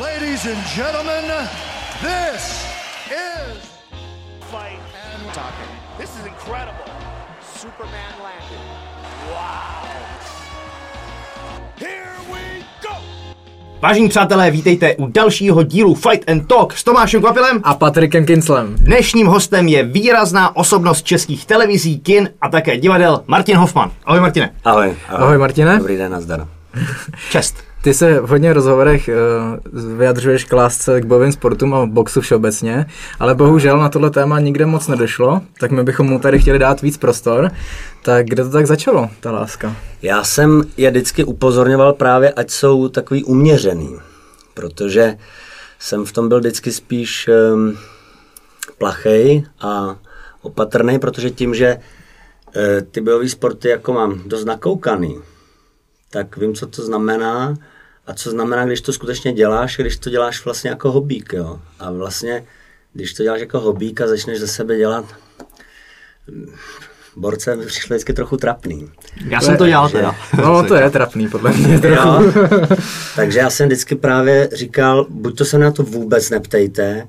Ladies and gentlemen, this is fight and talking. This is incredible. Superman landed. Wow. Here we go. Vážení přátelé, vítejte u dalšího dílu Fight and Talk s Tomášem Kvapilem. a Patrikem Kinslem. Dnešním hostem je výrazná osobnost českých televizí, kin a také divadel Martin Hoffman. Ahoj Martine. Ahoj. Ahoj, Martine. Dobrý den, nazdar. Čest. Ty se v hodně rozhovorech uh, vyjadřuješ k lásce k bojovým sportům a boxu všeobecně, ale bohužel na tohle téma nikde moc nedošlo, tak my bychom mu tady chtěli dát víc prostor. Tak kde to tak začalo, ta láska? Já jsem je vždycky upozorňoval právě, ať jsou takový uměřený, protože jsem v tom byl vždycky spíš um, plachej a opatrný, protože tím, že uh, ty bojové sporty jako mám dost nakoukaný, tak vím, co to znamená a co znamená, když to skutečně děláš, když to děláš vlastně jako hobík, jo. A vlastně, když to děláš jako hobík a začneš ze sebe dělat mm, borce, mi přišlo vždycky trochu trapný. Já jsem to dělal teda. No, to je trapný, podle mě. trochu. Jo? Takže já jsem vždycky právě říkal, buď to se na to vůbec neptejte,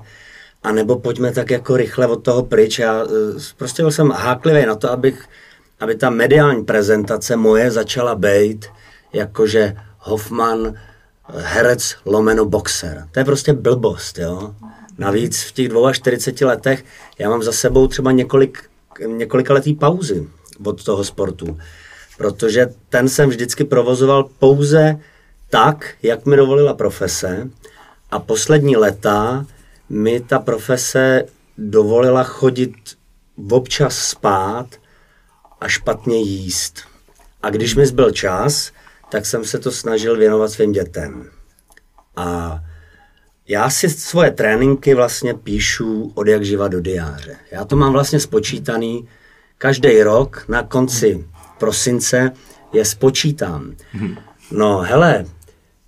a nebo pojďme tak jako rychle od toho pryč. Já eh, prostě byl jsem háklivý na to, abych, aby ta mediální prezentace moje začala být jakože Hoffman, herec lomeno boxer. To je prostě blbost, jo. Navíc v těch 42 letech já mám za sebou třeba několik, několika letý pauzy od toho sportu. Protože ten jsem vždycky provozoval pouze tak, jak mi dovolila profese. A poslední leta mi ta profese dovolila chodit občas spát a špatně jíst. A když mi zbyl čas, tak jsem se to snažil věnovat svým dětem. A já si svoje tréninky vlastně píšu od jak živa do diáře. Já to mám vlastně spočítaný každý rok na konci prosince je spočítám. No hele,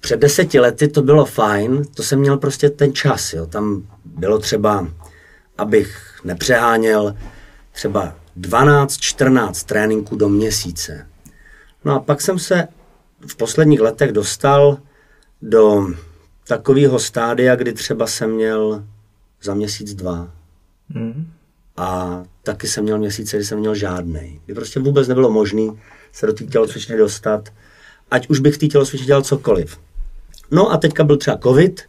před deseti lety to bylo fajn, to jsem měl prostě ten čas, jo. Tam bylo třeba, abych nepřeháněl, třeba 12-14 tréninků do měsíce. No a pak jsem se v posledních letech dostal do takového stádia, kdy třeba jsem měl za měsíc dva. A taky jsem měl měsíce, kdy jsem měl žádnej. Kdy prostě vůbec nebylo možné se do té tělocvičny dostat, ať už bych v té tělocvičně dělal cokoliv. No a teďka byl třeba covid,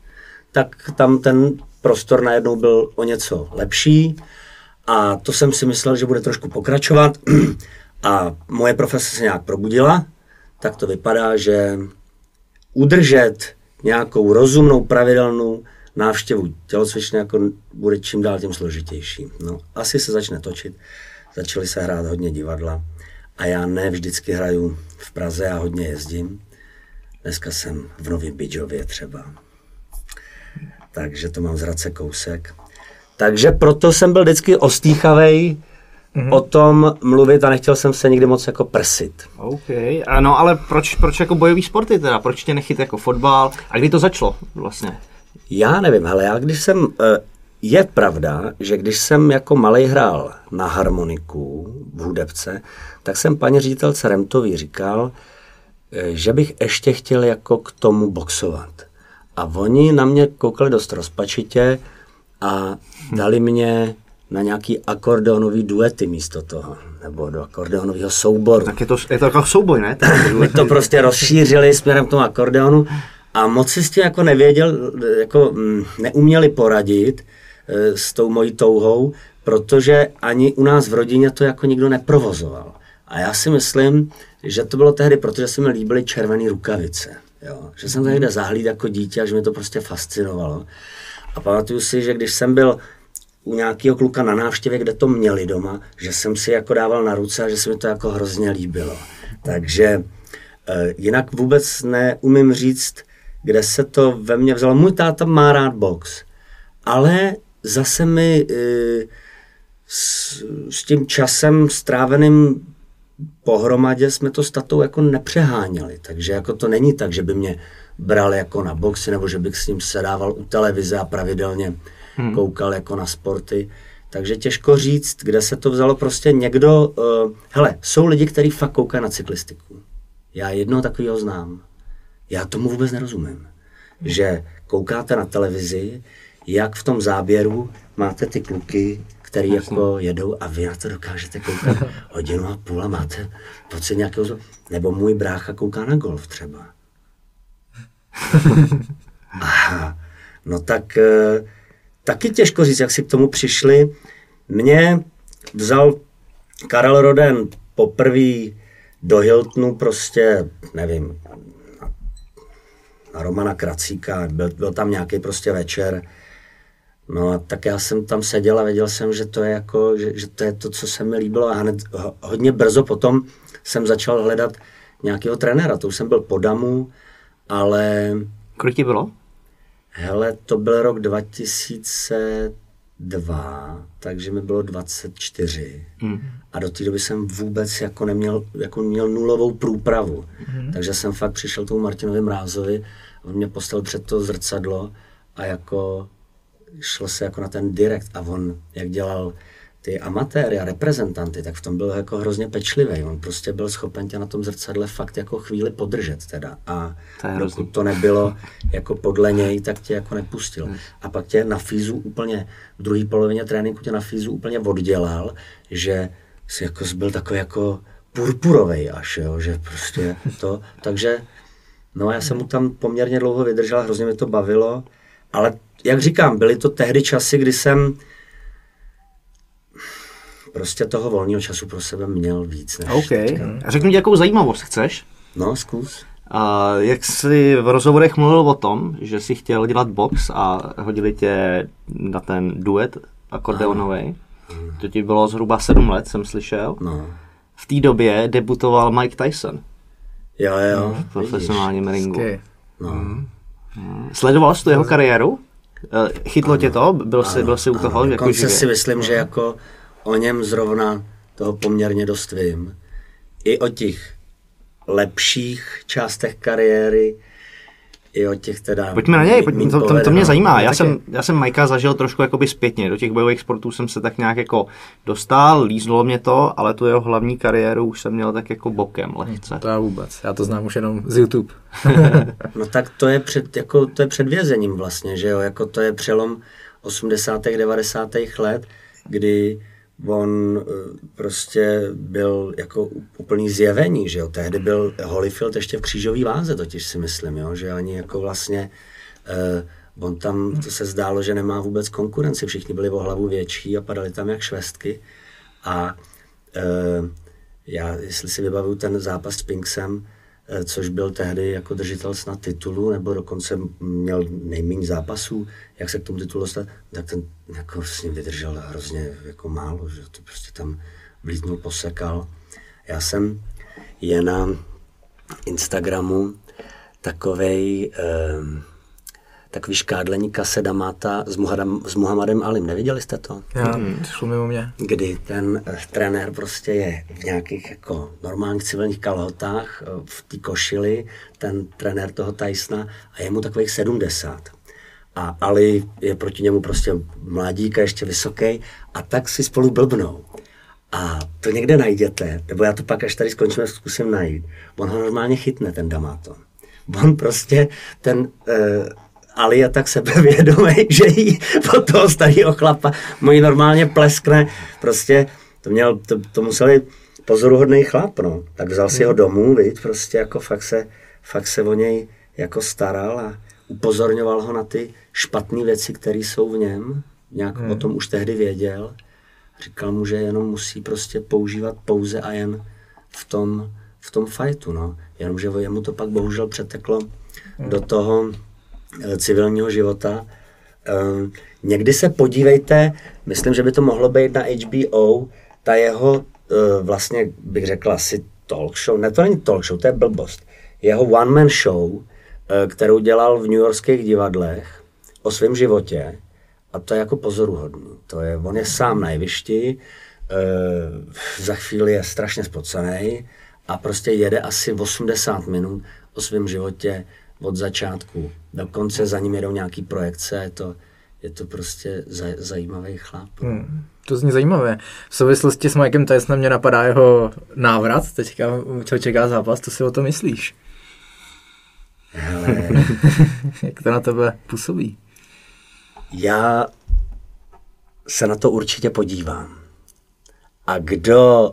tak tam ten prostor najednou byl o něco lepší a to jsem si myslel, že bude trošku pokračovat a moje profese se nějak probudila, tak to vypadá, že udržet nějakou rozumnou, pravidelnou návštěvu tělocvičny jako bude čím dál tím složitější. No, asi se začne točit, začaly se hrát hodně divadla a já ne vždycky hraju v Praze, já hodně jezdím. Dneska jsem v Novém Bidžově třeba. Takže to mám z Hradce kousek. Takže proto jsem byl vždycky ostýchavej mm-hmm. o tom mluvit a nechtěl jsem se nikdy moc jako prsit. OK, a no ale proč, proč jako bojový sporty teda? Proč tě nechyt jako fotbal? A kdy to začalo vlastně? Já nevím, hele, já když jsem, eh, je pravda, že když jsem jako malý hrál na harmoniku v hudebce, tak jsem paní ředitelce Remtový říkal, eh, že bych ještě chtěl jako k tomu boxovat. A oni na mě koukali dost rozpačitě a dali mě na nějaký akordeonový duety místo toho, nebo do akordeonového souboru. Tak je to, je to jako souboj, ne? My to prostě rozšířili směrem k tomu akordeonu a moc si s tím jako nevěděl, jako mm, neuměli poradit e, s tou mojí touhou, protože ani u nás v rodině to jako nikdo neprovozoval. A já si myslím, že to bylo tehdy, protože se mi líbily červené rukavice. Jo? Že jsem to někde zahlíd jako dítě a že mi to prostě fascinovalo. A pamatuju si, že když jsem byl u nějakého kluka na návštěvě, kde to měli doma, že jsem si jako dával na ruce a že se mi to jako hrozně líbilo. Takže eh, jinak vůbec neumím říct, kde se to ve mně vzalo. Můj táta má rád box, ale zase mi eh, s, s tím časem stráveným pohromadě jsme to s tatou jako nepřeháněli. Takže jako to není tak, že by mě bral jako na boxy, nebo že bych s ním sedával u televize a pravidelně hmm. koukal jako na sporty. Takže těžko říct, kde se to vzalo. Prostě někdo, uh, hele, jsou lidi, kteří fakt koukají na cyklistiku. Já jednoho takového znám. Já tomu vůbec nerozumím. že koukáte na televizi, jak v tom záběru máte ty kluky, který jako jedou a vy na to dokážete koukat hodinu a půl a máte pocit nějakého... zlo- Nebo můj brácha kouká na golf třeba. Aha, no tak eh, taky těžko říct, jak si k tomu přišli. Mě vzal Karel Roden poprvé do Hiltonu prostě, nevím, na, na Romana Kracíka, byl, byl tam nějaký prostě večer, No a tak já jsem tam seděl a věděl jsem, že to je jako, že, že to je to, co se mi líbilo a hned ho- hodně brzo potom jsem začal hledat nějakého trenéra, to už jsem byl po Damu, ale Kolik ti bylo? Hele, to byl rok 2002, takže mi bylo 24 a do té doby jsem vůbec jako neměl, jako měl nulovou průpravu, takže jsem fakt přišel tomu Martinovi Mrázovi, on mě postavil před to zrcadlo a jako šlo se jako na ten direkt a on, jak dělal ty amatéry a reprezentanty, tak v tom byl jako hrozně pečlivý. On prostě byl schopen tě na tom zrcadle fakt jako chvíli podržet teda. A To je dokud to nebylo jako podle něj, tak tě jako nepustil. A pak tě na fízu úplně, v druhé polovině tréninku tě na fízu úplně oddělal, že jsi jako byl takový jako purpurovej až, jo, že prostě to, takže no a já jsem mu tam poměrně dlouho vydržel, hrozně mi to bavilo, ale jak říkám, byly to tehdy časy, kdy jsem prostě toho volného času pro sebe měl víc než OK. teďka. Řeknu ti, jakou zajímavost chceš. No, zkus. A jak jsi v rozhovorech mluvil o tom, že jsi chtěl dělat box a hodili tě na ten duet akordeonový, to ti bylo zhruba sedm let, jsem slyšel. No. V té době debutoval Mike Tyson Jo, jo, v profesionálním ringu. Okay. No. Sledoval jsi tu jeho kariéru? Eh, Chytlo tě to? Byl jsi, byl jsi u toho? Jako živě? si myslím, že jako o něm zrovna toho poměrně dost vím. I o těch lepších částech kariéry, i o těch teda... Pojďme na něj, pojďme, to, to, to mě zajímá. Já taky. jsem, já jsem Majka zažil trošku jakoby zpětně. Do těch bojových sportů jsem se tak nějak jako dostal, lízlo mě to, ale tu jeho hlavní kariéru už jsem měl tak jako bokem lehce. To já vůbec. Já to znám už jenom z YouTube. No tak to je před, jako, to je před vězením vlastně, že jo, jako to je přelom 80. 90. let, kdy on eh, prostě byl jako úplný zjevení, že jo, tehdy byl Holyfield ještě v křížové váze, totiž si myslím, jo, že ani jako vlastně eh, on tam, to se zdálo, že nemá vůbec konkurenci, všichni byli o hlavu větší a padali tam jak švestky. A eh, já, jestli si vybavuju ten zápas s Pinksem, což byl tehdy jako držitel snad titulu, nebo dokonce měl nejméně zápasů, jak se k tomu titulu dostat, tak ten jako s ním vydržel hrozně jako málo, že to prostě tam vlítnul, posekal. Já jsem je na Instagramu takovej, eh, takový škádlení kasedamata s, Muhadam, s Muhammadem Alim. Neviděli jste to? Já, to šlo mimo mě. kdy ten eh, trenér prostě je v nějakých jako normálních civilních kalhotách, eh, v té košili, ten trenér toho Tysona a je mu takových 70. A Ali je proti němu prostě mladík a ještě vysoký a tak si spolu blbnou. A to někde najděte, nebo já to pak, až tady skončíme, zkusím najít. On ho normálně chytne, ten Damato. On prostě, ten uh, Ali je tak sebevědomý, že jí od toho starého chlapa mu ji normálně pleskne. Prostě to, měl, to, to museli pozoruhodný chlap, no. Tak vzal si ho domů, viď, prostě jako fakt se, fakt se o něj jako staral a upozorňoval ho na ty špatné věci, které jsou v něm. Nějak o tom už tehdy věděl. Říkal mu, že jenom musí prostě používat pouze a jen v tom, v tom fightu, no. Jenomže jemu to pak bohužel přeteklo do toho civilního života. Um, někdy se podívejte, myslím, že by to mohlo být na HBO, ta jeho uh, vlastně, bych řekla, asi talk show, ne, to není talk show, to je blbost. Jeho one-man show, uh, kterou dělal v New Yorkských divadlech o svém životě, a to je jako pozoruhodný. To je, on je sám na jevišti, uh, za chvíli je strašně spocený a prostě jede asi 80 minut o svém životě od začátku. Dokonce za ním jedou nějaký projekce, je to, je to prostě zaj, zajímavý chlap. Hmm. To zní zajímavé. V souvislosti s Mikem Tysonem mě napadá jeho návrat. Teďka ho čeká zápas, co si o to myslíš? Hele, Jak to na tebe působí? já se na to určitě podívám. A kdo...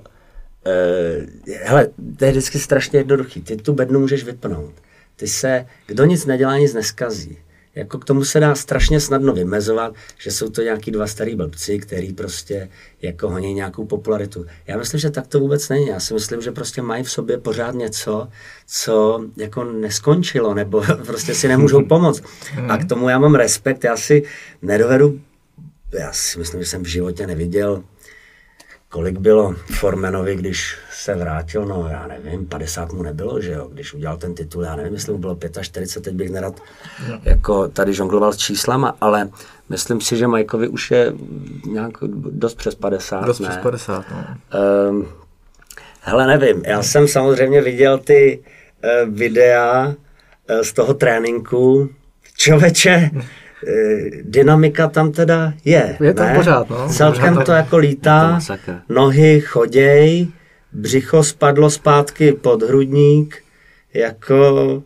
Uh, hele, to je vždycky strašně jednoduchý. Ty tu bednu můžeš vypnout. Ty se, kdo nic nedělá, nic neskazí. Jako k tomu se dá strašně snadno vymezovat, že jsou to nějaký dva starý blbci, který prostě jako honí nějakou popularitu. Já myslím, že tak to vůbec není. Já si myslím, že prostě mají v sobě pořád něco, co jako neskončilo, nebo prostě si nemůžou pomoct. A k tomu já mám respekt. Já si nedovedu, já si myslím, že jsem v životě neviděl kolik bylo Formenovi, když se vrátil, no já nevím, 50 mu nebylo, že jo, když udělal ten titul, já nevím, jestli mu bylo 45, teď bych nerad jako tady žongloval s číslama, ale myslím si, že Majkovi už je nějak dost přes 50, Dost ne? přes 50, no. Um, hele, nevím, já jsem samozřejmě viděl ty uh, videa uh, z toho tréninku. Člověče, dynamika tam teda je. Je tam ne? pořád, no. Celkem Pořád to jako lítá, to nohy choděj, břicho spadlo zpátky pod hrudník, jako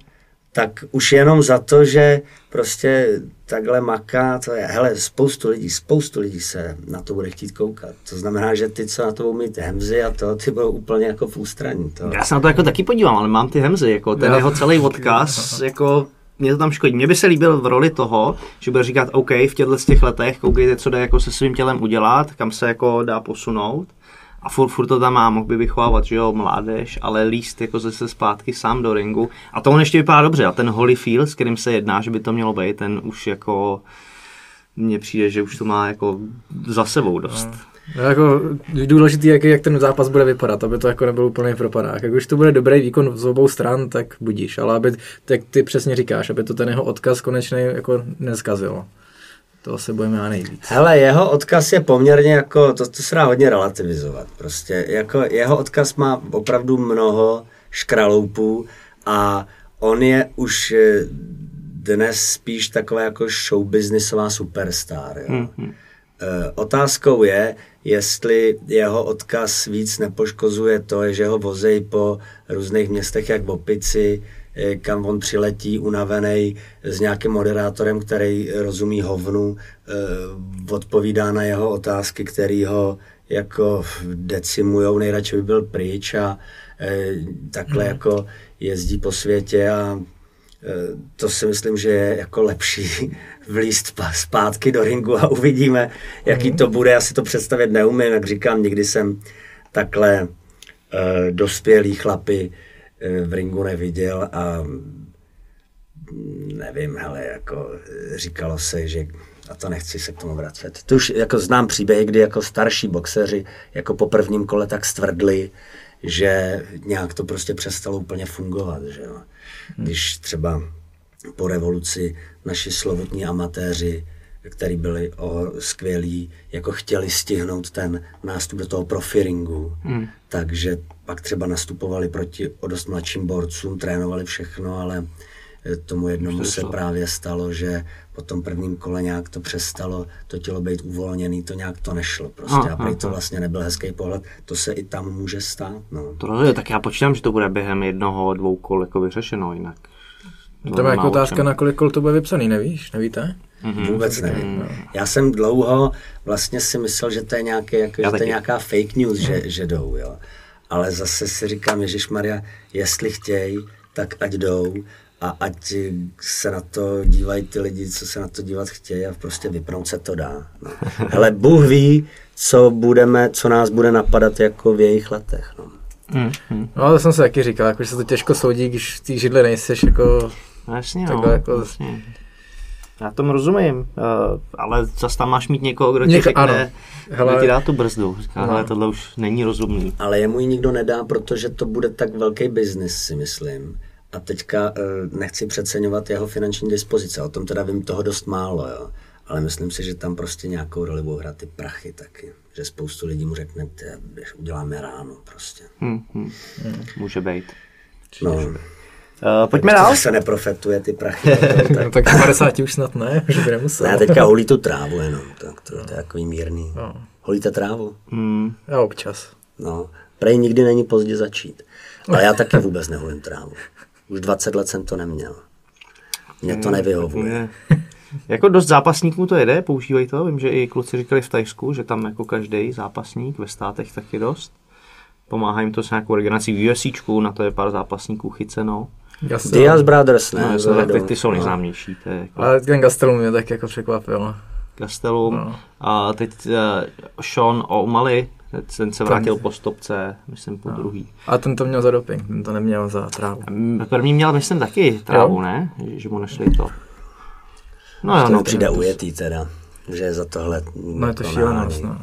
tak už jenom za to, že prostě takhle maká, to je, hele, spoustu lidí, spoustu lidí se na to bude chtít koukat. To znamená, že ty, co na to budou mít hemzy a to, ty budou úplně jako v ústraní. To. Já se na to jako taky podívám, ale mám ty hemzy, jako ten Já- jeho celý odkaz, jako mě to tam škodí. Mně by se líbil v roli toho, že bude říkat, OK, v těchto z těch letech, koukejte, co jde jako se svým tělem udělat, kam se jako dá posunout. A furt, furt to tam má, mohl by vychovávat, že jo, mládež, ale líst jako zase zpátky sám do ringu. A to on ještě vypadá dobře. A ten Holyfield, s kterým se jedná, že by to mělo být, ten už jako mně přijde, že už to má jako za sebou dost. No, jako důležitý, jak, jak ten zápas bude vypadat, aby to jako nebyl úplný propadák. Jak už to bude dobrý výkon z obou stran, tak budíš, ale aby, tak ty přesně říkáš, aby to ten jeho odkaz konečný jako neskazilo. To se bojíme já nejvíc. Hele, jeho odkaz je poměrně jako, to, to se dá hodně relativizovat. Prostě jako jeho odkaz má opravdu mnoho škraloupů a on je už eh, dnes spíš taková jako showbiznisová superstar. Jo. Mm-hmm. Otázkou je, jestli jeho odkaz víc nepoškozuje to, že ho vozej po různých městech jak v opici, eh, kam on přiletí unavený s nějakým moderátorem, který rozumí hovnu, eh, odpovídá na jeho otázky, který ho jako decimujou, nejradši by byl pryč a eh, takhle jako jezdí po světě a Eh, to si myslím, že je jako lepší vlíst zpátky do ringu a uvidíme, jaký to bude. Já si to představit neumím, jak říkám, nikdy jsem takhle uh, dospělý chlapy uh, v ringu neviděl a mm, nevím, hele, jako eh, říkalo se, že a to nechci se k tomu vracet. To už jako znám příběhy, kdy jako starší boxeři jako po prvním kole tak stvrdli, že nějak to prostě přestalo úplně fungovat, že jo. Když třeba po revoluci naši slovutní amatéři, který byli o, skvělí, jako chtěli stihnout ten nástup do toho profiringu, hmm. takže pak třeba nastupovali proti o dost mladším borcům, trénovali všechno, ale eh, tomu jednomu se právě stalo, že po tom prvním kole nějak to přestalo, to tělo být uvolněný, to nějak to nešlo prostě Aha, a prý to vlastně nebyl hezký pohled, to se i tam může stát, no. To rozhodně, tak já počítám, že to bude během jednoho, dvou kol jako vyřešeno jinak. To je jako otázka, na kolik kol to bude vypsaný, nevíš? Nevíte? Mm-hmm. Vůbec nevím. Já jsem dlouho vlastně si myslel, že to je, nějaké, jako, že to je nějaká fake news, že, že jdou, jo. Ale zase si říkám, Ježíš Maria, jestli chtějí, tak ať jdou a ať se na to dívají ty lidi, co se na to dívat chtějí a prostě vypnout se to dá. No. Hele, Bůh ví, co, budeme, co nás bude napadat jako v jejich letech. No. No, to jsem se taky říkal, jako, že se to těžko soudí, když v té židli nejseš jako... No, jasně, Takhle no, jako- jasně. Já tomu rozumím, uh, ale zase tam máš mít někoho, kdo ti Něko- řekne, ano. kdo Hele- ti dá tu brzdu. Říká, No. hele, tohle už není rozumný. Ale jemu ji nikdo nedá, protože to bude tak velký biznis, si myslím. A teďka eh, nechci přeceňovat jeho finanční dispozice, o tom teda vím toho dost málo, jo. Ale myslím si, že tam prostě nějakou roli budou hrát ty prachy taky. Že spoustu lidí mu řekne, "Ty, běž, uděláme ráno prostě. Hm, hm. Může být. No, Uh, pojďme dál. se neprofetuje ty prachy. potom, No, tak, tak 50 už snad ne, že by nemusel. ne, teďka holí tu trávu jenom, tak to, to je takový mírný. No. Holíte trávu? Hm, Já občas. No, prej nikdy není pozdě začít. Ale já taky vůbec neholím trávu. Už 20 let jsem to neměl. Mně to nevyhovuje. Ne. Jako dost zápasníků to jede, používají to. Vím, že i kluci říkali v Tajsku, že tam jako každý zápasník ve státech taky dost. Pomáhá jim to s nějakou regenerací v USCčku, na to je pár zápasníků chyceno. Gastel. Diaz Brothers, ne? No, tak vedou. ty, ty jsou nejznámější. To je jako Ale ten Gastelum mě tak jako překvapil. Gastelum. No. A teď uh, Sean O'Malley, ten se vrátil po stopce, myslím No. po druhý. A ten to měl za doping, ten to neměl za trávu. První měl, myslím, taky trávu, Jo. ne? Že- Že mu nešli to. No jo, no, přijde to- ujetý teda, že je za tohle No je to šílenost, no.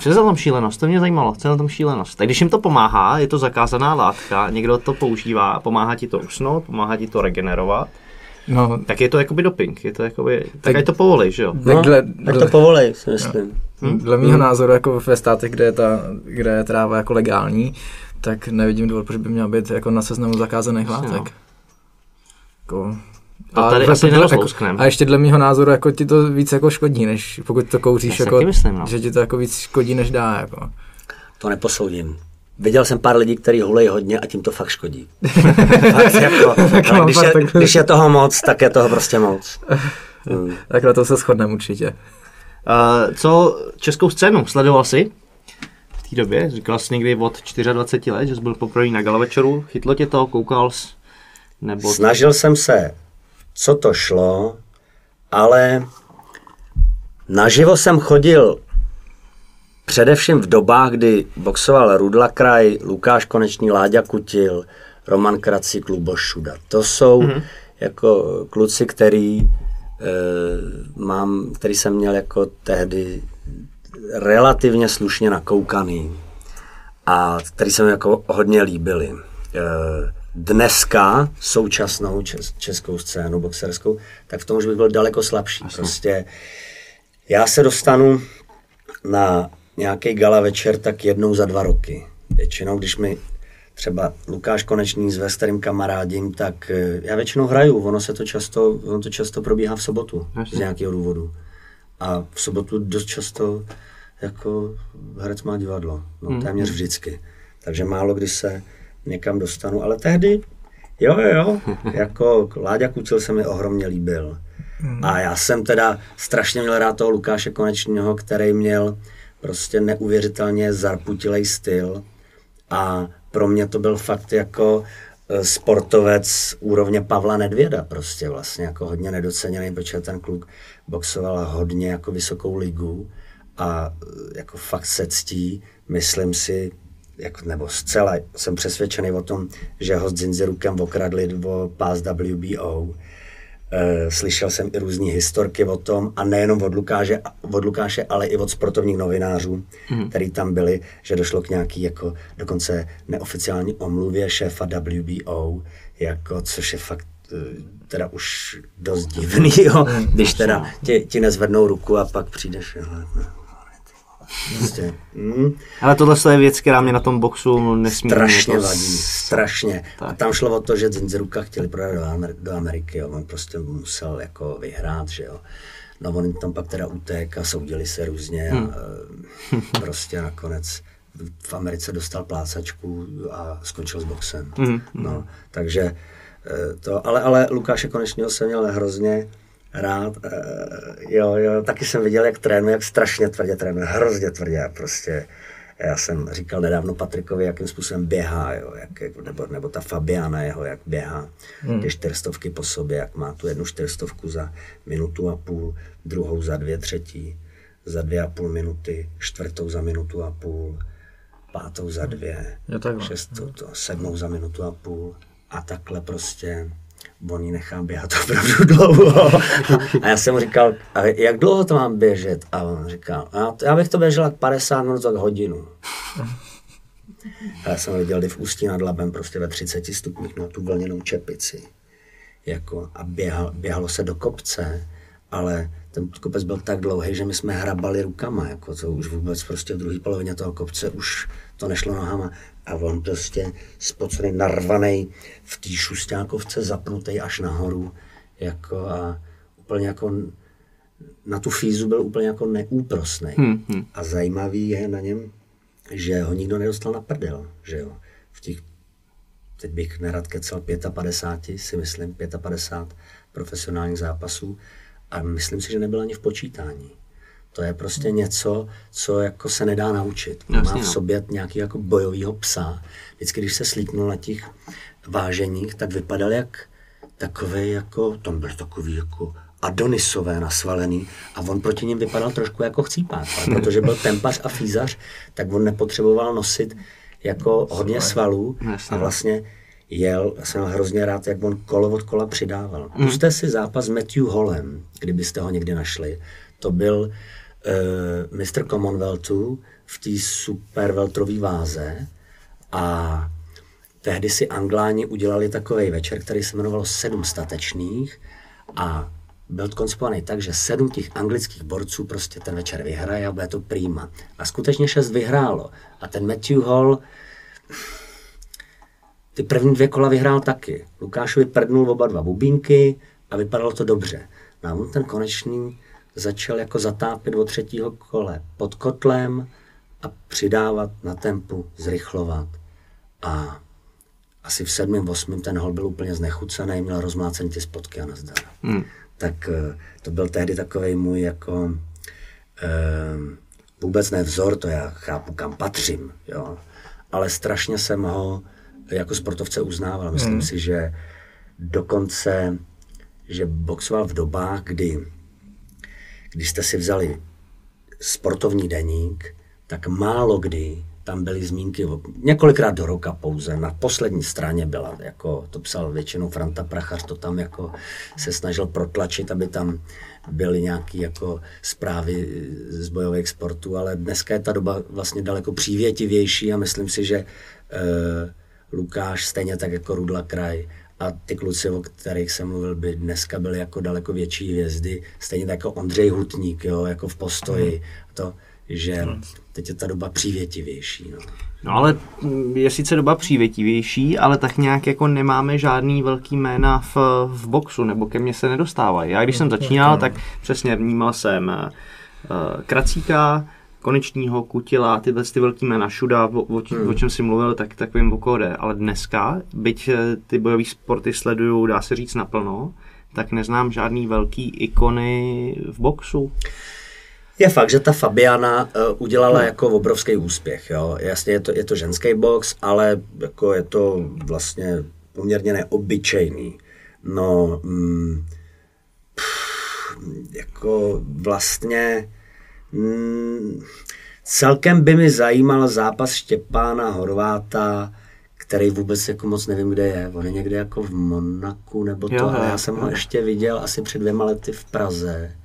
Co je za tam šílenost? To mě zajímalo. Co je na tom šílenost? Tak když jim to pomáhá, je to zakázaná látka, někdo to používá, pomáhá ti to usnout, pomáhá ti to regenerovat, No, tak je to jakoby doping. Je to jakoby, tak, Tak- ať to povolí, že jo? tak No, dle, tak to dle, povolej, si myslím. dle mýho názoru, jako ve státech, kde je, ta, kde je tráva jako legální, tak nevidím důvod, proč by měla být jako na seznamu zakázaných látek. Jako, To tady asi dle- nerozlousknem. a ještě dle mýho názoru jako ti to víc jako škodí, než pokud to kouříš, Já jako, myslím, no. že ti to jako víc škodí, než dá. Jako. To neposoudím. Viděl jsem pár lidí, kteří hulej hodně a tím to fakt škodí. fakt jako, ale mám když, je, když je toho moc, tak je toho prostě moc. Hmm. Tak na to se shodneme určitě. Uh, co českou scénu sledoval jsi v té době? Říkal jsi někdy od 24 let, že jsi byl poprvé na gala večeru. Chytlo tě to, koukal jsi? Nebo Snažil jsem se, co to šlo, ale naživo jsem chodil především v dobách, kdy boxoval Rudla Kraj, Lukáš Konečný, Láďa Kutil, Roman Kracík, Luboš Šuda. To jsou mm-hmm. jako kluci, který, e, mám, který jsem měl jako tehdy relativně slušně nakoukaný a který se mi jako hodně líbily. Eh, Dneska současnou čes, českou scénu boxerskou, tak v tom už bych byl daleko slabší. Prostě já se dostanu na nějaký gala večer tak jednou za dva roky. Většinou, když mi třeba Lukáš Konečný s kterým kamarádím, tak eh, já většinou hraju. Ono se to často, ono to často probíhá v sobotu Jasně. z nějakého důvodu. A v sobotu dost často jako herec má divadlo. No, téměř vždycky. Takže málo kdy se někam dostanu. Ale tehdy, jo, jo, jo, jako Láďa Kucil se mi ohromně líbil. A já jsem teda strašně měl rád toho Lukáše Konečního, který měl prostě neuvěřitelně zarputilej styl. A pro mě to byl fakt jako eh, sportovec úrovně Pavla Nedvěda prostě vlastně jako hodně nedoceněný, protože ten kluk boxoval hodně jako vysokou ligu a eh, jako fakt se ctí, myslím si, jako, nebo zcela jsem přesvědčený o tom, že ho s Zinzerukem okradli o pás WBO. Eh, Slyšel jsem i různé historky o tom, a nejenom od Lukáše, od Lukáše ale i od sportovních novinářů, hmm. který tam byli, že došlo k nějaký jako dokonce neoficiální omluvě šéfa WBO, jako, což je fakt eh, teda už dost divný, jo, když teda ti, ti nezvednou ruku a pak přijdeš, jo, prostě, mm, Ale tohle je věc, která mě na tom boxu nesmírně strašně jako vadí, strašně. A Tak. tam šlo o to, že Zinzeruka chtěli prodat do, Amer- do Ameriky, jo. on prostě musel jako vyhrát, že jo. No on tam pak teda utek a soudili se různě a eh, prostě nakonec v Americe dostal plácačku a skončil s boxem. No, takže eh, to, ale, ale Lukáše Konečného jsem měl hrozně rád. eh, Jo, jo, taky jsem viděl, jak trénuje, jak strašně tvrdě trénuje, hrozně tvrdě prostě. Já jsem říkal nedávno Patrikovi, jakým způsobem běhá, jo, jak, nebo, nebo ta Fabiana jeho, jak běhá hmm. ty čtyřstovky po sobě, jak má tu jednu čtyřstovku za minutu a půl, druhou za dvě třetí, za dvě a půl minuty, čtvrtou za minutu a půl, pátou za dvě, Jo, takhle. šestou, to, sedmou za minutu a půl a takhle prostě on ji běhat opravdu dlouho. A já jsem mu říkal, a jak dlouho to mám běžet? A on říkal, a já bych to běžel jak 50 minut, tak hodinu. A já jsem viděl v Ústí nad Labem prostě ve 30 stupních na tu vlněnou čepici. Jako, a běhal, běhalo se do kopce, ale ten kopec byl tak dlouhý, že my jsme hrabali rukama, jako to už vůbec prostě v druhé polovině toho kopce už to nešlo nohama. A on prostě spocený, narvaný v té šustákovce, zapnutý až nahoru, jako a úplně jako na tu fízu byl úplně jako neúprosný. Hmm, hmm. A zajímavý je na něm, že ho nikdo nedostal na prdel, že jo. V těch teď bych nerad kecel 55, si myslím, 55 profesionálních zápasů a myslím si, že nebyl ani v počítání. To je prostě něco, co jako se nedá naučit. Jasně, má v no. sobě nějaký jako bojovýho psa. Vždycky, když se slíknul na těch váženích, tak vypadal jak takový jako, tam byl takový jako Adonisové nasvalený a on proti ním vypadal trošku jako chcípák, ale protože byl tempař a fízař, tak on nepotřeboval nosit jako hodně svalů a vlastně jel, jsem hrozně rád, jak on kolo od kola přidával. Mm. Puste si zápas s Matthew Hollem, kdybyste ho někdy našli. To byl uh, mistr Commonwealthu v té super veltrové váze a tehdy si Angláni udělali takový večer, který se jmenoval Sedm statečných a byl koncipovaný tak, že sedm těch anglických borců prostě ten večer vyhraje a bude to prýma. A skutečně šest vyhrálo. A ten Matthew Hall ty první dvě kola vyhrál taky. Lukášovi prdnul oba dva bubínky a vypadalo to dobře. No a on ten konečný začal jako zatápět od třetího kole pod kotlem a přidávat na tempu, zrychlovat. A asi v sedmém, osmém ten hol byl úplně znechucený, měl rozmlácený ty spotky a nazdar. Hmm. Tak eh, to byl tehdy takový můj jako eh, vůbec ne vzor, to já chápu, kam patřím, jo. Ale strašně jsem ho jako sportovce uznával. Myslím hmm. si, že dokonce, že boxoval v dobách, kdy, když jste si vzali sportovní deník, tak málo kdy tam byly zmínky, několikrát do roka pouze, na poslední straně byla, jako to psal většinou Franta Prachař, to tam jako se snažil protlačit, aby tam byly nějaké jako zprávy z bojových sportů, ale dneska je ta doba vlastně daleko přívětivější a myslím si, že eh, Lukáš, stejně tak jako Rudla Kraj a ty kluci, o kterých jsem mluvil, by dneska byli jako daleko větší hvězdy, stejně tak jako Ondřej Hutník, jo, jako v postoji, to, že teď je ta doba přívětivější. No. No ale mm, je sice doba přívětivější, ale tak nějak jako nemáme žádný velký jména v, v boxu, nebo ke mně se nedostávají. Já když jsem začínal, tak přesně vnímal jsem uh, Kracíka, Konečního, Kutila, tyhle ty velký jména, Šuda, o, o, čem- o čem si mluvil, tak takovým o koho jde. Ale dneska, byť eh, ty bojové sporty sleduju, dá se říct naplno, tak neznám žádný velký ikony v boxu. Je fakt, že ta Fabiana uh, udělala jako obrovský úspěch. Jo. Jasně, je to, je to ženský box, ale jako je to vlastně poměrně neobyčejný. No, mm, pff, jako vlastně mm, celkem by mi zajímal zápas Štěpána Horváta, který vůbec jako moc nevím, kde je. On je někde jako v Monaku nebo to, Jo, ale já jsem ho jo. ještě viděl asi před dvěma lety v Praze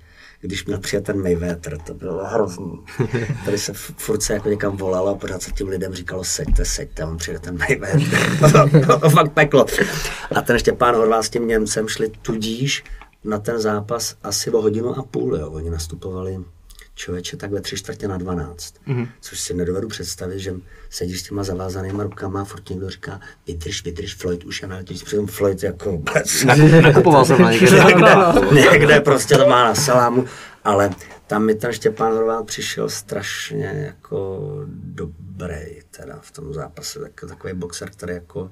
když měl přijet ten Mayweather, to bylo hrozný. Tady se furt se jako někam volalo a pořád se tím lidem říkalo, seďte, seďte, on přijde ten Mayweather. to, to, to fakt peklo. A ten Štěpán Horvát s tím Němcem šli tudíž na ten zápas asi o hodinu a půl, jo. Oni nastupovali člověče tak ve tři čtvrtě na 12. Mm-hmm. Což si nedovedu představit, že sedíš s těma zavázanýma rukama a furt někdo říká, vydrž, vydrž, Floyd už je na letišti. Přitom Floyd jako vůbec Nakupoval jsem někde, někde prostě to má na salámu, ale tam mi ten Štěpán Horvát přišel strašně jako dobrý teda v tom zápase, tak, takový boxer, který jako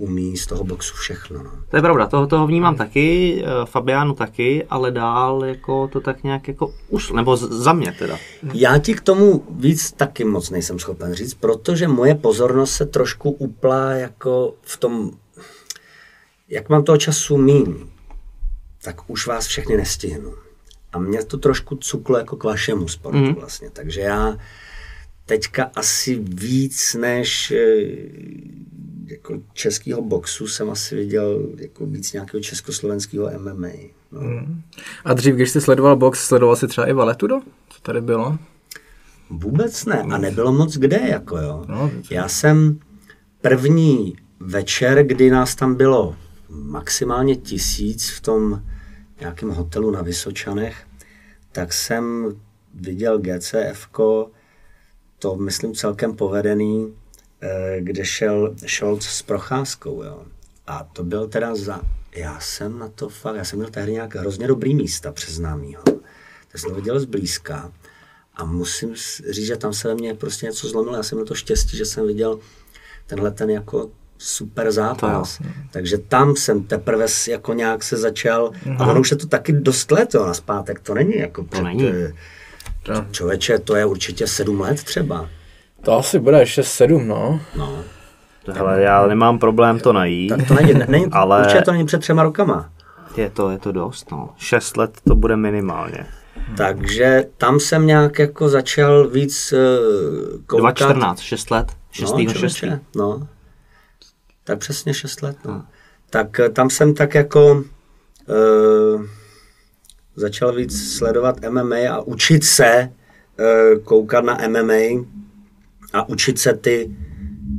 umí z toho boxu všechno. No. To je pravda, toho, toho vnímám taky, eh, Fabiánu taky, ale dál jako to tak nějak jako už, nebo za mě teda. Já ti k tomu víc taky moc nejsem schopen říct, protože moje pozornost se trošku uplá jako v tom, jak mám toho času míň, tak už vás všechny nestihnu. A mě to trošku cuklo jako k vašemu sportu mm. vlastně, takže já teďka asi víc než eh, jako českého boxu jsem asi viděl jako víc nějakého československého MMA. No. A dřív, když jsi sledoval box, sledoval jsi třeba i Valetudo? Co tady bylo? Vůbec ne. A nebylo moc kde, jako jo. No, Já jsem první večer, kdy nás tam bylo maximálně tisíc v tom nějakém hotelu na Vysočanech, tak jsem viděl GCF, to myslím celkem povedený, kde šel Scholz s procházkou, jo. A to byl teda za... Já jsem na to fakt, já jsem měl tehdy nějak hrozně dobrý místa přes známýho. Tak jsem to viděl zblízka a musím říct, že tam se ve mně prostě něco zlomilo. Já jsem měl to štěstí, že jsem viděl tenhle ten jako super zápas. Takže tam jsem teprve jako nějak se začal, a ono už je to taky dost let jo, na zpátek, to není jako před, není. eh, Člověče, to je určitě sedm let třeba. To asi bude 6-7, no. No. Hele, já nemám problém to najít. Tak to není, není Ale- ale... určitě to není před třema rokama. Je to, je to dost, no. Šest let to bude minimálně. Takže tam jsem nějak jako začal víc uh, koukat. 2014, 6 let. 6. No, 6. člověče, no. Tak přesně 6 let, no. Tak eh, tam jsem tak jako uh, začal víc sledovat MMA a učit se uh, koukat na MMA a učit se ty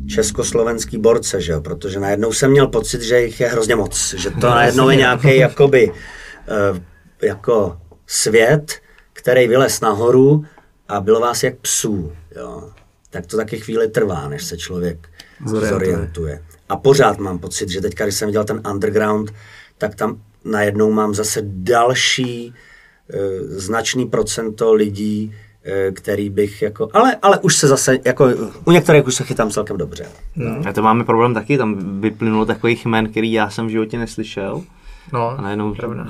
československý borce, že jo? protože najednou jsem měl pocit, že jich je hrozně moc, že to najednou je nějaký jakoby uh, jako svět, který vylez nahoru a bylo vás jak psů, jo. Tak to taky chvíli trvá, než se člověk Zorientuje. zorientuje. A pořád mám pocit, že teďka, když jsem dělal ten underground, tak tam najednou mám zase další e, značný procento lidí, který bych jako, ale, ale už se zase, jako u některých už se chytám celkem dobře. A to máme problém taky, tam vyplynulo takových jmen, který já jsem v životě neslyšel. No, A najednou pravda.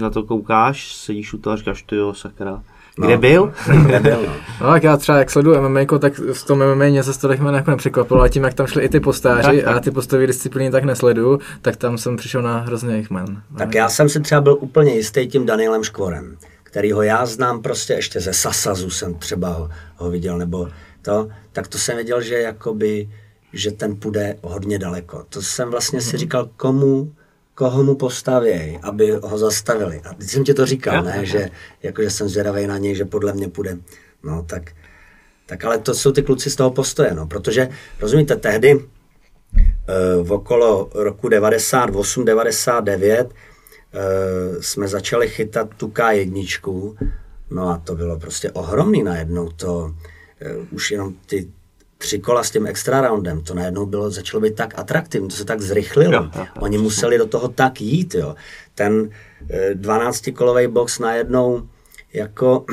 na to koukáš, sedíš u toho a říkáš, ty jo, sakra. Kde byl? Nebyl, no. No tak já třeba jak sleduju MMA, tak v tom MMA mě se z toho jako nepřekvapilo, ale tím, jak tam šli i ty postáři a já ty postové disciplíny tak nesleduju, tak tam jsem přišel na hrozně jich men. Tak já jsem si třeba byl úplně jistý tím Danielem Škvorem, kterýho já znám prostě ještě ze Sasazu jsem třeba ho, ho viděl, nebo to, tak to jsem věděl, že jakoby, že ten půjde hodně daleko. To jsem vlastně si říkal, komu, koho mu postavěj, aby ho zastavili. A teď jsem ti to říkal, ne, že, jako, že jsem zvědavý na něj, že podle mě půjde. No tak, tak ale to jsou ty kluci z toho postoje, no, protože, rozumíte, tehdy eh, v okolo roku 98-99 eh, jsme začali chytat tu K1, no a to bylo prostě ohromný najednou to, eh, už jenom ty tři kola s tím extra roundem, to najednou bylo, začalo být tak atraktivní, to se tak zrychlilo. Jo, jo, Oni museli do toho tak jít, jo. Ten eh, 12-kolový box najednou jako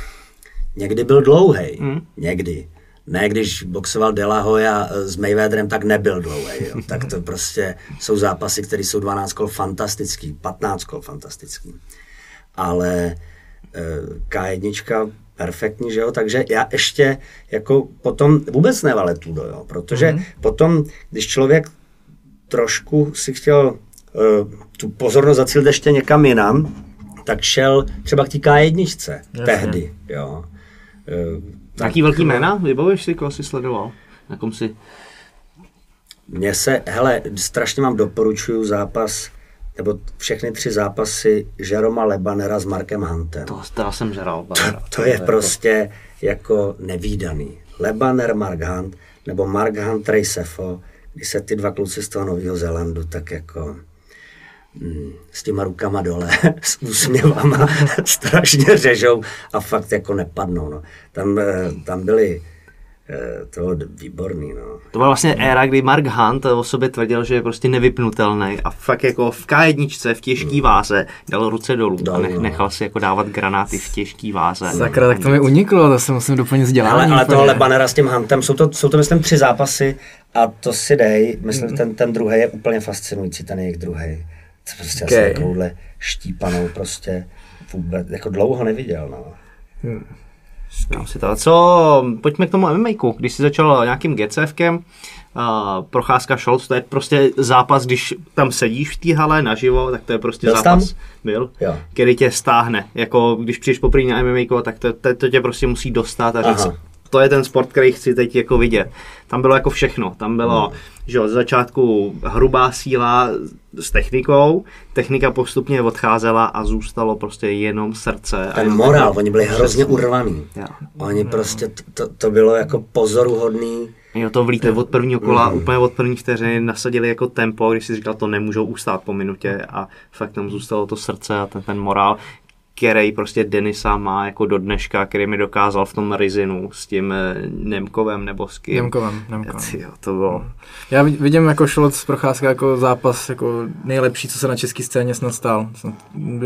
někdy byl dlouhý, Hmm. někdy. Ne, když boxoval Delahoya s Mayweatherem, tak nebyl dlouhý. Jo. Tak to prostě jsou zápasy, které jsou 12 kol fantastický, 15 kol fantastický. Ale eh, K1 perfektní, že jo, takže já ještě jako potom vůbec nevaletudo, jo, protože mm-hmm. potom, když člověk trošku si chtěl uh, tu pozornost zacílit ještě někam jinam, tak šel třeba k té K1 tehdy, jo. Uh, Jaký velký jména? Vybavuješ si, koho jsi sledoval? Na kom si... Mně se, hele, strašně vám doporučuju zápas, nebo všechny tři zápasy Žeroma Lebanera s Markem Huntem. To, to já jsem žral. To je prostě jako nevýdaný. Lebaner, Mark Hunt, nebo Mark Hunt, Trey Sefo, když se ty dva kluci z toho Nového Zélandu tak jako s těma rukama dole, s úsměvama, strašně řežou a fakt jako nepadnou. No. Tam, eh, tam byli eh, to bylo výborný. No. To byla vlastně éra, kdy Mark Hunt o sobě tvrdil, že je prostě nevypnutelný a fakt jako v K1 v těžký váze dal ruce dolů a Dolů, nech, no. nechal si jako dávat granáty v těžký váze. Sakra, tak to mi uniklo, to se musím doplnit Ale, vzdělání. ale úplně. toho Lebanera s tím Huntem, jsou to, jsou to myslím tři zápasy a to si dej, myslím, Mhm. ten, ten druhý je úplně fascinující, ten jejich druhý. To prostě Okay. okay. takovouhle štípanou prostě vůbec, jako dlouho neviděl, no. Říkám si to. Co, pojďme k tomu MMA, když jsi začal nějakým GCFkem, uh, procházka Scholz, to je prostě zápas, když tam sedíš v té hale naživo, tak to je prostě Byl zápas, tam? byl, Jo. který tě stáhne. Jako když přijdeš poprvé na MMA, tak to, to, to, tě prostě musí dostat a říct, Aha. To je ten sport, který chci teď jako vidět. Tam bylo jako všechno. Tam bylo, Hmm. že jo, z začátku hrubá síla s technikou, technika postupně odcházela a zůstalo prostě jenom srdce. a Ten jenom morál, jako- oni byli hrozně urvaný. Jo. Oni prostě, to, to, bylo jako pozoruhodný. Jo, to vlítli od prvního kola, Mhm. úplně od první vteřiny, nasadili jako tempo, když si říkal, to nemůžou ustát po minutě a fakt tam zůstalo to srdce a ten, ten morál. Který prostě Denisa má jako do dneška, který mi dokázal v tom Rizinu s tím eh, Nemkovem nebo s kým. Němkovem, Němkovem. Jo, to bylo. Já vid- vidím jako Šolc z Procházka jako zápas jako nejlepší, co se na české scéně snad stál. Snad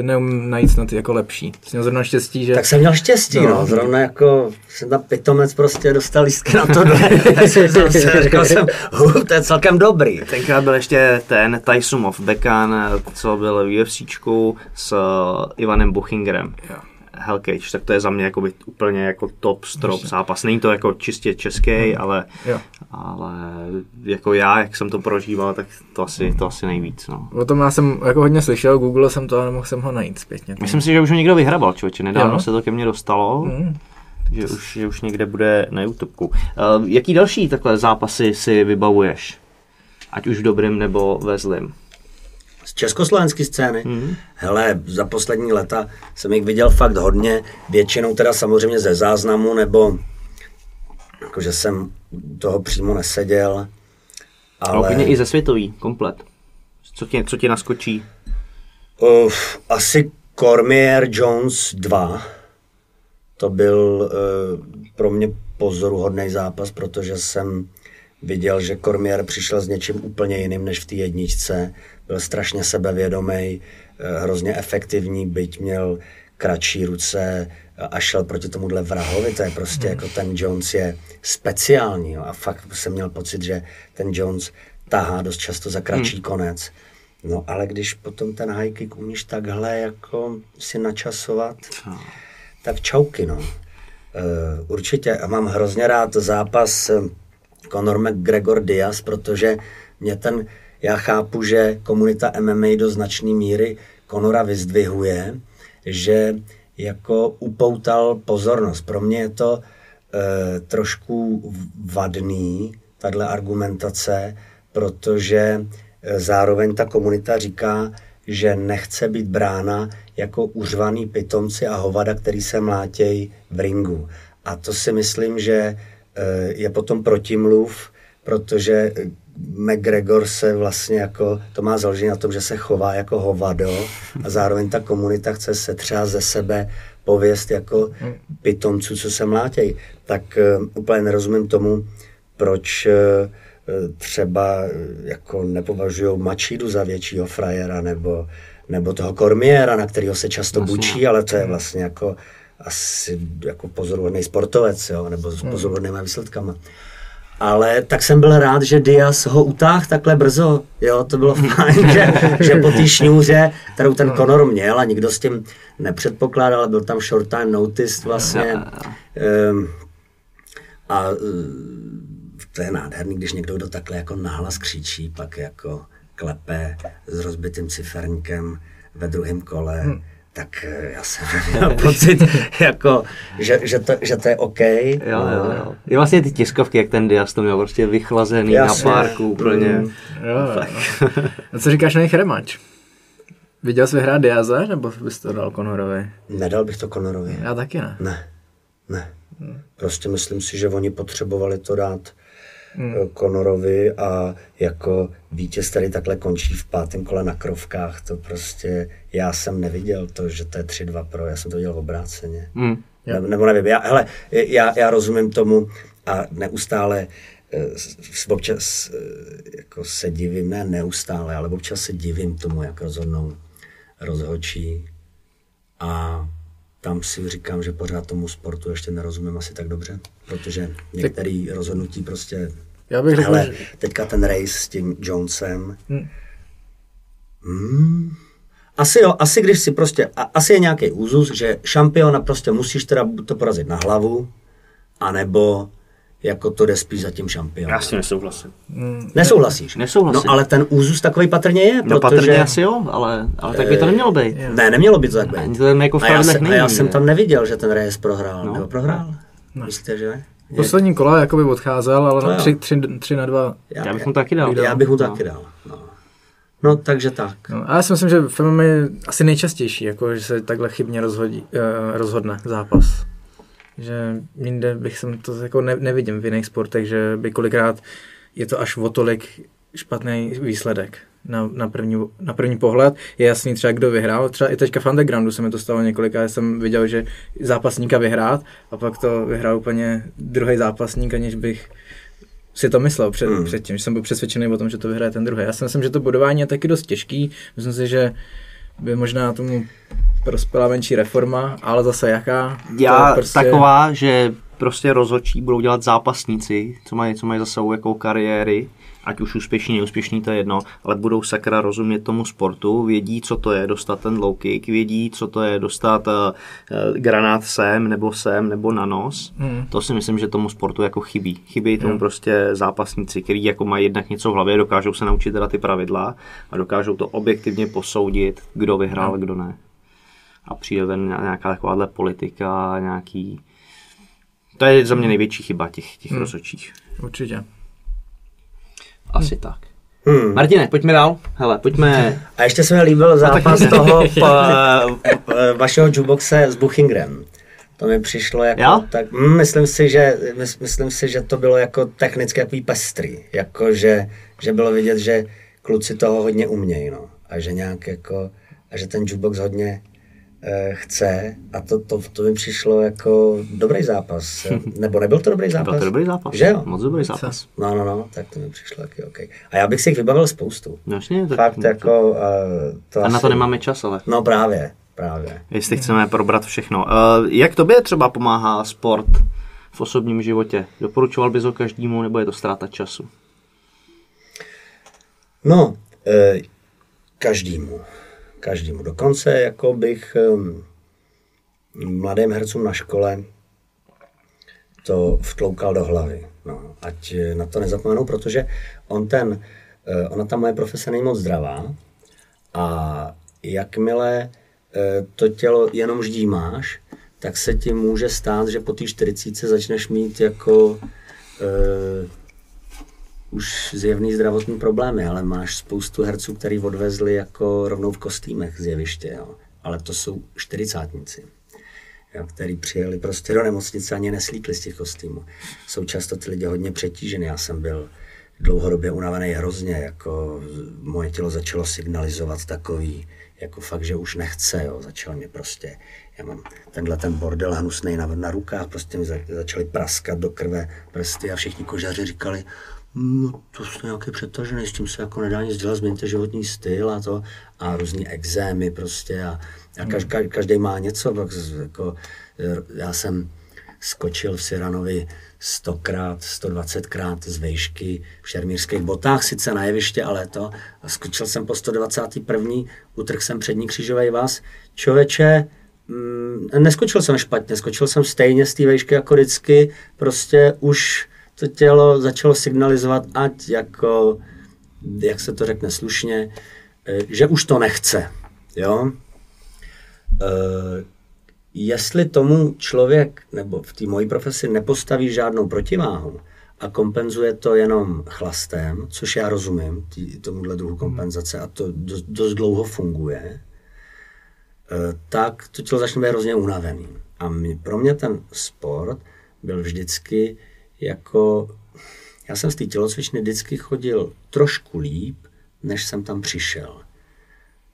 neumím najít snad jako lepší. Jsi měl zrovna štěstí, že... Tak jsem měl štěstí, no. No. Zrovna jako jsem tam pitomec prostě dostal lístky na to. Říkal jsem, hu, to je celkem dobrý. Tenkrát byl ještě ten Tysumov Bekan, co byl v UFCčku s eh, Ivanem Buchingerem. Jo. Hellcage, tak to je za mě jako úplně jako top strop zápas. Není to jako čistě český, ale, Jo. ale jako já, jak jsem to prožíval, tak to asi, to asi nejvíc. No. O tom já jsem jako hodně slyšel, googlil jsem to a nemohl jsem ho najít zpětně. Myslím si, že už ho někdo vyhrabal, člověče. Nedávno Jo. se to ke mně dostalo, Mm. že už, že už někde bude na YouTubeku. Uh, jaký další takhle zápasy si vybavuješ? Ať už v dobrým nebo ve zlým. Československé scény. Mm. Hele, za poslední leta jsem jich viděl fakt hodně, většinou teda samozřejmě ze záznamu, nebo jakože jsem toho přímo neseděl. Ale Ale úplně i ze světový, komplet. Co ti, co ti naskočí? Uf, asi Cormier Jones 2. To byl uh, pro mě pozoruhodný zápas, protože jsem viděl, že Cormier přišel s něčím úplně jiným než v té jedničce. Byl strašně sebevědomý, uh, hrozně efektivní, byť měl kratší ruce a šel proti tomuhle vrahovi. To je prostě jako ten Jones je speciální. Jo. A fakt jsem měl pocit, že ten Jones tahá dost často za kratší konec. No ale když potom ten high kick umíš takhle jako si načasovat, tak čauky, no. Uh, určitě a mám hrozně rád zápas eh, Conor McGregor Diaz, protože mě ten, já chápu, že komunita MMA do značné míry Conora vyzdvihuje, že jako upoutal pozornost. Pro mě je to e, trošku vadný, tahle argumentace, protože e, zároveň ta komunita říká, že nechce být brána jako uřvaný pitomci a hovada, který se mlátějí v ringu. A to si myslím, že je potom protimluv, protože McGregor se vlastně jako, to má založení na tom, že se chová jako hovado a zároveň ta komunita chce se třeba ze sebe pověst jako pitomců, co se mlátějí. Tak uh, úplně nerozumím tomu, proč uh, třeba jako nepovažují Mačídu za většího frajera nebo, nebo toho Kormiera, na kterého se často bučí, ale to je vlastně jako asi jako pozoruhodný sportovec, jo, nebo s pozoruhodnýma výsledkama. Ale tak jsem byl rád, že Diaz ho utáhl takhle brzo. Jo, to bylo fajn, že, že po té šňůře, kterou ten Conor měl a nikdo s tím nepředpokládal, byl tam short time notice vlastně. Um, a uh, to je nádherný, když někdo kdo takhle jako nahlas křičí, pak jako klepe s rozbitým ciferníkem ve druhém kole. Hmm tak já jsem měl pocit, jako, že, že, to, že to je OK. Jo, jo, jo. Je vlastně ty tiskovky, jak ten Diaz to měl prostě vychlazený Jasně. na párku úplně. Jo, jo. A co říkáš na jejich rematch? Viděl jsi vyhrát Diaze, nebo bys to dal Conorovi? Nedal bych to Conorovi. Já taky ne. Ne, ne. Prostě myslím si, že oni potřebovali to dát hmm. Conorovi a jako vítěz tady takhle končí v pátém kole na krovkách, to prostě já jsem neviděl to, že to je 3-2 pro, já jsem to viděl obráceně. Hmm. Ne, nebo nevím, já, hele, já, já rozumím tomu a neustále eh, občas eh, jako se divím, ne neustále, ale občas se divím tomu, jak rozhodnou rozhodčí a tam si říkám, že pořád tomu sportu ještě nerozumím asi tak dobře, protože některé rozhodnutí prostě... Já bych řekl, Hele, že... teďka ten race s tím Jonesem. Hmm. Asi jo, asi když si prostě, a, asi je nějaký úzus, že šampiona prostě musíš teda to porazit na hlavu, anebo jako to jde spíš za tím šampionem. Já s tím nesouhlasím. Nesouhlasíš? Nesouhlasím. No ale ten úzus takový patrně je, No protože... patrně asi jo, ale, ale tak by to nemělo být. Ne, nemělo by to tak Ani být. to tam jako v A já, jsem, a já jsem tam neviděl, že ten Reyes prohrál. No. Nebo prohrál? Myslíte, že ne? Poslední kola jakoby odcházel, ale To na jo. 3, 3, 3 na 2. Já bych mu taky dal. Já bych mu taky dal. No. no, takže tak. No, a já si myslím, že v MMA je asi nejčastější, jako, že se takhle chybně rozhodí, eh, rozhodne zápas. Že jinde bych jsem to jako ne, nevidím v jiných sportech, že by kolikrát je to až o tolik špatný výsledek. Na, na, první, na první pohled. Je jasný třeba, kdo vyhrál. Třeba i teďka v undergroundu se mi to stalo několikrát, jsem viděl, že zápasníka vyhrát a pak to vyhrál úplně druhý zápasník, aniž bych si to myslel před, hmm. předtím, že jsem byl přesvědčený o tom, že to vyhraje ten druhý. Já si myslím, že to budování je taky dost těžký. Myslím si, že by možná tomu prospěla menší reforma, ale zase jaká? Já prostě... taková, že prostě rozhodčí budou dělat zápasníci, co mají, co mají za sebou jako kariéry, ať už úspěšný, neúspěšný, to je jedno, ale budou sakra rozumět tomu sportu, vědí, co to je dostat ten low kick, vědí, co to je dostat uh, granát sem, nebo sem, nebo na nos. Hmm. To si myslím, že tomu sportu jako chybí. Chybí tomu hmm. prostě zápasníci, kteří jako mají jednak něco v hlavě, dokážou se naučit teda ty pravidla a dokážou to objektivně posoudit, kdo vyhrál, hmm. kdo ne. A přijde ven nějaká takováhle politika, nějaký... To je za mě největší chyba těch, těch hmm. rozhodčích. Určitě. Asi hmm. tak. Hmm. Martine, pojďme dál. Hele, pojďme... A ještě se mi líbil zápas no, toho p, p, vašeho jukeboxe s Buchingrem. To mi přišlo jako jo? tak, mm, myslím si, že, myslím si, že to bylo jako technicky takový pestrý, jako že, že bylo vidět, že kluci toho hodně umějí, no. A že nějak jako, a že ten jukebox hodně Eh, chce a to, to, to mi přišlo jako dobrý zápas. Nebo nebyl to dobrý zápas? Byl to dobrý zápas. Že jo? Moc dobrý zápas. No, no, no, tak to mi přišlo taky OK. A já bych si jich vybavil spoustu. No, jasně, tak, Fakt jako... Uh, to a asi... na to nemáme čas, ale. No právě, právě. Jestli chceme probrat všechno. Uh, jak tobě třeba pomáhá sport v osobním životě? Doporučoval bys ho každému, nebo je to ztráta času? No, uh, každému každému. Dokonce jako bych mladým hercům na škole to vtloukal do hlavy. No, ať na to nezapomenou, protože on ten, eh, ona ta moje profese není moc zdravá a jakmile eh, to tělo jenom ždímáš, tak se ti může stát, že po té 40 začneš mít jako e, už zjevný zdravotní problémy, ale máš spoustu herců, který odvezli jako rovnou v kostýmech z jeviště, jo. ale to jsou čtyřicátníci, jo, který přijeli prostě do nemocnice ani neslíkli z těch kostýmů. Jsou často ty lidi hodně přetížený, já jsem byl dlouhodobě unavený hrozně, jako moje tělo začalo signalizovat takový, jako fakt, že už nechce, jo, začal mě prostě, já mám tenhle ten bordel hnusný na, na rukách, prostě mi začaly praskat do krve prsty a všichni kožaři říkali, no, to jsou nějaké přetažené, s tím se jako nedá nic dělat, změňte životní styl a to, a různý exémy prostě a, a kaž, ka, každý má něco, tak jako, já jsem skočil v Siranovi stokrát, 120krát z vejšky v šermírských botách, sice na jeviště, ale to. A skočil jsem po 121. utrhl jsem přední křížový vás. Člověče, mm, neskočil jsem špatně, skočil jsem stejně z té vejšky jako vždycky, prostě už to tělo začalo signalizovat, ať jako, jak se to řekne slušně, eh, že už to nechce. Jo? E, jestli tomu člověk, nebo v té mojí profesi nepostaví žádnou protiváhu a kompenzuje to jenom chlastem, což já rozumím, tý, tomuhle druhu kompenzace a to dost, dost dlouho funguje, e, tak to tělo začne být hrozně unavený. A mě, pro mě ten sport byl vždycky jako já jsem z té tělocvičny vždycky chodil trošku líp, než jsem tam přišel.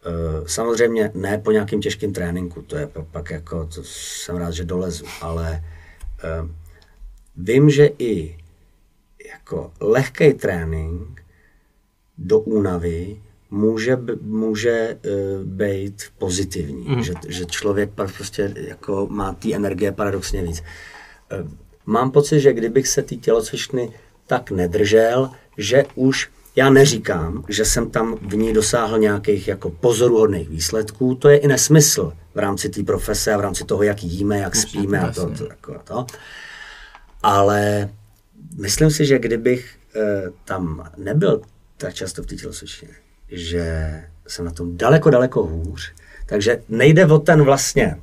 E, samozřejmě ne po nějakým těžkém tréninku, to je pak jako, to jsem rád, že dolezu, ale e, vím, že i jako lehký trénink do únavy může, může uh, být pozitivní, mm. že, že člověk prostě jako má té energie paradoxně víc. Uh, mám pocit, že kdybych se té tělocvičny tak nedržel, že už já neříkám, že jsem tam v ní dosáhl nějakých jako pozoruhodných výsledků, to je i nesmysl v rámci té profese a v rámci toho, jak jíme, jak spíme a to, to, to, to. Ale myslím si, že kdybych e, tam nebyl tak často v té tělocvičně, že jsem na tom daleko, daleko hůř, takže nejde o ten vlastně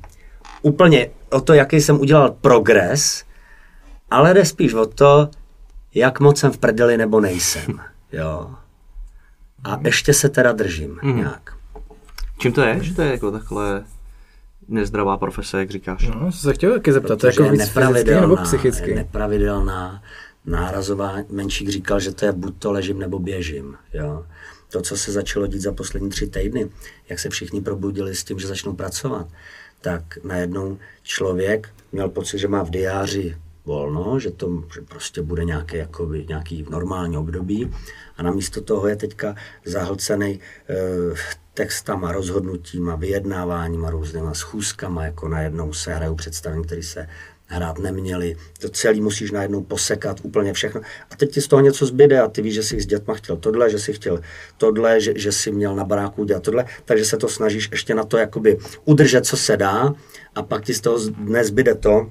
úplně o to, jaký jsem udělal progres, ale jde spíš o to, jak moc jsem v prdeli nebo nejsem. Jo. A ještě se teda držím mm. nějak. Čím to je, že to je jako takhle nezdravá profese, jak říkáš? No, se chtěl taky zeptat, to jako víc nepravidelná, nebo psychicky? Nepravidelná, nárazová, menšík říkal, že to je buď to ležím nebo běžím, jo. to, co se začalo dít za poslední tři týdny, jak se všichni probudili s tím, že začnou pracovat, tak najednou člověk měl pocit, že má v diáři volno, že to že prostě bude nějaké, jakoby, nějaký normální období a namísto toho je teďka zahlcený e, textama, rozhodnutíma, vyjednáváníma, různýma schůzkama, jako najednou se hrajou představení, které se hrát neměli. To celý musíš najednou posekat úplně všechno. A teď ti z toho něco zbyde a ty víš, že jsi s dětma chtěl tohle, že jsi chtěl tohle, že, že jsi měl na baráku udělat tohle, takže se to snažíš ještě na to jakoby udržet, co se dá a pak ti z toho nezbyde to,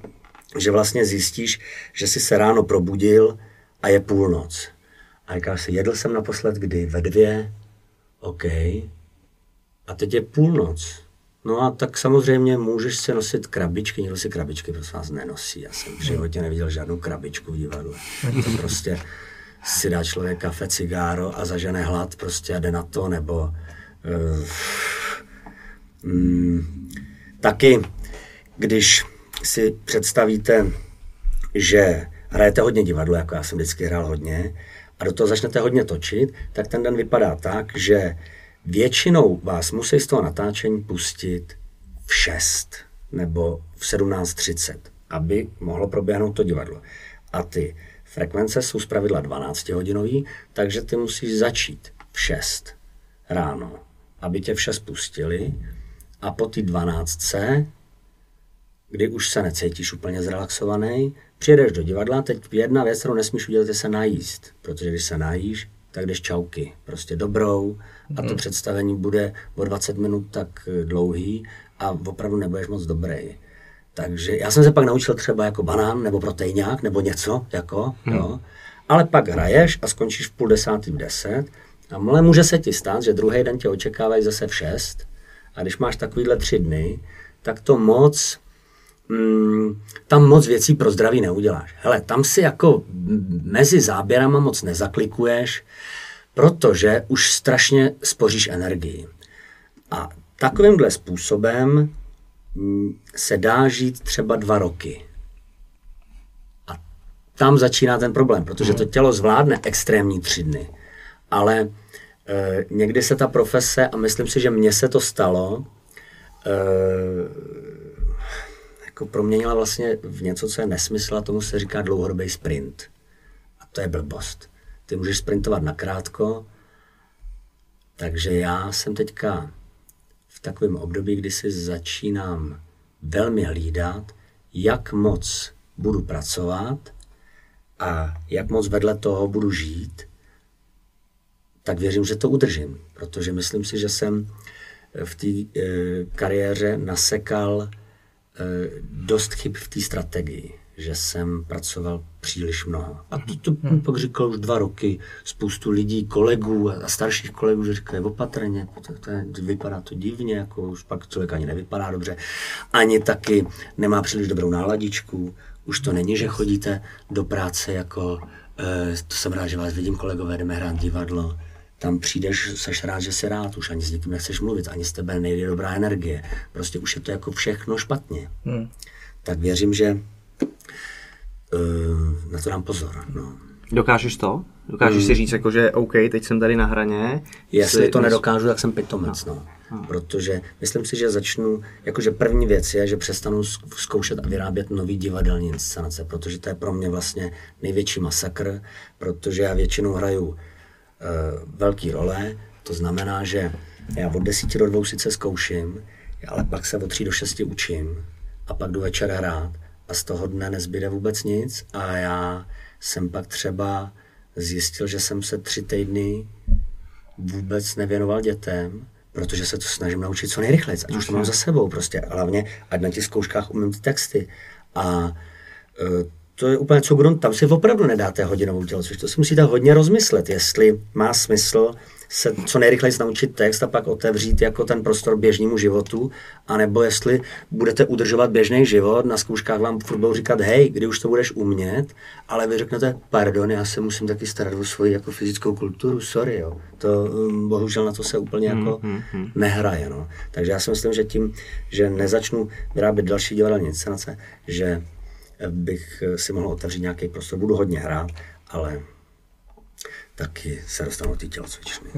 že vlastně zjistíš, že jsi se ráno probudil a je půlnoc. A říkáš si, jedl jsem naposled kdy? Ve dvě? OK. A teď je půlnoc. No a tak samozřejmě můžeš si nosit krabičky, někdo si krabičky prostě vás nenosí. Já jsem v životě neviděl žádnou krabičku v divadle. To prostě si dá člověk kafe, cigáro a zažene hlad prostě a jde na to, nebo uh, mm, taky, když si představíte, že hrajete hodně divadlo, jako já jsem vždycky hrál hodně, a do toho začnete hodně točit, tak ten den vypadá tak, že většinou vás musí z toho natáčení pustit v 6 nebo v 17.30, aby mohlo proběhnout to divadlo. A ty frekvence jsou zpravidla 12 hodinový, takže ty musíš začít v 6 ráno, aby tě v 6 pustili a po ty 12 kdy už se necítíš úplně zrelaxovaný, přijedeš do divadla, teď jedna věc, kterou nesmíš udělat, je se najíst, protože když se najíš, tak jdeš čauky, prostě dobrou a to hmm. představení bude o 20 minut tak eh, dlouhý a opravdu nebudeš moc dobrý. Takže já jsem se pak naučil třeba jako banán nebo proteinák nebo něco, jako, hmm. jo. Ale pak hraješ a skončíš v půl desátý v deset a mle může se ti stát, že druhý den tě očekávají zase v šest a když máš takovýhle tři dny, tak to moc mm, tam moc věcí pro zdraví neuděláš. Hele, tam si jako mezi záběrama moc nezaklikuješ, protože už strašně spoříš energii. A takovýmhle způsobem mm, se dá žít třeba dva roky. A tam začíná ten problém, protože to tělo zvládne extrémní tři dny. Ale e, někdy se ta profese, a myslím si, že mně se to stalo, e, jako proměnila vlastně v něco, co je nesmysl a tomu se říká dlouhodobý sprint. A to je blbost. Ty můžeš sprintovat nakrátko, takže já jsem teďka v takovém období, kdy si začínám velmi hlídat, jak moc budu pracovat a jak moc vedle toho budu žít, tak věřím, že to udržím, protože myslím si, že jsem v té e, kariéře nasekal dost chyb v té strategii, že jsem pracoval příliš mnoho. A to, to hmm. pak říkal už dva roky spoustu lidí, kolegů a starších kolegů, že říkají opatrně, to, to je, vypadá to divně, jako už pak člověk ani nevypadá dobře, ani taky nemá příliš dobrou náladičku, už to není, že chodíte do práce jako, e, to jsem rád, že vás vidím, kolegové, jdeme hrát divadlo, tam přijdeš, seš rád, že jsi rád, už ani s nikým nechceš mluvit, ani z tebe nejde dobrá energie. Prostě už je to jako všechno špatně. Hmm. Tak věřím, že uh, na to dám pozor. No. Dokážeš to? Dokážeš hmm. si říct, jako, že OK, teď jsem tady na hraně? Jestli to nedokážu, tak jsem pitomec. No. No. Protože myslím si, že začnu, jakože první věc je, že přestanu zkoušet a vyrábět nový divadelní inscenace, protože to je pro mě vlastně největší masakr, protože já většinou hraju Eh, velký role, to znamená, že já od 10 do 2 sice zkouším, ale pak se od 3 do 6 učím a pak jdu večer hrát a z toho dne nezbyde vůbec nic. A já jsem pak třeba zjistil, že jsem se tři týdny vůbec nevěnoval dětem, protože se to snažím naučit co nejrychleji, ať už to mám za sebou prostě, hlavně ať na těch zkouškách umím ty texty. A eh, to je úplně co grunt, tam si opravdu nedáte hodinovou tělocvičku, to si musíte hodně rozmyslet, jestli má smysl se co nejrychleji naučit text a pak otevřít jako ten prostor běžnému životu, anebo jestli budete udržovat běžný život, na zkouškách vám furt budou říkat, hej, kdy už to budeš umět, ale vy řeknete, pardon, já se musím taky starat o svoji jako fyzickou kulturu, sorry, jo. To um, bohužel na to se úplně jako mm, mm, nehraje, no. Takže já si myslím, že tím, že nezačnu vyrábět další divadelní inscenace, že bych si mohl otevřít nějaký prostor. Budu hodně hrát, ale taky se dostanou ty tělocvičny.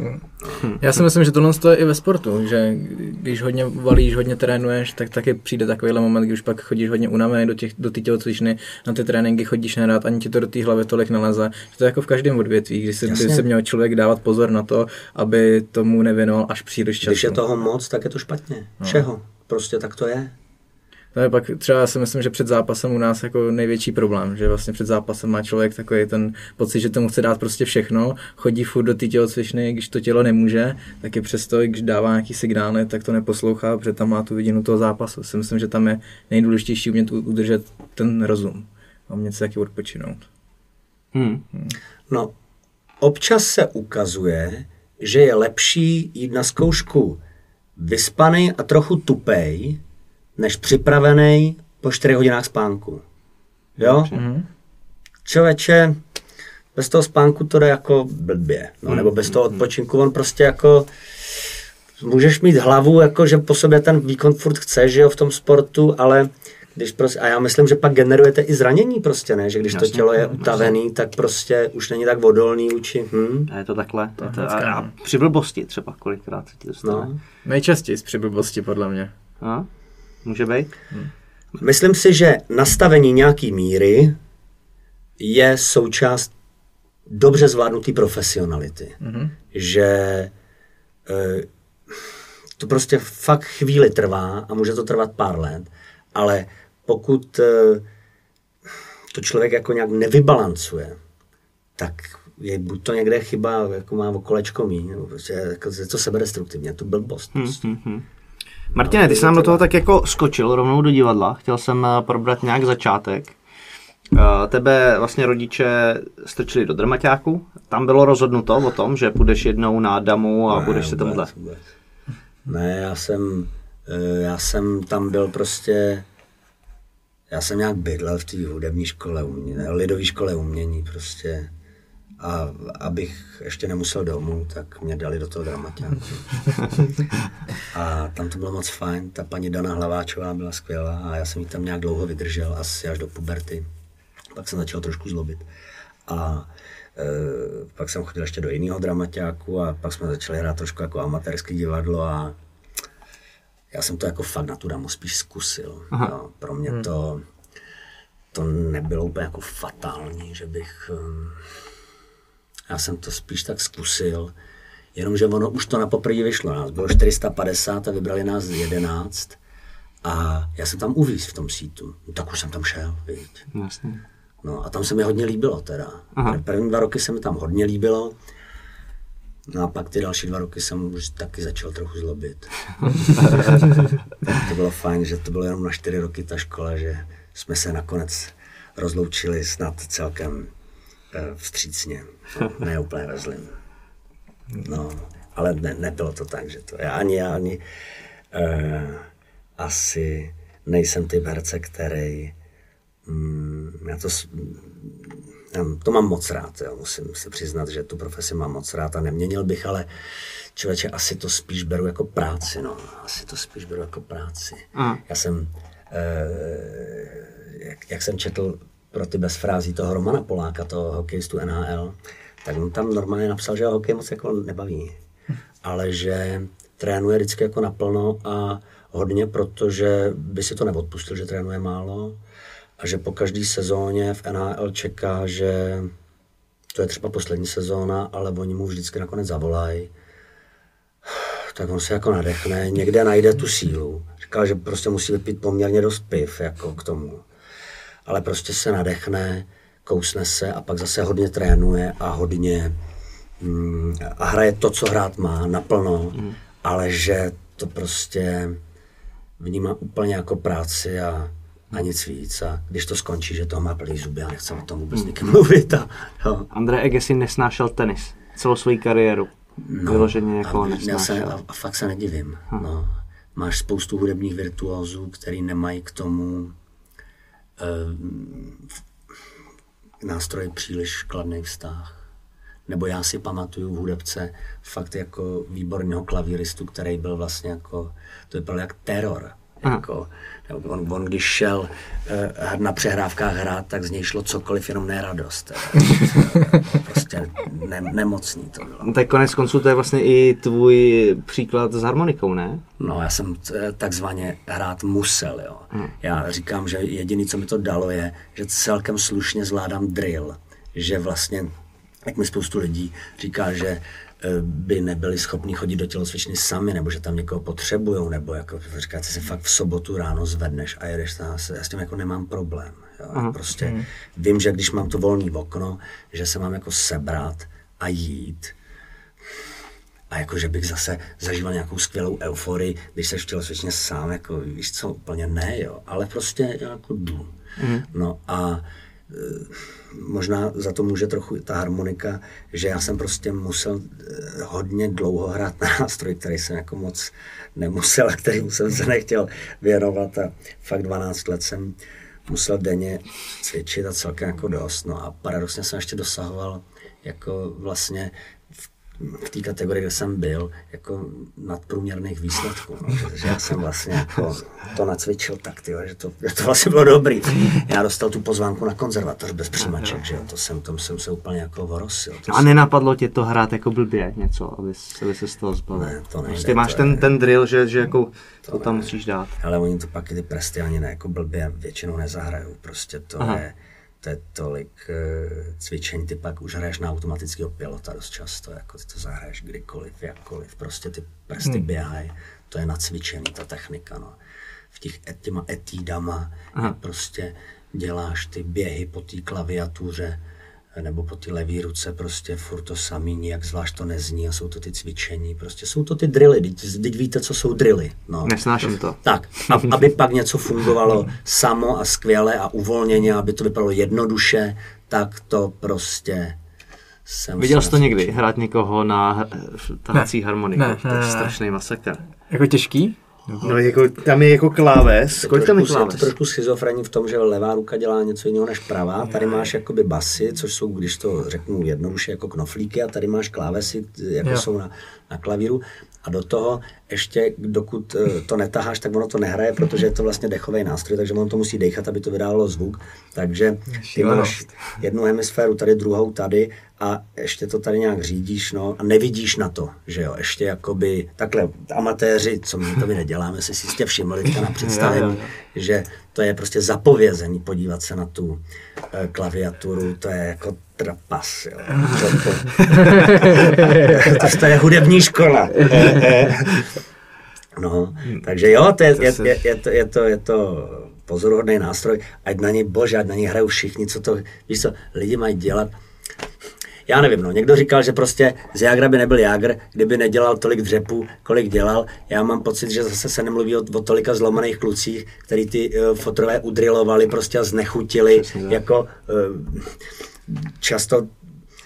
Já si myslím, že tohle je i ve sportu, že když hodně valíš, hodně trénuješ, tak taky přijde takovýhle moment, když pak chodíš hodně unavený do, těch, do ty tělocvičny, na ty tréninky chodíš nerad, ani ti to do té hlavy tolik neleze. Že to je jako v každém odvětví, když si, by se měl člověk dávat pozor na to, aby tomu nevěnoval až příliš času. Když je toho moc, tak je to špatně. Všeho. Prostě tak to je. To je pak třeba já si myslím, že před zápasem u nás jako největší problém, že vlastně před zápasem má člověk takový ten pocit, že tomu chce dát prostě všechno, chodí furt do té tělocvičny, když to tělo nemůže, tak je přesto, když dává nějaký signály, tak to neposlouchá, protože tam má tu vidinu toho zápasu. Si myslím, že tam je nejdůležitější umět udržet ten rozum a umět se taky odpočinout. Hmm. No, občas se ukazuje, že je lepší jít na zkoušku vyspaný a trochu tupej, než připravený po 4 hodinách spánku. Jo? Člověče, bez toho spánku to jde jako blbě. No, nebo bez toho odpočinku, on prostě jako můžeš mít hlavu, jako že po sobě ten výkon furt chce, že jo, v tom sportu, ale když prostě, a já myslím, že pak generujete i zranění prostě, ne, že když to Jasně, tělo je jasně. utavený, tak prostě už není tak odolný vůči, hm, A je to takhle. To je to, a, a no. při blbosti třeba kolikrát se ti to stane. no. Nejčastěji z přiblbosti, podle mě. No. Může být? Myslím si, že nastavení nějaký míry je součást dobře zvládnutý profesionality. Mm-hmm. Že e, to prostě fakt chvíli trvá a může to trvat pár let, ale pokud e, to člověk jako nějak nevybalancuje, tak je buď to někde chyba, jako má o kolečko míň, nebo prostě jako, je to sebedestruktivně, je to blbost. Prostě. Martine, ty jsi nám do toho tak jako skočil rovnou do divadla. Chtěl jsem eh, probrat nějak začátek. Eh, Tebe vlastně rodiče strčili do dramaťáku. Tam bylo rozhodnuto o tom, že půjdeš jednou na damu a Ne, budeš se vůbec, tomuhle. vůbec. Ne, já jsem, eh, já jsem tam byl prostě, já jsem nějak bydlel v té hudební škole, umění, lidové škole umění prostě. A abych ještě nemusel domů, tak mě dali do toho dramaťáku. A tam to bylo moc fajn, ta paní Dana Hlaváčová byla skvělá a já jsem ji tam nějak dlouho vydržel, asi až do puberty. Pak jsem začal trošku zlobit. A e, pak jsem chodil ještě do jiného dramaťáku a pak jsme začali hrát trošku jako amatérské divadlo a já jsem to jako fakt na tu damu spíš zkusil. Jo. Pro mě to, to nebylo úplně jako fatální, že bych... em, Já jsem to spíš tak zkusil, jenomže ono už to na poprvé vyšlo. Nás bylo 450 a vybrali nás 11 a já jsem tam uvíz v tom sítu. No, tak už jsem tam šel. Jasně. No a tam se mi hodně líbilo teda. Aha. První dva roky se mi tam hodně líbilo. No a pak ty další dva roky jsem už taky začal trochu zlobit. to bylo fajn, že to bylo jenom na čtyři roky ta škola, že jsme se nakonec rozloučili snad celkem vstřícně. No, ne úplně ve zlým. No, ale ne, nebylo to tak, že to já ani já ani eh, asi nejsem typ herce, který mm, já to, já to mám moc rád, jo. musím se přiznat, že tu profesi mám moc rád a neměnil bych, ale člověče, asi to spíš beru jako práci, no. Asi to spíš beru jako práci. Aha. Já jsem, eh, jak, jak jsem četl pro ty bez frází toho Romana Poláka, toho hokejistu NHL, tak on tam normálně napsal, že ho hokej moc jako nebaví, ale že trénuje vždycky jako naplno a hodně, protože by si to neodpustil, že trénuje málo a že po každé sezóně v NHL čeká, že to je třeba poslední sezóna, ale oni mu vždycky nakonec zavolají tak on se jako nadechne, někde najde tu sílu. Říkal, že prostě musí vypít poměrně dost piv jako k tomu. Ale prostě se nadechne, kousne se a pak zase hodně trénuje a hodně mm, a hraje to, co hrát má, naplno, mm. ale že to prostě vnímá úplně jako práci a, a nic víc. A když to skončí, že toho má plný zuby a nechce o tom vůbec mm. nikým mluvit. A, jo. André Agassi nesnášel tenis celou svoji kariéru. No, Vyloženě jako a, já se, nesnášel. a, a fakt se nedivím. No. Máš spoustu hudebních virtuózů, který nemají k tomu eh, k nástroji příliš kladný vztah. Nebo já si pamatuju v hudebce fakt jako výborného klavíristu, který byl vlastně jako, to vypadalo jak teror. Jako, on, on, když šel uh, na přehrávkách hrát, tak z něj šlo cokoliv, jenom ne radost. prostě ne, nemocný to bylo. No, tak konec konců to je vlastně i tvůj příklad s harmonikou, ne? No, já jsem eh, takzvaně hrát musel, jo. Hmm. Já říkám, že jediný, co mi to dalo, je, že celkem slušně zvládám drill. Že vlastně, jak mi spoustu lidí říká, že by nebyli schopni chodit do tělocvičny sami, nebo že tam někoho potřebují, nebo jako říkáte si fakt v sobotu ráno zvedneš a jedeš tam, já s tím jako nemám problém. Jo. Aha. Prostě hmm. vím, že když mám to volný okno, že se mám jako sebrat a jít, a jako, že bych zase zažíval nějakou skvělou euforii, když se v tělocvičně sám, jako víš co, úplně ne, jo, ale prostě jako jdu. Mm. No a možná za to může trochu ta harmonika, že já jsem prostě musel eh, hodně dlouho hrát na nástroj, který jsem jako moc nemusel a který jsem se nechtěl věnovat a fakt 12 let jsem musel denně cvičit a celkem jako dost. No a paradoxně jsem ještě dosahoval jako vlastně v té kategorii, kde jsem byl, jako nadprůměrných výsledků. No. Že, já jsem vlastně jako to nacvičil tak, tyjo, že, to, že to vlastně bylo dobrý. Já dostal tu pozvánku na konzervatoř bez přijímaček, že jo, to jsem, tom jsem se úplně jako vorosil. a nenapadlo tě to hrát jako blbě něco, aby, aby se z toho zbavil? Ne, to nejde, prostě máš to ten, je, ten drill, že, že jako to, to tam musíš dát. Ale oni to pak ty prsty ani ne jako blbě většinou nezahrajou, prostě to Aha. je to je tolik uh, cvičení, ty pak už hraješ na automatického pilota dost často, jako ty to zahraješ kdykoliv, jakkoliv, prostě ty prsty hmm. běhají, to je nacvičený, ta technika, no. V těch těma etídama prostě děláš ty běhy po té klaviatuře, nebo po ty levý ruce prostě furt to samý, nijak zvlášť to nezní a jsou to ty cvičení, prostě jsou to ty drily, teď víte, co jsou drily. No. Nesnáším to. Tak, aby pak něco fungovalo samo a skvěle a uvolněně, aby to vypadalo jednoduše, tak to prostě jsem Viděl jsi to někdy, hrát někoho na tahací harmoniku? Ne, ne, to je strašný masakr. Jako těžký? No, jako, tam je jako kláves. Kolik tam je kláves? Je to trošku schizofrení v tom, že levá ruka dělá něco jiného než pravá. Tady máš jakoby basy, což jsou, když to řeknu jednoduše, jako knoflíky a tady máš klávesy, jako jo. jsou na, na klavíru. A do toho ještě, dokud eh, to netaháš, tak ono to nehraje, protože je to vlastně dechový nástroj, takže ono to musí dechat, aby to vydávalo zvuk. Takže ty máš jednu hemisféru tady, druhou tady a ještě to tady nějak řídíš, no, a nevidíš na to, že jo, ještě jakoby, takhle amatéři, co my to my neděláme, si si jistě všimli na představení, že to je prostě zapovězení podívat se na tu eh, klaviaturu, to je jako trapas, jo. To, to, to je hudební škola. No, takže jo, to je, je, je, je, to, je, to, je to pozoruhodný nástroj, ať na něj, bože, ať na něj hrajou všichni, co to, víš co, lidi mají dělat, já nevím, no, někdo říkal, že prostě z Jagra by nebyl Jagr, kdyby nedělal tolik dřepů, kolik dělal. Já mám pocit, že zase se nemluví o, o tolika zlomených klucích, který ty uh, fotrové udrilovali prostě a znechutili, Přesně, jako uh, často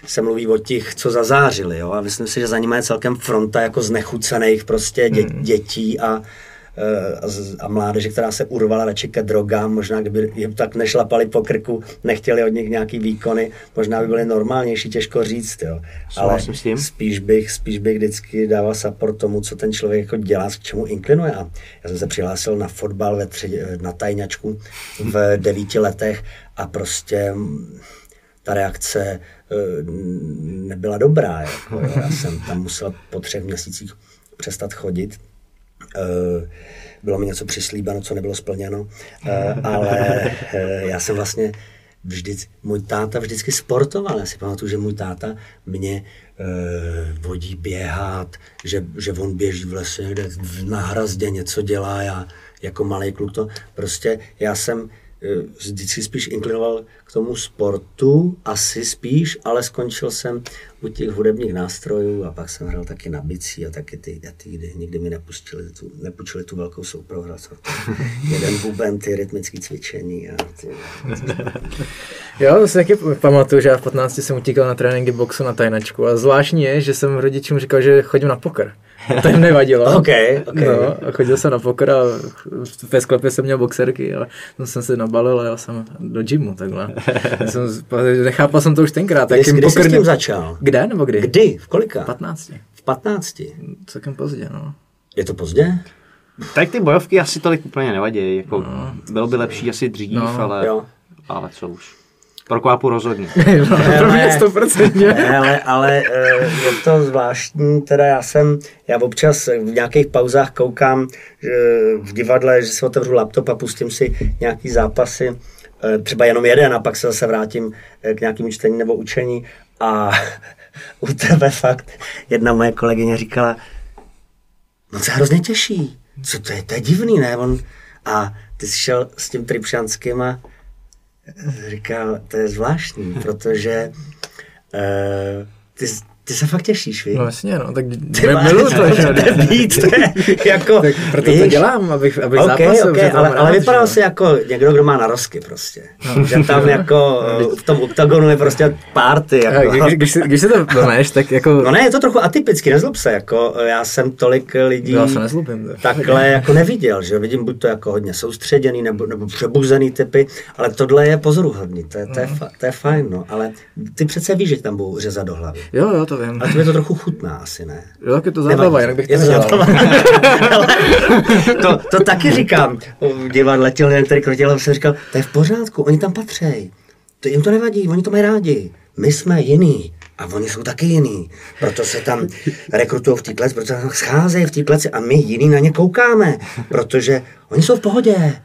se mluví o těch, co zazářili, jo, a myslím si, že za nimi je celkem fronta jako znechucených prostě dě, hmm. dětí a Eh, a mládeže, která se urvala radši ke drogám, možná kdyby jim tak nešlapali po krku, nechtěli od nich nějaký výkony, možná by byly normálnější, těžko říct, jo. Ale spíš bych, spíš bych vždycky dával support tomu, co ten člověk jako dělá, k čemu inklinuje. A já jsem se přihlásil na fotbal ve tři, na tajňačku v devíti letech a prostě ta reakce eh, nebyla dobrá. Jako, já jsem tam musel po třech měsících přestat chodit, Eh, bylo mi něco přislíbeno, co nebylo splněno, eh, ale já jsem vlastně vždy, můj táta vždycky sportoval. Já si pamatuju, že můj táta mě vodí běhat, že, že on běží v lese, na hrazdě, něco dělá, já jako malý kluk to. Prostě já jsem vždycky spíš inklinoval k tomu sportu, asi spíš, ale skončil jsem u těch hudebních nástrojů a pak jsem hrál taky na bicí a taky ty, a ty kdy nikdy mi nepustili tu, nepůjčili tu velkou souprohru. Jeden buben, ty rytmické cvičení. A ty, jo, to si taky pamatuju, že já v 15 jsem utíkal na tréninky boxu na tajnačku a zvláštní je, že jsem rodičům říkal, že chodím na poker. To jim nevadilo. okay, okay. No, a chodil jsem na poker a ve sklepě jsem měl boxerky a tam jsem se nabalil a jel jsem do gymu takhle. jsem, nechápal jsem to už tenkrát. Kdy, kdy jsi s tím začal? Kde nebo kdy? Kdy? V kolika? V 15. V 15? Celkem pozdě, no. Je to pozdě? Tak ty bojovky asi tolik úplně nevadí, jako bylo by lepší asi dřív, No, ale, jo. ale co už. Pro kvápu rozhodně. Pro mě 100%. Ne, ale, ale eh, je to zvláštní, teda já jsem, já občas v nějakých pauzách koukám že v divadle, že si otevřu laptop a pustím si nějaký zápasy, eh, třeba jenom jeden a pak se zase vrátím eh, k nějakým čtení nebo učení a u tebe fakt jedna moje kolegyně říkala, no je hrozně těžší, co to je, to je divný, ne, on, a ty jsi šel s tím Tripšanským a říkal, to je zvláštní, protože uh, ty, ty se fakt těšíš, víš? No jasně, no, tak miluju to, že to je být, to je jako, Tak proto to víš? dělám, abych, abych OK, zápasil. OK, že to ale, mám ale rád, vypadal jsi jako někdo, kdo má narosky prostě. Že tam jako v tom oktagonu je prostě party. Jako. Když, když, si, když si to vemeš, tak jako... No ne, je to trochu atypicky, nezlob se, jako já jsem tolik lidí Já se nezlobím. to. takhle jako neviděl, že vidím buď to jako hodně soustředěný nebo, nebo přebuzený typy, ale tohle je pozoruhodný, to je, to, je, Mhm. fa- to je fajn, no, ale ty přece víš, že tam budou řezat do hlavy. Jo, jo, to vím. Ale tobě to trochu chutná asi, ne? Jo, tak je to zábava, jinak bych to Je to nedělal. to, to taky říkám. V divadle těl, jeden, který krotil, jsem říkal, to je v pořádku, oni tam patří. To jim to nevadí, oni to mají rádi. My jsme jiný. A oni jsou taky jiný. Proto se tam rekrutují v té kleci, proto se tam scházejí v té kleci a my jiný na ně koukáme. Protože oni jsou v pohodě.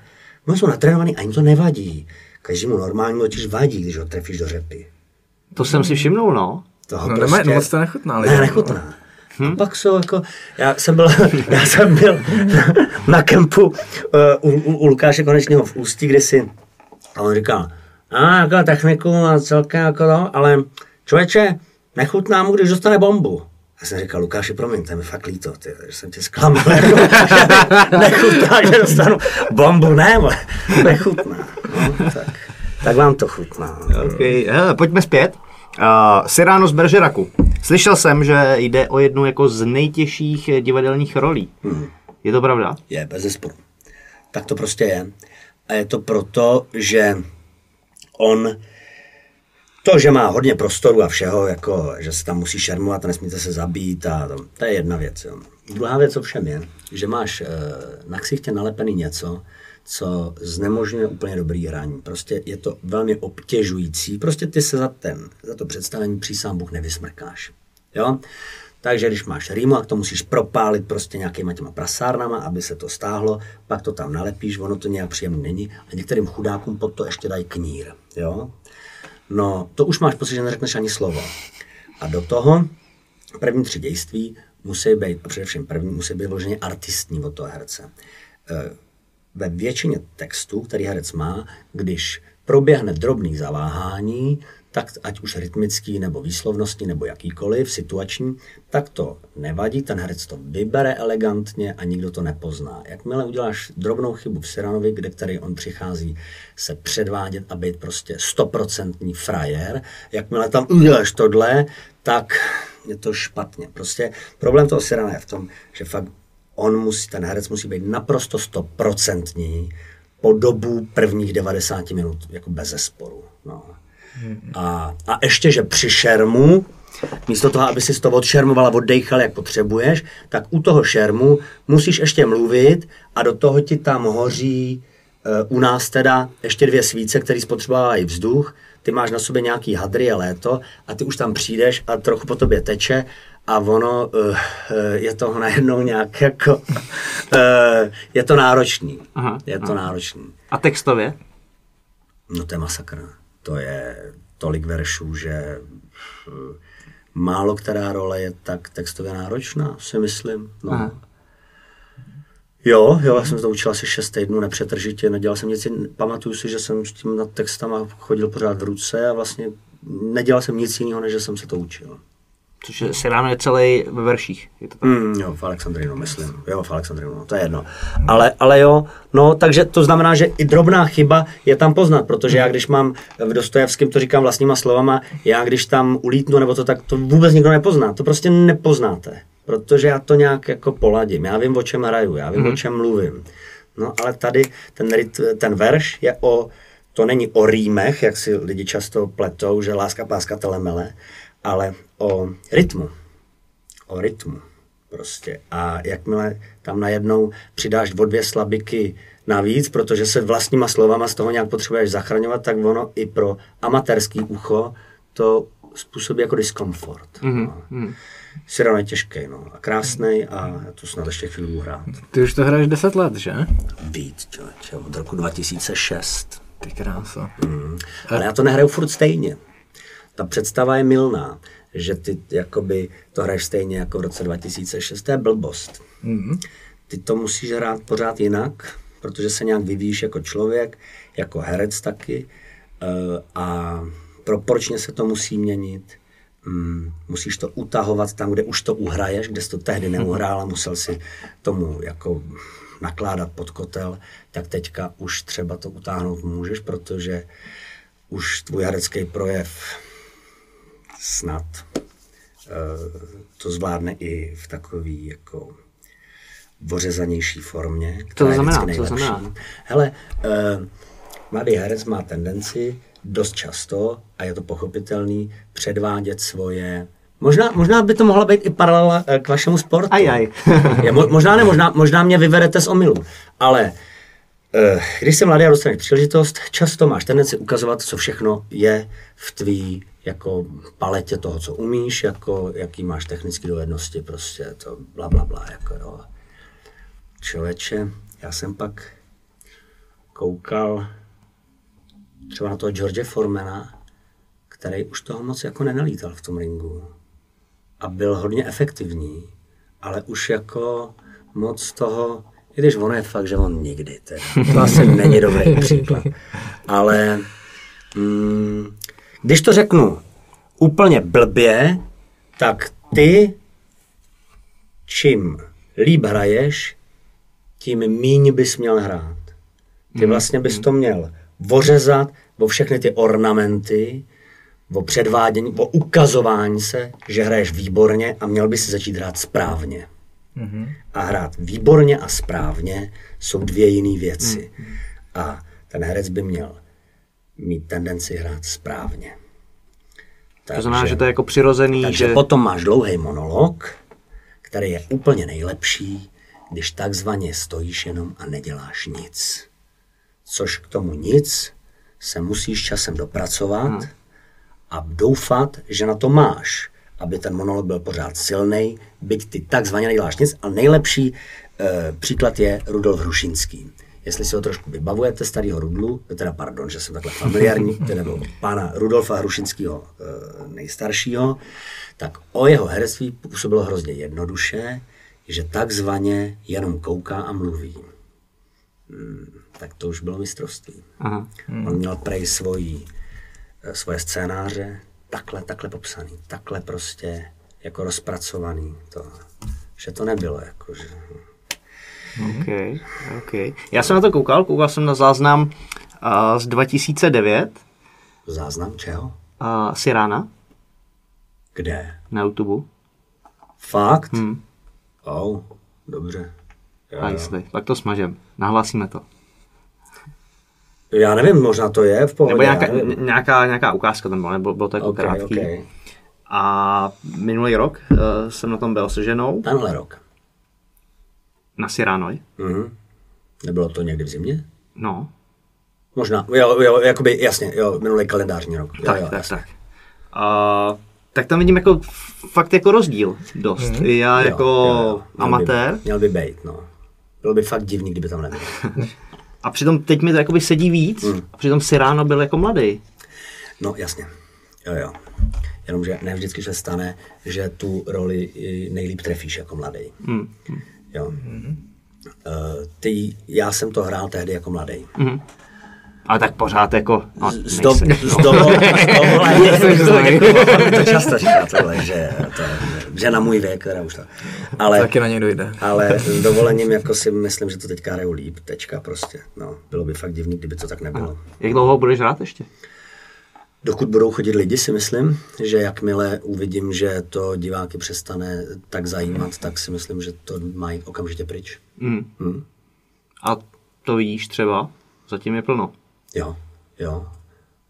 Oni jsou natrénovaní a jim to nevadí. Každému normálnímu totiž vadí, když ho trefíš do řepy. To jsem si všimnul, no. Toho No, prostě... nemá, moc to nechutná. Ne, nechutná. Hm? A pak jsou jako, já jsem byl, já jsem byl na, na kempu uh, u, u, u, Lukáše Konečného v Ústí kdysi a on říkal, a jako techniku a celkem jako to, ale člověče, nechutná mu, když dostane bombu. Já jsem říkal, Lukáši, promiň, to je mi fakt líto, ty, že jsem tě zklamal, jako, nechutná, že dostanu bombu, ne, vole, nechutná. No, tak, tak vám to chutná. Okay. Hele, pojďme zpět. Uh, Cyrano z Bergeraku. Slyšel jsem, že jde o jednu jako z nejtěžších eh, divadelních rolí. Je to pravda? Je, bez zesporu. Tak to prostě je. A je to proto, že on to, že má hodně prostoru a všeho, jako, že se tam musí šermovat a nesmíte se zabít, a to, to je jedna věc. Jo. Druhá věc ovšem je, že máš e, na ksichtě nalepený něco, co znemožňuje úplně dobrý hraní. Prostě je to velmi obtěžující. Prostě ty se za, ten, za to představení přísám Bůh nevysmrkáš. Jo? Takže když máš rýmu, tak to musíš propálit prostě nějakýma těma prasárnama, aby se to stáhlo, pak to tam nalepíš, ono to nějak příjemný není a některým chudákům pod to ještě dají knír. Jo? No, to už máš pocit, že neřekneš ani slovo. A do toho první tři dějství musí být, a především první, musí být vloženě artistní od toho herce. Ve většině textů, který herec má, když proběhne drobný zaváhání, tak ať už rytmický, nebo výslovnostní, nebo jakýkoliv, situační, tak to nevadí, ten herec to vybere elegantně a nikdo to nepozná. Jakmile uděláš drobnou chybu v Siranovi, kde který on přichází se předvádět a být prostě stoprocentní frajer, jakmile tam uděláš tohle, tak je to špatně. Prostě problém toho Sirana je v tom, že fakt on musí, ten herec musí být naprosto stoprocentní po dobu prvních 90 minut, jako bez zesporu. No. A, a ještě, že při šermu, místo toho, aby si to odšermoval a oddejchal, jak potřebuješ, tak u toho šermu musíš ještě mluvit a do toho ti tam hoří uh, u nás teda ještě dvě svíce, které spotřebovávají vzduch, ty máš na sobě nějaký hadry, je léto a ty už tam přijdeš a trochu po tobě teče a ono uh, uh, je to najednou nějak jako, uh, je to náročný. Aha, je to náročný. A textově? No to je masakr. To je tolik veršů, že eh, málo která role je tak textově náročná, si myslím. No. Aha. Jo, jo, já jsem to učil asi 6 týdnů nepřetržitě, nedělal jsem nic, pamatuju si, že jsem s tím nad textama chodil pořád v ruce a vlastně nedělal jsem nic jiného, než že jsem se to učil. Což je Cyrano je celý ve verších. Je to tak? Mm, jo, v Alexandrinu, myslím. Jo, v Alexandrinu, no, to je jedno. Ale, ale jo, no, takže to znamená, že i drobná chyba je tam poznat, protože já když mám v Dostojevském, to říkám vlastníma slovama, já když tam ulítnu nebo to, tak to vůbec nikdo nepozná. To prostě nepoznáte, protože já to nějak jako poladím. Já vím, o čem hraju, já vím, mm. o čem mluvím. No, ale tady ten, ten verš je o, to není o rýmech, jak si lidi často pletou, že láska, páska, telemele, ale o rytmu. O rytmu. Prostě. A jakmile tam najednou přidáš o dvě slabiky navíc, protože se vlastníma slovama z toho nějak potřebuješ zachraňovat, tak ono i pro amatérský ucho to způsobí jako diskomfort. Mm-hmm. No. Cyrano je těžký no, a krásný a já to snad ještě chvíli hrát. Ty už to hraješ 10 let, že? Víc, člověče, od roku 2006. Ty krása. Mm. Ale já to nehraju furt stejně. Ta představa je milná, že ty jakoby to hraješ stejně jako v roce 2006. To je blbost. Mm. Ty to musíš hrát pořád jinak, protože se nějak vyvíjíš jako člověk, jako herec taky eh, a proporčně se to musí měnit. Mm, musíš to utahovat tam, kde už to uhraješ, kde jsi to tehdy neuhrál a musel si tomu jako nakládat pod kotel, tak teďka už třeba to utáhnout můžeš, protože už tvůj herecký projev snad uh, to zvládne i v takový jako vořezanější formě. Co to znamená? Co znamená? Hele, uh, mladý herec má tendenci dost často, a je to pochopitelný, předvádět svoje Možná, možná by to mohla být i paralela eh, k vašemu sportu. Aj, aj. je, možná ne, možná, možná mě vyvedete z omylu, ale uh, když jsi mladý a dostaneš příležitost, často máš tendenci ukazovat, co všechno je v tvý jako paletě toho, co umíš, jako jaký máš technické dovednosti, prostě to bla, bla, bla, jako jo. Člověče, já jsem pak koukal třeba na toho George Formana, který už toho moc jako nenalítal v tom ringu. A byl hodně efektivní, ale už jako moc toho, i když ono je fakt, že on nikdy, teda. to asi není dobrý příklad. Ale mm, když to řeknu úplně blbě, tak ty, čím líp hraješ, tím míň bys měl hrát. Ty mhm. vlastně bys to měl vořezat o všechny ty ornamenty, o předvádění, o ukazování se, že hraješ výborně a měl by si začít hrát správně. Mm-hmm. A hrát výborně a správně jsou dvě jiné věci. Mm-hmm. A ten herec by měl mít tendenci hrát správně. Takže, to znamená, že to je jako přirozený. Takže že... potom máš dlouhý monolog, který je úplně nejlepší, když takzvaně stojíš jenom a neděláš nic. Což k tomu nic se musíš časem dopracovat hmm. a doufat, že na to máš, aby ten monolog byl pořád silný, byť ty takzvaně neděláš nic. A nejlepší e, příklad je Rudolf Hrušinský. Jestli si ho trošku vybavujete, starého Rudlu, teda pardon, že jsem takhle familiární, nebo pána Rudolfa Hrušinského e, nejstaršího, tak o jeho herectví působilo hrozně jednoduše, že takzvaně jenom kouká a mluví. Hmm, tak to už bylo mistrovství. Aha. Hmm. On měl prej svojí, eh, svoje scénáře takhle, takhle popsaný, takhle prostě jako rozpracovaný. To, že to nebylo jako, že... OK, OK. Já jsem na to koukal, koukal jsem na záznam uh, z 2009. Záznam čeho? Uh, Sirána. Kde? Na YouTube. Fakt? Hmm. Oh, dobře. Já, jestli, pak to smažem. Nahlásíme to. Já nevím, možná to je v pohodě. Nebo nějaká, nějaká, nějaká ukázka tam byla, nebo bylo to jako okay, krátký. Okay. A minulý rok uh, jsem na tom byl se ženou. Tenhle rok. Na Siranoj. Mm-hmm. Nebylo to někdy v zimě? No. Možná, jo, jo, jakoby, jasně, jo, minulý kalendářní rok. Jo, tak, jo, tak, jasně. tak. Uh, tak tam vidím jako fakt jako rozdíl dost. Mm-hmm. Já jo, jako jo, jo. Měl amatér. By, měl by být, no. Bylo by fakt divný, kdyby tam nebyl. a přitom teď mi to jakoby sedí víc, mm. a přitom si ráno byl jako mladý. No jasně, jo jo. Jenomže ne vždycky se stane, že tu roli nejlíp trefíš jako mladý. Mm. Jo. Mm-hmm. Uh, ty, já jsem to hrál tehdy jako mladý. Mm-hmm. Ale tak pořád jako, no, z, do, z to často říká tohle, že, to, že na můj věk, teda už to. Ale, Taky na něj dojde. Ale s dovolením jako si myslím, že to teďka hraju líp, tečka prostě. No, bylo by fakt divný, kdyby to tak nebylo. Aha. Jak dlouho budeš hrát ještě? Dokud budou chodit lidi, si myslím, že jakmile uvidím, že to diváky přestane tak zajímat, tak si myslím, že to mají okamžitě pryč. Mm. Mm. A to vidíš třeba? Zatím je plno. Jo, jo.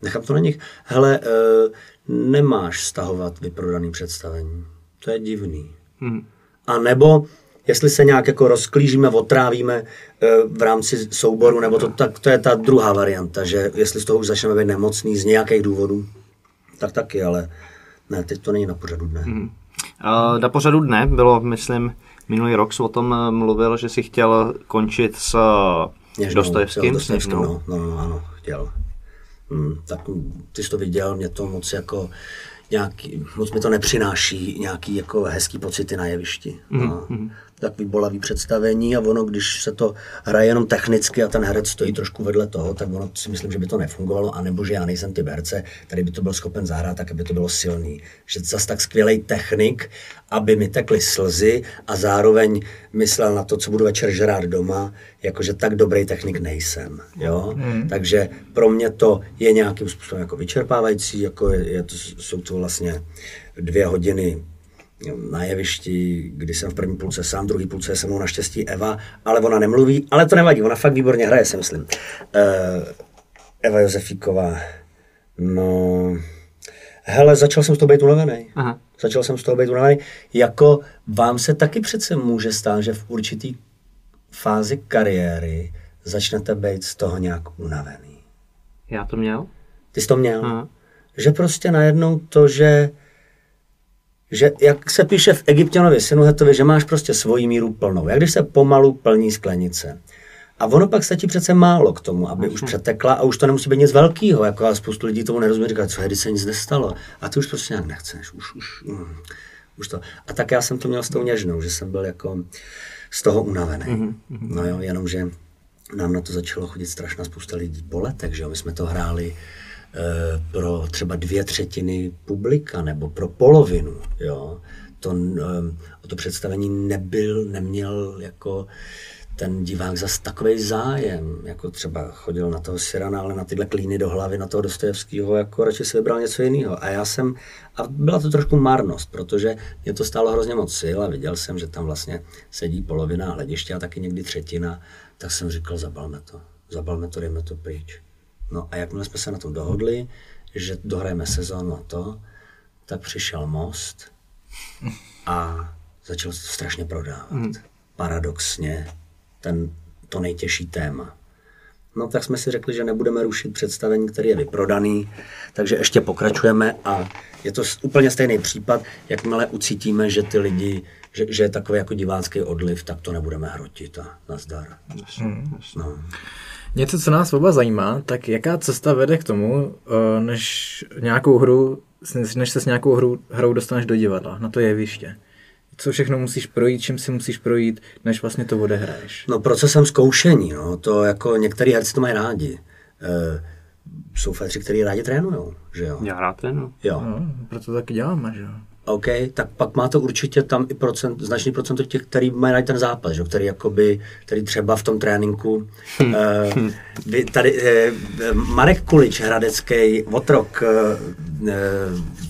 Nechám to na nich. Hele, e, nemáš stahovat vyprodaný představení. To je divný. Hmm. A nebo jestli se nějak jako rozklížíme, otrávíme eh, v rámci souboru, nebo to, tak to je ta druhá varianta, že jestli z toho už začneme být nemocný z nějakých důvodů, tak taky, ale ne, teď to není na pořadu dne. Mm. Uh, na pořadu dne bylo, myslím, minulý rok jsi o tom eh, mluvil, že si chtěl končit s Něžnou, Dostojevským. Dostojevským no, no, no, ano, chtěl. Hmm, tak ty jsi to viděl, mě to moc jako nějaký, moc mi to nepřináší nějaký jako hezký pocity na jevišti. No. Mm-hmm. Takový bolavý představení a ono, když se to hraje jenom technicky a ten herec stojí trošku vedle toho, tak ono si myslím, že by to nefungovalo, anebo že já nejsem ty herce, který by to byl schopen zahrát, tak aby to bylo silný. Že zase tak skvělý technik, aby mi tekly slzy a zároveň myslel na to, co budu večer žrát doma, jakože tak dobrý technik nejsem. Jo? Hmm. Takže pro mě to je nějakým způsobem jako vyčerpávající, jako je, je to, jsou to vlastně dvě hodiny na jevišti, kdy jsem v první půlce sám, druhý půlce je se mnou naštěstí Eva, ale ona nemluví, ale to nevadí, ona fakt výborně hraje, si myslím. Uh, Eva Josefíková, no... Hele, začal jsem s toho být unavený. Aha. Začal jsem s toho být unavený. Jako vám se taky přece může stát, že v určitý fázi kariéry začnete být z toho nějak unavený. Já to měl? Ty jsi to měl? Aha. Že prostě najednou to, že že jak se píše v Egyptianovi Sinuhetovi, že máš prostě svoji míru plnou. Jak když se pomalu plní sklenice. A ono pak stačí přece málo k tomu, aby už přetekla a už to nemusí být nic velkého. Jako a spoustu lidí tomu nerozumí, říká, co je, když se nic nestalo. A ty už prostě nějak nechceš. Už, už, mm, už to. A tak já jsem to měl s tou něžnou, že jsem byl jako z toho unavený. Mm-hmm. No jo, jenomže nám na to začalo chodit strašná spousta lidí po letech, že jo. My jsme to hráli pro třeba dvě třetiny publika nebo pro polovinu. Jo. To, eh, to představení nebyl, neměl jako ten divák zas takový zájem, jako třeba chodil na toho Sirana, ale na tyhle klíny do hlavy, na toho Dostojevského, jako radši si vybral něco jiného. A já jsem, a byla to trošku marnost, protože mě to stálo hrozně moc sil a viděl jsem, že tam vlastně sedí polovina hlediště a taky někdy třetina, tak jsem říkal, zabalme to, zabalme to, dejme to pryč. No a jakmile jsme se na tom dohodli, že dohrajeme sezónu a to, tak přišel most a začal se to strašně prodávat. Mm. Paradoxně, ten, to nejtěžší téma. No tak jsme si řekli, že nebudeme rušit představení, který je vyprodaný, takže ještě pokračujeme a je to úplně stejný případ, jakmile ucítíme, že ty lidi, že, že je takový jako divácký odliv, tak to nebudeme hrotit a nazdar. No. Něco, co nás oba zajímá, tak jaká cesta vede k tomu, eh, než nějakou hru, než se s nějakou hru, hrou dostaneš do divadla, na to jeviště? Co všechno musíš projít, čím si musíš projít, než vlastně to odehraješ? No procesem zkoušení, no, to jako některý herci to mají rádi. E, jsou fetři, kteří rádi trénují, že jo? Já rád trénuju. Jo. No, proto taky děláme, že jo? OK, tak pak má to určitě tam i procent, značný procent těch, který mají ten zápas, že? který jakoby, který třeba v tom tréninku, uh, vy, tady uh, Marek Kulič, hradecký otrok, uh, uh,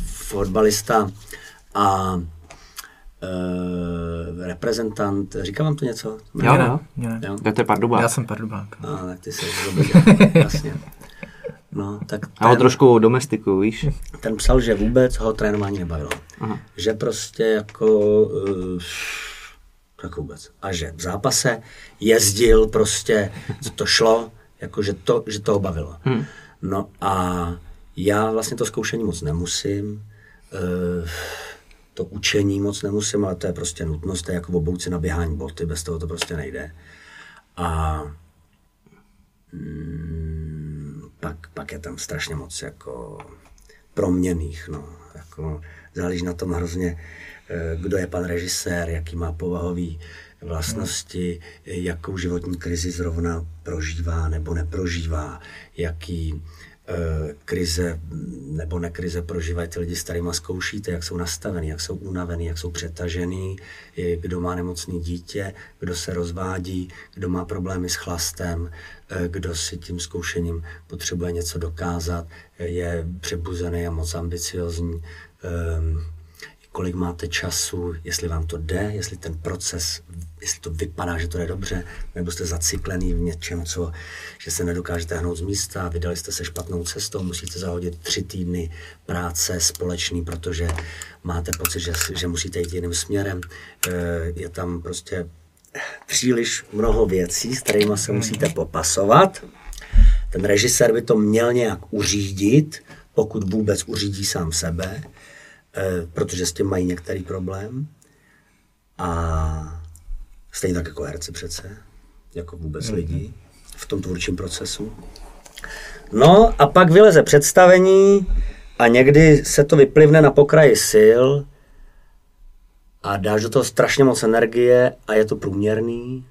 fotbalista a uh, reprezentant, říká vám to něco? Jo, jo. jo. To je Pardubák. Já jsem Pardubák. No, tak ty jsi dobrý, jasně. No, tak ten, A ho trošku domestiku, víš? Ten psal, že vůbec ho trénování nebavilo. Aha. Že prostě jako... Uh, tak vůbec. A že v zápase jezdil prostě, co to šlo, jako že to, že to ho bavilo. Hmm. No a já vlastně to zkoušení moc nemusím, uh, to učení moc nemusím, ale to je prostě nutnost, to je jako v obouci na běhání boty, bez toho to prostě nejde. A mm, pak, pak je tam strašně moc jako proměných, no. Jako, záleží na tom hrozně, eh, kdo je pan režisér, jaký má povahový vlastnosti, jakou životní krizi zrovna prožívá nebo neprožívá, jaký krize nebo nekrize prožívají ty lidi s kterýma zkoušíte, jak jsou nastavený, jak jsou unavený, jak jsou přetažený, kdo má nemocný dítě, kdo se rozvádí, kdo má problémy s chlastem, eh, kdo si tím zkoušením potřebuje něco dokázat, je přebuzený a moc ambiciozní, ehm, kolik máte času, jestli vám to jde, jestli ten proces, jestli to vypadá, že to jde dobře, nebo jste zaciklený v něčem, co, že se nedokážete hnout z místa, vydali jste se špatnou cestou, musíte zahodit tři týdny práce společný, protože máte pocit, že, že musíte jít jiným směrem. Eh, Je tam prostě příliš mnoho věcí, s kterými se musíte popasovat. Ten režisér by to měl nějak uřídit, pokud vůbec uřídí sám sebe, protože s tím mají některý problém. A stejně tak jako herci přece, jako vůbec mm-hmm. lidi v tom tvůrčím procesu. No a pak vyleze představení a někdy se to vyplivne na pokraji sil a dáš do toho strašně moc energie a je to průměrný.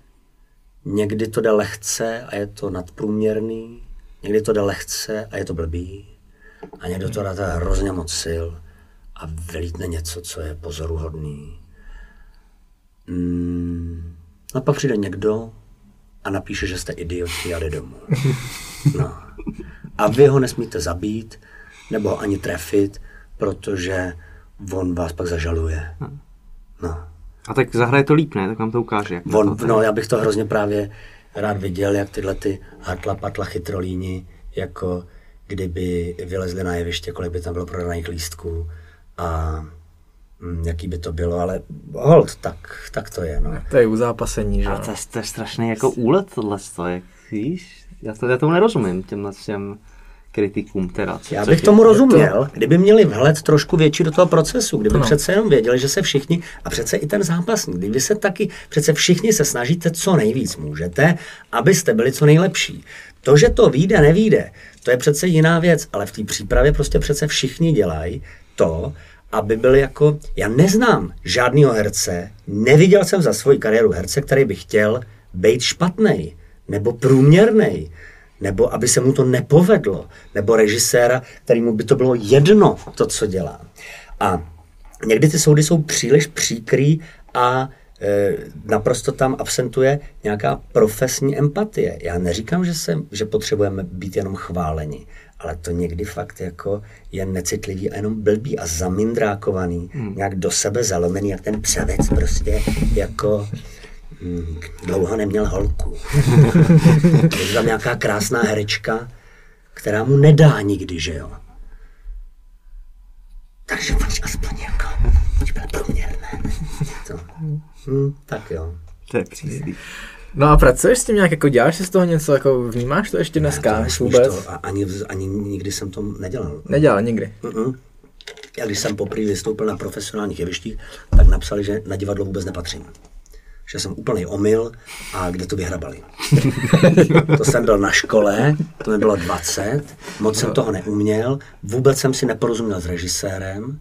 Někdy to jde lehce a je to nadprůměrný. Někdy to jde lehce a je to blbý. A někdo to dáte hrozně moc sil a vylítne něco, co je pozoruhodný. Mm. A pak přijde někdo a napíše, že jste idioti a jde domů. No. A vy ho nesmíte zabít, nebo ho ani trefit, protože on vás pak zažaluje. No. A tak zahraje to líp, ne? Tak vám to ukáže. Jak On, to, no, já bych to hrozně právě rád viděl, jak tyhle ty hatla patla chytrolíni, jako kdyby vylezli na jeviště, kolik by tam bylo prodaných lístků a mm, jaký by to bylo, ale hold, tak, tak to je, no. To je uzápasení, že? A to, je- to je strašný jako úlet tohle, jak víš? Já, to, já tomu nerozumím, těmhle těm kritikům teda. Co, Já co bych ti- tomu rozuměl, kdyby měli vhled trošku větší do toho procesu, kdyby Ano. přece jenom věděli, že se všichni, a přece i ten zápasník, kdyby se taky, přece všichni se snažíte co nejvíc můžete, abyste byli co nejlepší. To, že to vyjde, nevíde, to je přece jiná věc, ale v té přípravě prostě přece všichni dělají to, aby byli jako, já neznám žádného herce, neviděl jsem za svoji kariéru herce, který by chtěl být špatný nebo průměrný, nebo aby se mu to nepovedlo, nebo režiséra, kterýmu by to bylo jedno, to, co dělá. A někdy ty soudy jsou příliš příkrý a e, naprosto tam absentuje nějaká profesní empatie. Já neříkám, že, se, že potřebujeme být jenom chváleni, ale to někdy fakt jako je necitlivý a jenom blbý a zamindrákovaný, hmm. nějak do sebe zalomený, jak ten převec prostě jako mm, dlouho neměl holku. Je tam nějaká krásná herečka, která mu nedá nikdy, že jo. Takže pojď aspoň jako, pojď byla průměrné. To. Hm, tak jo. To je přísný. No a pracuješ s tím nějak, jako děláš si z toho něco, jako vnímáš to ještě dneska to nesmíš vůbec? To, a ani, ani nikdy jsem to nedělal. Nedělal nikdy. Mm-mm. Já když jsem poprvé vystoupil na profesionálních jevištích, tak napsali, že na divadlo vůbec nepatřím. Že jsem úplný omyl a kde to vyhrabali. to jsem byl na škole, to mi bylo 20, moc jsem toho neuměl, vůbec jsem si neporozuměl s režisérem,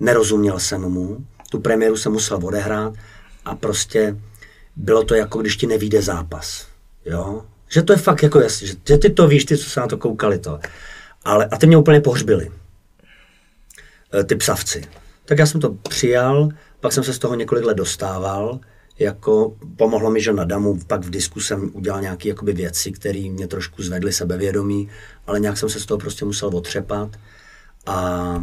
nerozuměl jsem mu, tu premiéru jsem musel odehrát a prostě bylo to jako když ti nevíde zápas. Jo? Že to je fakt jako jasný, že, že ty to víš, ty, co se na to koukali to. Ale, a ty mě úplně pohřbili. E, ty psavci. Tak já jsem to přijal, pak jsem se z toho několik let dostával, jako pomohlo mi, že na Damu pak v disku jsem udělal nějaké jakoby věci, které mě trošku zvedly sebevědomí, ale nějak jsem se z toho prostě musel otřepat a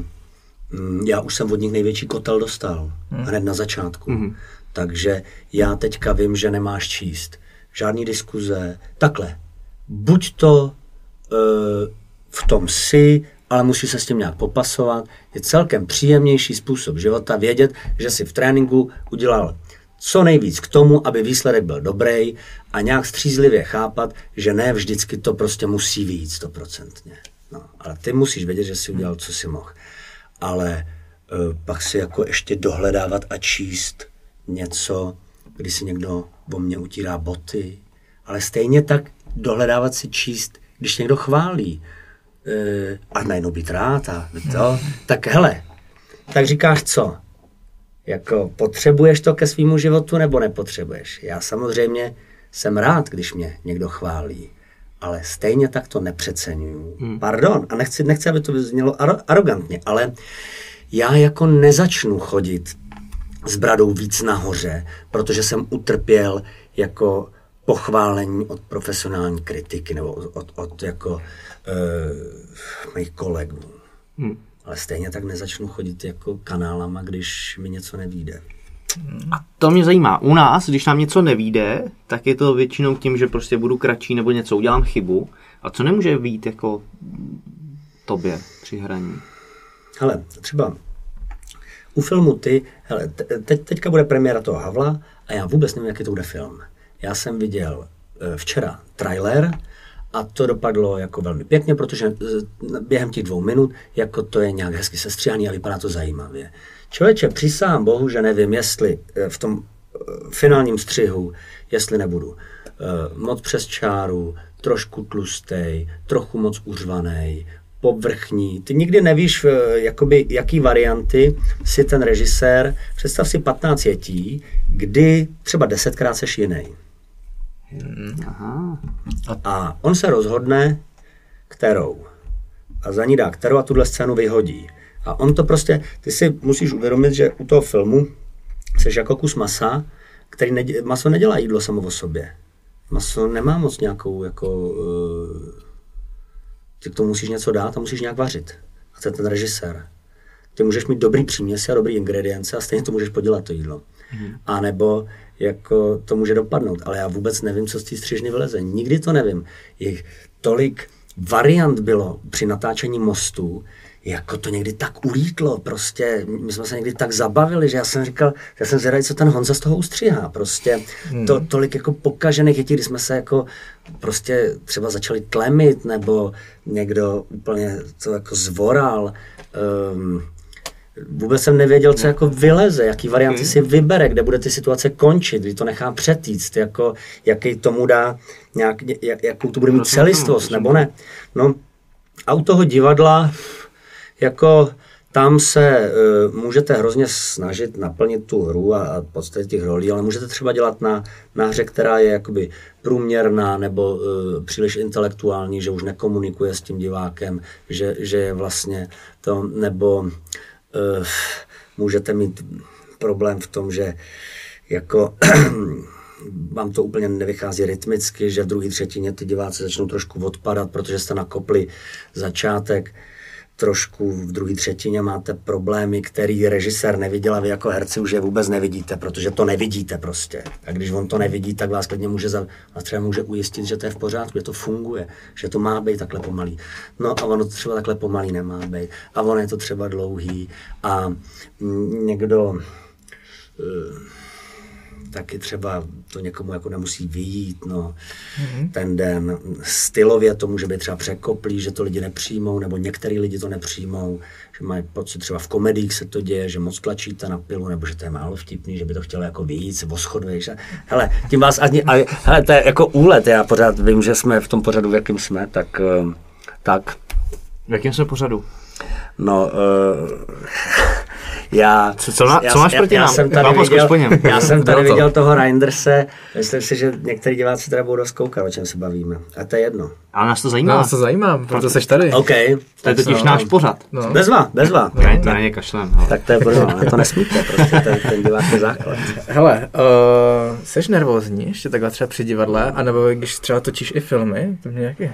mm, já už jsem od nich největší kotel dostal, hmm. hned na začátku. Hmm. Takže já teďka vím, že nemáš číst žádný diskuze. Takhle, buď to e, v tom si, ale musí se s tím nějak popasovat. Je celkem příjemnější způsob života vědět, že si v tréninku udělal co nejvíc k tomu, aby výsledek byl dobrý a nějak střízlivě chápat, že ne vždycky to prostě musí být stoprocentně. No, ale ty musíš vědět, že si udělal, co si mohl. Ale uh, pak si jako ještě dohledávat a číst něco, kdy si někdo o mě utírá boty, ale stejně tak dohledávat si číst, když někdo chválí uh, a najednou být rád a to, tak hele, tak říkáš co? Jako potřebuješ to ke svýmu životu nebo nepotřebuješ? Já samozřejmě jsem rád, když mě někdo chválí, ale stejně tak to nepřeceňuju. Hmm. Pardon, a nechci, nechci, aby to vyznělo aro- arrogantně, ale já jako nezačnu chodit s bradou víc nahoře, protože jsem utrpěl jako pochválení od profesionální kritiky nebo od, od, od jako uh, mých kolegů. Hmm. ale stejně tak nezačnu chodit jako kanálama, když mi něco nevíde. A to mě zajímá. U nás, když nám něco nevíde, tak je to většinou tím, že prostě budu kratší nebo něco udělám chybu. A co nemůže být jako tobě při hraní? Hele, třeba u filmu ty, hele, te, teď, teďka bude premiéra toho Havla a já vůbec nevím, jaký to bude film. Já jsem viděl e, včera trailer a to dopadlo jako velmi pěkně, protože e, během těch dvou minut, jako to je nějak hezky sestříhaný a vypadá to zajímavě. Člověče, přísám bohu, že nevím, jestli e, v tom finálním střihu, jestli nebudu moc přes čáru, trošku tlustej, trochu moc uřvaný, povrchní. Ty nikdy nevíš, eh, jakoby, jaký varianty si ten režisér, představ si 15 jetí, kdy třeba desetkrát seš jiný. Aha. A on se rozhodne, kterou. A za ní dá kterou a tuhle scénu vyhodí. A on to prostě, ty si musíš uvědomit, že u toho filmu jsi jako kus masa, který nedě, maso nedělá jídlo samo o sobě. Maso nemá moc nějakou jako uh, ty k tomu musíš něco dát a musíš nějak vařit. A to je ten režisér. Ty můžeš mít dobrý příměsi a dobrý ingredience a stejně to můžeš podělat to jídlo. Mm. A nebo jako to může dopadnout, ale já vůbec nevím, co z té střižny vyleze. Nikdy to nevím. Je tolik variant bylo při natáčení mostu, jako to někdy tak ulítlo, prostě, my jsme se někdy tak zabavili, že já jsem říkal, já jsem zvědavý, co ten Honza z toho ustříhá, prostě, hmm. to, tolik jako pokažených dětí, kdy jsme se jako prostě třeba začali tlemit, nebo někdo úplně to jako zvoral, um, Vůbec jsem nevěděl, co jako vyleze, jaký varianty okay. si vybere, kde bude ty situace končit, kdy to nechá přetýct, jako, jaký tomu dá, nějak, jak, jakou to bude mít celistvost, nebo ne. No, a u toho divadla, jako tam se uh, můžete hrozně snažit naplnit tu hru a, a podstatě těch rolí, ale můžete třeba dělat na, na hře, která je jakoby průměrná nebo uh, příliš intelektuální, že už nekomunikuje s tím divákem, že, že je vlastně to, nebo uh, můžete mít problém v tom, že jako vám to úplně nevychází rytmicky, že v druhé třetině ty diváci začnou trošku odpadat, protože jste nakopli začátek trošku v druhé třetině máte problémy, který režisér neviděl a vy jako herci už je vůbec nevidíte, protože to nevidíte prostě. A když on to nevidí, tak vás klidně může, za, vás třeba může ujistit, že to je v pořádku, že to funguje, že to má být takhle pomalý. No a ono to třeba takhle pomalý nemá být. A ono je to třeba dlouhý. A někdo... Uh, taky třeba to někomu jako nemusí vyjít, no, mm-hmm. ten den. Stylově to může být třeba překoplý, že to lidi nepřijmou, nebo některý lidi to nepřijmou, že mají pocit, třeba v komediích se to děje, že moc tlačíte na pilu, nebo že to je málo vtipný, že by to chtělo jako vyjít, se voschod, víš. Hele, tím vás ani, ale, hele, to je jako úlet, já pořád vím, že jsme v tom pořadu, v jakém jsme, tak, eh, tak. V jakém jsme pořadu? No, uh, já, co, co, má, já, co máš proti já, nám? Já jsem tady, viděl, já jsem tady to. viděl toho Reinderse, myslím si, že některý diváci teda budou zkoukat, o čem se bavíme. A to je jedno. Ale nás to zajímá. nás to zajímá, proto seš tady. OK. to je totiž no. náš pořad. No. Bezva, bezva. Ne, to není kašlem. ale- Tak to je brzo, na to nesmíte, prostě ten, ten divák je základ. Hele, uh, jsi nervózní ještě takhle třeba při divadle, anebo když třeba točíš i filmy, to mě nějaký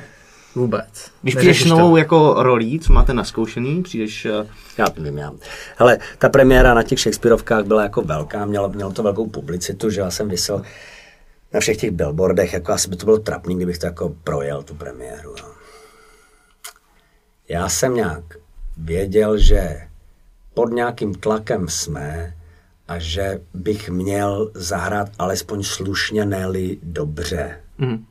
vůbec. Když přijdeš novou jako rolí, co máte naskoušený, přijdeš... eh, Já vím, já. Hele, ta premiéra na těch Shakespeareovkách byla jako velká, mělo, mělo to velkou publicitu, že já jsem vysel na všech těch billboardech, jako asi by to bylo trapný, kdybych to jako projel, tu premiéru. No. Já jsem nějak věděl, že pod nějakým tlakem jsme a že bych měl zahrát alespoň slušně, ne dobře. Mhm.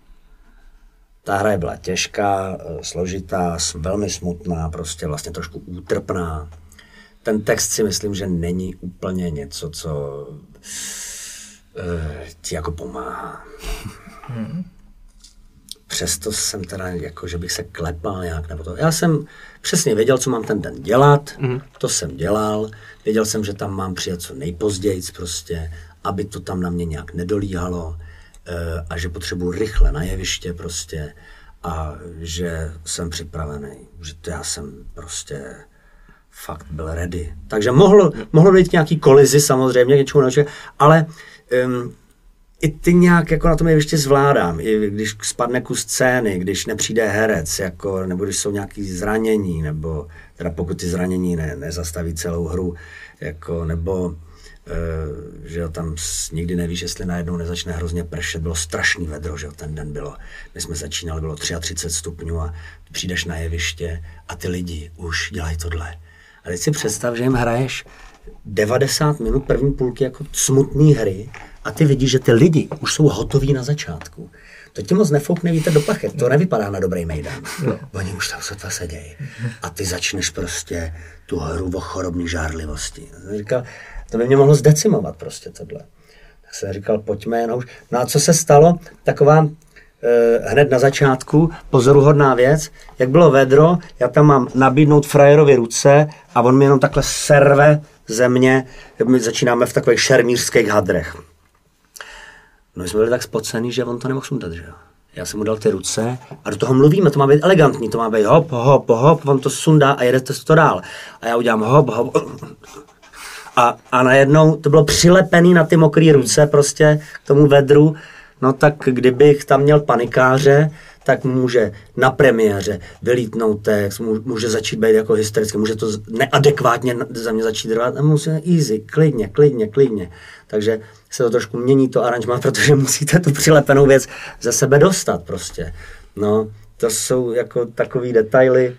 Ta hra byla těžká, eh, složitá, velmi smutná, prostě vlastně trošku útrpná. Ten text si myslím, že není úplně něco, co eh, ti jako pomáhá. Přesto jsem teda, jako, že bych se klepal nějak nebo to. Já jsem přesně věděl, co mám ten den dělat, mm. to jsem dělal. Věděl jsem, že tam mám přijet co nejpozději prostě, aby to tam na mě nějak nedolíhalo a že potřebuji rychle na jeviště prostě a že jsem připravený, že to já jsem prostě fakt byl ready. Takže mohlo, mohlo k nějaký kolizi samozřejmě, něčemu naučit, ale um, i ty nějak jako na tom jevišti zvládám, i když spadne kus scény, když nepřijde herec, jako, nebo když jsou nějaké zranění, nebo teda pokud ty zranění ne, nezastaví celou hru, jako, nebo že jo, tam nikdy nevíš, jestli najednou nezačne hrozně pršet, bylo strašný vedro, že jo, ten den bylo, my jsme začínali, bylo 33 stupňů a přijdeš na jeviště a ty lidi už dělají tohle. A teď si představ, že jim hraješ 90 minut první půlky jako smutné hry a ty vidíš, že ty lidi už jsou hotoví na začátku. To ti moc nefoukne vítr do plachet, to nevypadá na dobrý mejdan. No. Oni už tam sotva sedějí. A ty začneš prostě tu hru o chorobný žárlivosti. Říkal, to by mě mohlo zdecimovat prostě tohle. Tak jsem říkal, pojďme jenom už. No a co se stalo? Taková eh, hned na začátku pozoruhodná věc, jak bylo vedro, já tam mám nabídnout frajerovi ruce a on mi jenom takhle serve země, my začínáme v takových šermířských hadrech. No my jsme byli tak spocený, že on to nemohl sundat, že jo. Já jsem mu dal ty ruce a do toho mluvíme, to má být elegantní, to má být hop, hop, hop, on to sundá a jedete to dál. A já udělám hop, hop. A, a najednou to bylo přilepený na ty mokré ruce prostě k tomu vedru. No tak kdybych tam měl panikáře, tak může na premiéře vylítnout text, může začít být jako hysterický, může to neadekvátně za mě začít rvat a musí easy, klidně, klidně, klidně. Takže se to trošku mění to aranžma, protože musíte tu přilepenou věc ze sebe dostat prostě. No, to jsou jako takový detaily,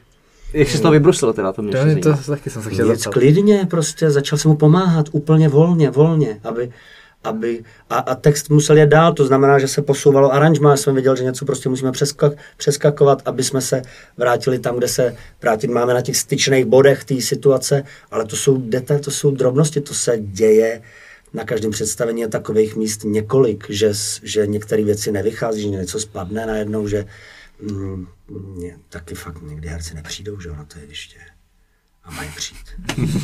jak jsi to vybrusil teda, to mě to, to taky jsem se chtěl zeptat. klidně prostě, začal jsem mu pomáhat úplně volně, volně, aby, aby, a, a text musel jít dál, to znamená, že se posouvalo aranžma, jsem viděl, že něco prostě musíme přeskak, přeskakovat, aby jsme se vrátili tam, kde se vrátit máme na těch styčných bodech té situace, ale to jsou detaily, to jsou drobnosti, to se děje na každém představení je takových míst několik, že, že některé věci nevychází, že něco spadne najednou, že mm, mě, taky fakt někdy herci nepřijdou, že na to jeviště a mají přijít.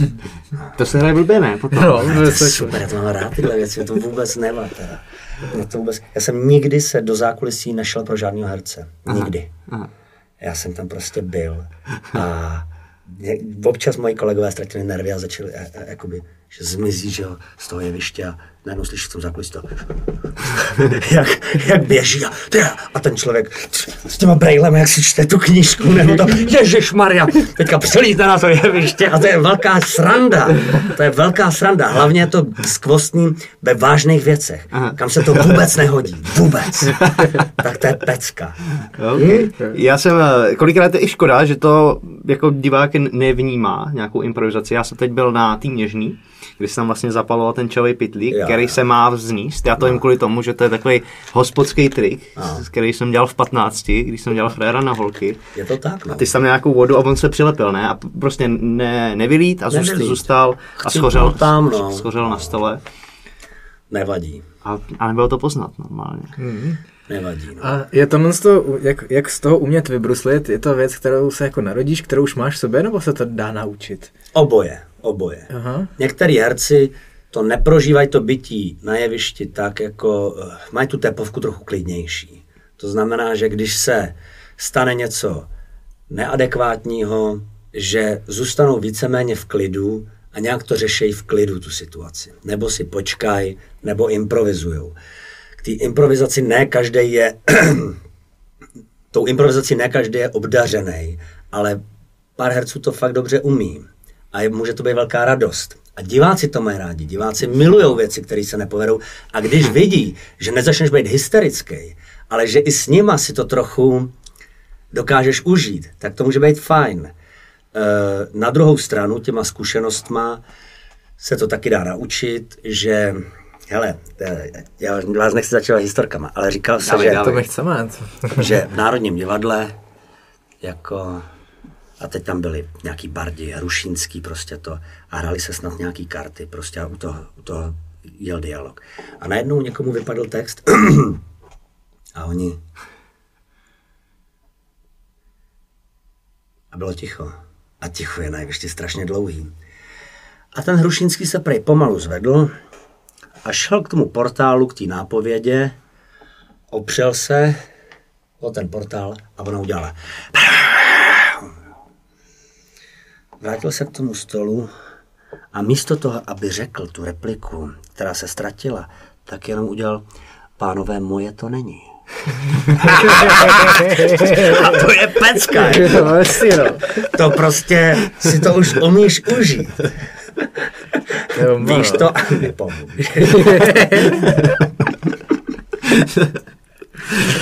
to se hraje blbě, ne? Potom. No, ne, to je super, já to mám rád tyhle věci, to vůbec nemá teda. To vůbec, já jsem nikdy se do zákulisí nešel pro žádného herce. Nikdy. Aha. Já jsem tam prostě byl a občas moji kolegové ztratili nervy a začali, a, a, jakoby, že zmizí že jo, z toho jeviště a najednou slyšíš v tom zákulisí to, jak, jak běží a, teda, a ten člověk s těma brejlem, jak si čte tu knížku, nebo to, Ježíš Maria, teďka přelíte na to jeviště a to je velká sranda, to je velká sranda, hlavně je to skvostný ve vážných věcech, Aha. kam se to vůbec nehodí, vůbec, tak to je pecka. Okay. Já jsem, eh, kolikrát je i škoda, že to jako divák nevnímá nějakou improvizaci, já jsem teď byl na tým Něžný, kdy jsem vlastně zapaloval ten čový pitlík, jo, který jo. se má vzníst. Já to jim kvůli tomu, že to je takový hospodský trik, no. který jsem dělal v 15, když jsem dělal fréra na holky. Je to tak, no. A ty jsi tam nějakou vodu a on se přilepil, ne? A prostě ne, nevylít a nevylít. zůstal a schořel, tam, no. schořel na stole. Nevadí. A, a nebylo to poznat normálně. Mm-hmm. Nevadí. No. A je to to, jak, jak z toho umět vybruslit, je to věc, kterou se jako narodíš, kterou už máš v sobě, nebo se to dá naučit? Oboje oboje. Aha. Některý herci to neprožívají to bytí na jevišti tak, jako eh, mají tu tepovku trochu klidnější. To znamená, že když se stane něco neadekvátního, že zůstanou víceméně v klidu a nějak to řeší v klidu tu situaci. Nebo si počkají, nebo improvizujou. K té improvizaci ne každý je, tou improvizací ne každý je obdařený, ale pár herců to fakt dobře umí a je, může to být velká radost. A diváci to mají rádi. Diváci milují věci, které se nepovedou. A když vidí, že nezačneš být hysterický, ale že i s nima si to trochu dokážeš užít, tak to může být fajn. E, na druhou stranu těma zkušenostma se to taky dá naučit, že Hele, e, já vás nechci začít historkama, ale říkal jsem, že, to chceme. že v Národním divadle jako a teď tam byli nějaký bardi, rušínský prostě to a hráli se snad nějaký karty prostě a u toho, u toho jel dialog. A najednou někomu vypadl text a oni a bylo ticho. A ticho je najvyšší strašně dlouhý. A ten Hrušínský se prej pomalu zvedl a šel k tomu portálu, k té nápovědě, opřel se o ten portál a ona udělala Vrátil se k tomu stolu a místo toho, aby řekl tu repliku, která se ztratila, tak jenom udělal pánové, moje to není. A to je pecka. No, jasně, no. To prostě si to už umíš užít. Víš to a nepomůžeš.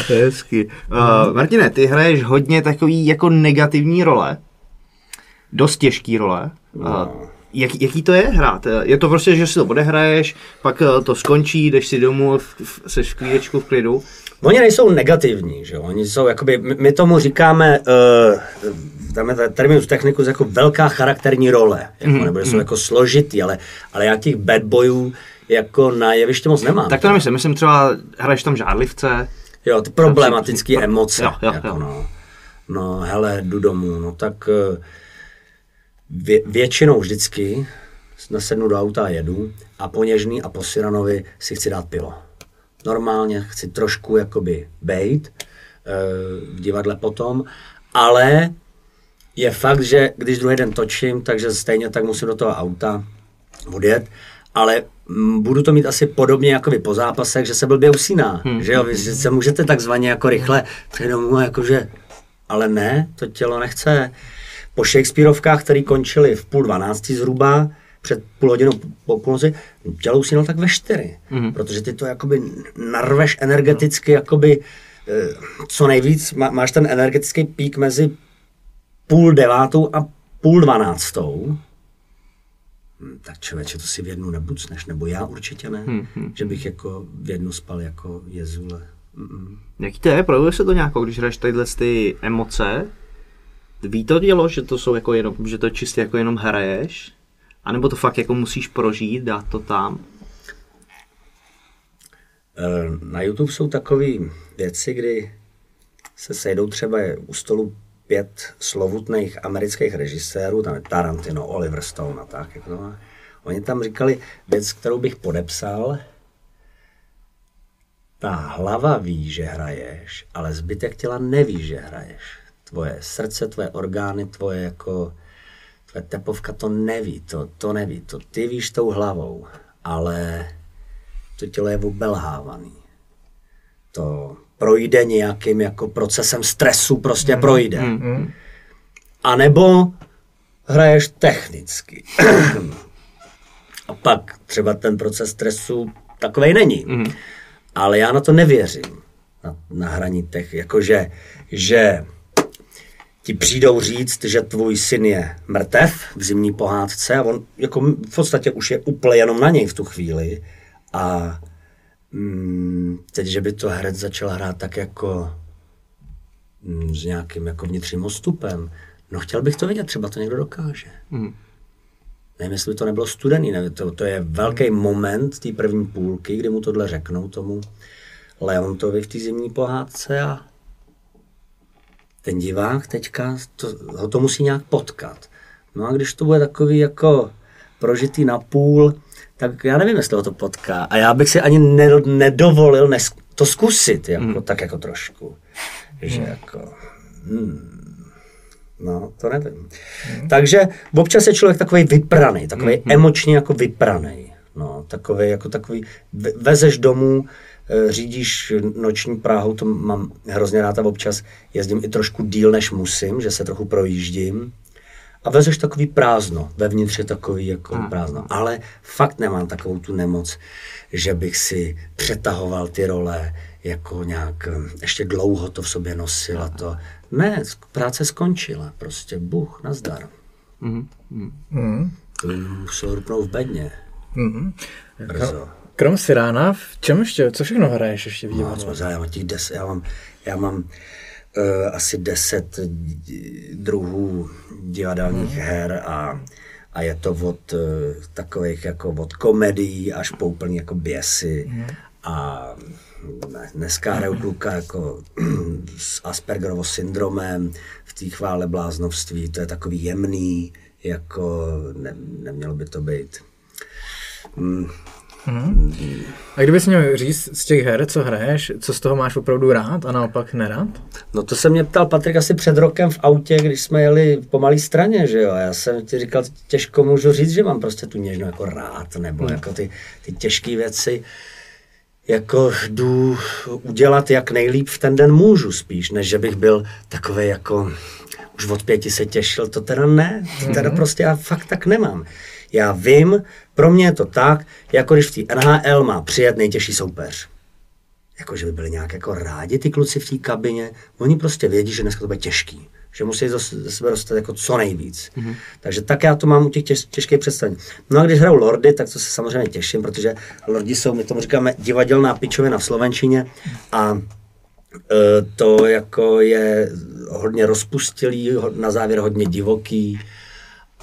Hezky. Uh, Martine, ty hraješ hodně takový jako negativní role. Dost těžký role. Uh, jak, jaký to je hrát? Je to prostě, že si to odehraješ, pak uh, to skončí, jdeš si domů, v, v, seš v klídečku, v klidu. Oni nejsou negativní, že jo? Oni jsou jakoby, my, my tomu říkáme, uh, tam je terminus technicus jako velká charakterní role, jako, mm, nebo že jsou jako složitý, ale, ale já těch bad boyů jako na jeviště moc nemám. Tak to nemyslím, myslím třeba, hraješ tam žádlivce, Jo, ty problematické emoce. Jo, jo, jako, jo. No. no, hele, jdu domů, no tak eh, vě, většinou vždycky nasednu do auta a jedu a po Něžný a po Siranovi si chci dát pivo. Normálně chci trošku jakoby bejt eh, v divadle potom, ale je fakt, že když druhý den točím, takže stejně tak musím do toho auta odjet, ale budu to mít asi podobně jako vy po zápasech, že se blbě usíná, hmm. že jo, vy se můžete takzvaně jako rychle přejít domů, jakože, ale ne, to tělo nechce. Po Shakespeareovkách, které končily v půl dvanácti zhruba, před půl hodinou po půlnoci, tělo usínalo tak ve čtyři, hmm. protože ty to jakoby narveš energeticky, jakoby eh, co nejvíc, má, máš ten energetický pík mezi půl devátou a půl dvanáctou, Hm, tak člověče, to si v jednu nebucneš, nebo já určitě ne, hmm, hmm. že bych jako v jednu spal jako jezule. Mm-mm. Jaký to je? Projevuje se to nějakou, když hraješ tadyhle ty emoce? Ví to dělo, že to jsou jako jenom, že to čistě jako jenom hraješ? A nebo to fakt jako musíš prožít, dát to tam? Eh, Na YouTube jsou takové věci, kdy se sejdou třeba u stolu pět slovutných amerických režisérů, tam je Tarantino, Oliver Stone a tak. Jako. Oni tam říkali věc, kterou bych podepsal, ta hlava ví, že hraješ, ale zbytek těla neví, že hraješ. Tvoje srdce, tvoje orgány, tvoje jako, tvoje tepovka to neví, to, to neví, to ty víš tou hlavou, ale to tělo je obelhávaný. To projde nějakým jako procesem stresu, prostě projde. A nebo hraješ technicky. A pak třeba ten proces stresu takovej není. Ale já na to nevěřím. Na, na hraní těch, jakože, že ti přijdou říct, že tvůj syn je mrtev v zimní pohádce a on jako v podstatě už je úplně jenom na něj v tu chvíli a mm, teď, že by to herec začal hrát tak jako mm, s nějakým jako vnitřním odstupem, no chtěl bych to vidět, třeba to někdo dokáže. Mhm. Nevím, jestli by to nebylo studený, ne, to, to je velký moment té první půlky, kdy mu tohle řeknou tomu Leontovi v té zimní pohádce a ten divák teďka to, ho to musí nějak potkat. No a když to bude takový jako prožitý na půl, tak já nevím, jestli ho to potká. A já bych si ani ne, nedovolil nes, to zkusit, jako, mm. tak jako trošku. Že jako, hmm, no, to nevím. Mm. Takže občas je člověk takový vypraný, takový mm. emočně jako vypraný. No, takový, jako takový, ve- vezeš domů, řídíš noční Prahu, to mám hrozně rád a občas jezdím i trošku díl, než musím, že se trochu projíždím. A vezeš takový prázdno, vevnitř je takový jako prázdno. Ale fakt nemám takovou tu nemoc, že bych si přetahoval ty role, jako nějak eh, ještě dlouho to v sobě nosil a to. Ne, práce skončila, prostě Bůh, nazdar. Mm. To by muselo rupnout v bedně. Mm. Brzo. Krom Sirána, v čem ještě, co všechno hraješ ještě v No, divadle? co, já mám těch deset, já mám, já mám uh, asi deset druhů divadelních her a, a je to od uh, takových jako od komedií až po úplný jako běsy a ne- dneska hraju kluka jako s Aspergerovo syndromem v té chvále bláznovství, to je takový jemný, jako ne, nemělo by to být. Mm, A kdybys měl říct z těch her, co hraješ, co z toho máš opravdu rád a naopak nerad? No to se mě ptal Patrik asi před rokem v autě, když jsme jeli po malé straně, že jo. Já jsem ti říkal, těžko můžu říct, že mám prostě tu něžnou jako rád, nebo jako ty, ty těžké věci. jako jdu udělat jak nejlíp v ten den můžu spíš, než že bych byl takový jako už od pěti se těšil, to teda ne, to teda prostě já fakt tak nemám. Já vím, pro mě je to tak, jako když v té NHL má přijet nejtěžší soupeř. Jako, že by byli nějak jako rádi ty kluci v té kabině. Oni prostě vědí, že dneska to bude těžký. Že musí ze sebe dostat jako co nejvíc. Mm-hmm. Takže tak já to mám u těch těž, těžkých představení. No a když hraju Lordy, tak to se samozřejmě těším, protože Lordi jsou, my tomu říkáme, divadelná pičovina v Slovenčině a e, to jako je hodně rozpustilý, na závěr hodně divoký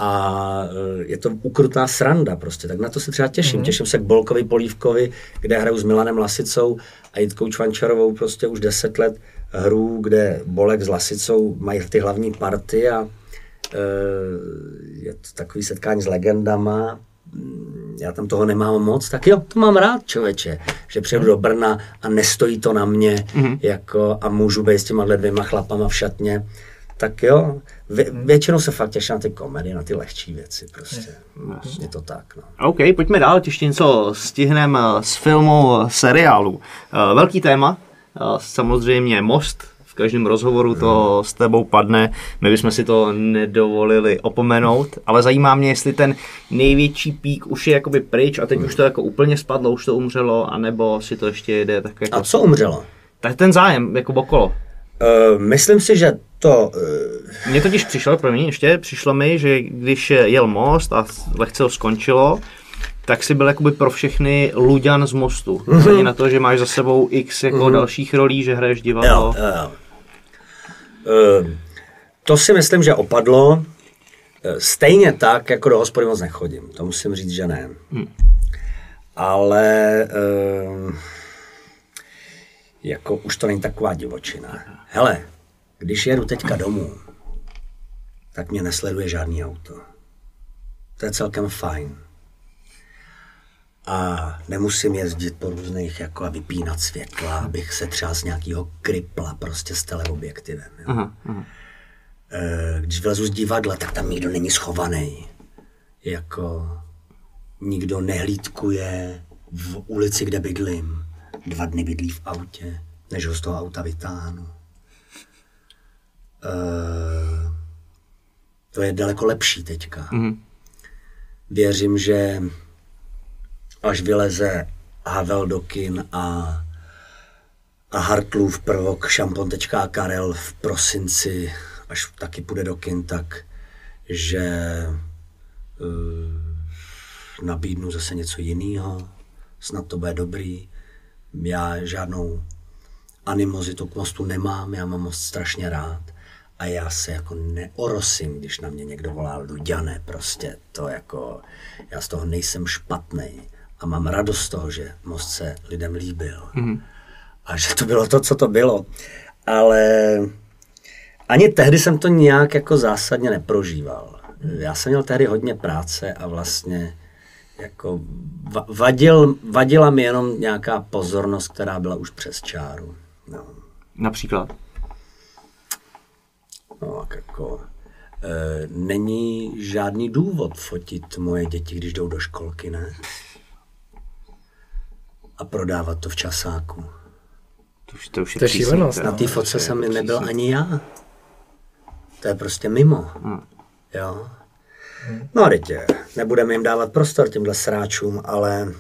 a e, je to ukrutná sranda prostě, tak na to se třeba těším. Mm-hmm. Těším se k Bolkovi Polívkovi, kde hraju s Milanem Lasicou a Jitkou Čvančarovou prostě už deset let hru, kde Bolek s Lasicou mají ty hlavní party a e, je to takový setkání s legendama. Já tam toho nemám moc, tak jo, to mám rád, člověče, že přijedu do Brna a nestojí to na mě mm-hmm. jako, a můžu být s těma dvěma chlapama v šatně tak jo, vě, většinou se fakt těším na ty komedie, na ty lehčí věci prostě. Je to tak, no. OK, pojďme dál, ještě něco stihneme z filmu, seriálu. Eh, velký téma, eh, samozřejmě Most, v každém rozhovoru to s tebou padne, my bychom si to nedovolili opomenout, ale zajímá mě, jestli ten největší pík už je jakoby pryč a teď už to jako úplně spadlo, už to umřelo, anebo si to ještě jede tak jako... A co umřelo? Tak ten zájem, jako okolo. Uh, myslím si, že to... Uh... Mně totiž přišlo, pro mě ještě, přišlo mi, že když jel most a lehce ho skončilo, tak si byl jakoby pro všechny Luďan z mostu. Mm-hmm. na to, že máš za sebou x jako mm-hmm. dalších rolí, že hraješ divadlo. Jo, jo. Uh, to si myslím, že opadlo. Stejně tak, jako do hospody moc nechodím. To musím říct, že ne. Hmm. Ale... Uh, jako už to není taková divočina. Hele, když jedu teďka domů, tak mě nesleduje žádný auto. To je celkem fajn. A nemusím jezdit po různých jako a vypínat světla, abych se třeba z nějakého kripla prostě s teleobjektivem. Jo. Aha, aha. E, když vlezu z divadla, tak tam nikdo není schovaný. Jako nikdo nehlídkuje v ulici, kde bydlím dva dny bydlí v autě, než ho z toho auta vytáhnu. Uh, to je daleko lepší teďka. Mm-hmm. Věřím, že až vyleze Havel do kin a, a Hartlův prvok Šampon.a Karel v prosinci, až taky půjde do kin, tak že uh, nabídnu zase něco jiného, snad to bude dobrý já žádnou animozitu k mostu nemám, já mám most strašně rád a já se jako neorosím, když na mě někdo volá Luďane, prostě to jako, já z toho nejsem špatný a mám radost z toho, že most se lidem líbil mm-hmm. a že to bylo to, co to bylo, ale ani tehdy jsem to nějak jako zásadně neprožíval. Já jsem měl tehdy hodně práce a vlastně jako vadil, vadila mi jenom nějaká pozornost, která byla už přes čáru. No. Například? No, jako, e, není žádný důvod fotit moje děti, když jdou do školky, ne? A prodávat to v časáku. To už, to už je, to je šílenost. Na té fotce jsem nebyl ani já. To je prostě mimo. Hmm. Jo. No, teď nebudeme jim dávat prostor těmhle sráčům, ale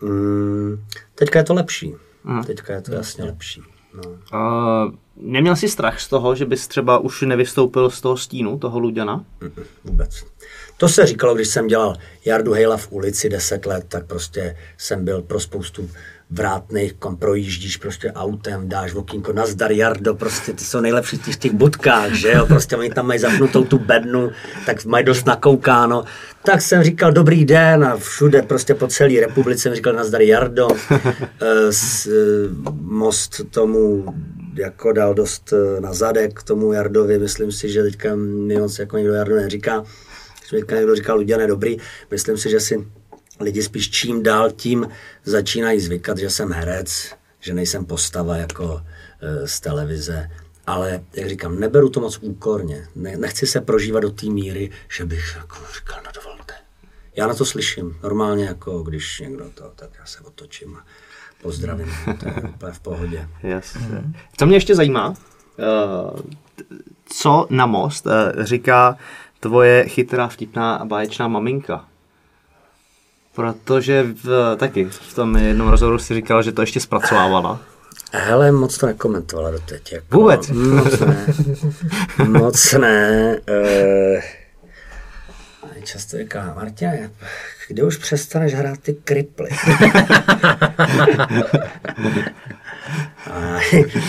mm, teďka je to lepší. Mm. Teďka je to jasně lepší. No. Uh, neměl jsi strach z toho, že bys třeba už nevystoupil z toho stínu, toho Luďana? Mm, vůbec. To se říkalo, když jsem dělal Jardu Hejla v ulici 10 let, tak prostě jsem byl pro spoustu vrátných, kam projíždíš prostě autem, dáš okýnko, nazdar Jardo, prostě ty jsou nejlepší v těch budkách, že jo, prostě oni tam mají zapnutou tu bednu, tak mají dost nakoukáno. Tak jsem říkal dobrý den a všude prostě po celé republice jsem říkal nazdar Jardo. Eh, s, eh, most tomu jako dal dost eh, na zadek tomu Jardovi, myslím si, že teďka mi moc jako někdo Jardo neříká. Teďka někdo říkal, Luděne, dobrý, myslím si, že si lidi spíš čím dál tím začínají zvykat, že jsem herec, že nejsem postava jako z televize. Ale, jak říkám, neberu to moc úkorně. Ne, nechci se prožívat do té míry, že bych jako říkal, no dovolte. Já na to slyším. Normálně, jako když někdo to, tak já se otočím a pozdravím, to je úplně v pohodě. Jasně. Co mě ještě zajímá, eh, co na most eh, říká tvoje chytrá, vtipná a báječná maminka? Protože v, taky v tom jednom rozhovoru si říkal, že to ještě zpracovávala. Hele, moc to nekomentovala doteď. Jako, Vůbec? Moc ne. moc ne. Uh, často říká, Martina, kdy už přestaneš hrát ty kriply? A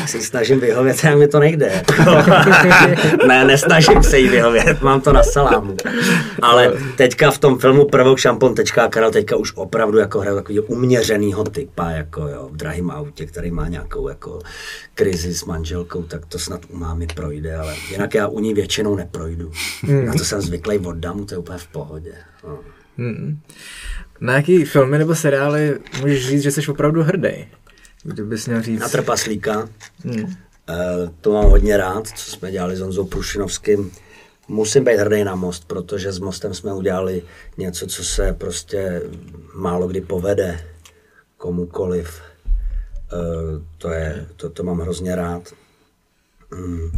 si snažím vyhovět, a mi to nejde. ne, nesnažím se jí vyhovět, mám to na salámu. Ale teďka v tom filmu Prvou šampon tečka Karel teďka už opravdu jako hraju takový uměřenýho typa, jako jo, v drahém autě, který má nějakou jako krizi s manželkou, tak to snad u mámy projde, ale jinak já u ní většinou neprojdu. Na to jsem zvyklý od damu, to je úplně v pohodě. No. Hmm. Na jaký filmy nebo seriály můžeš říct, že jsi opravdu hrdý? Kdybys měl říct... Na Trpaslíka. Hmm. Uh, to mám hodně rád, co jsme dělali s Honzou Prušinovským. Musím být hrdý na most, protože s mostem jsme udělali něco, co se prostě málo kdy povede komukoliv. Uh, to, je, to, to mám hrozně rád. Um,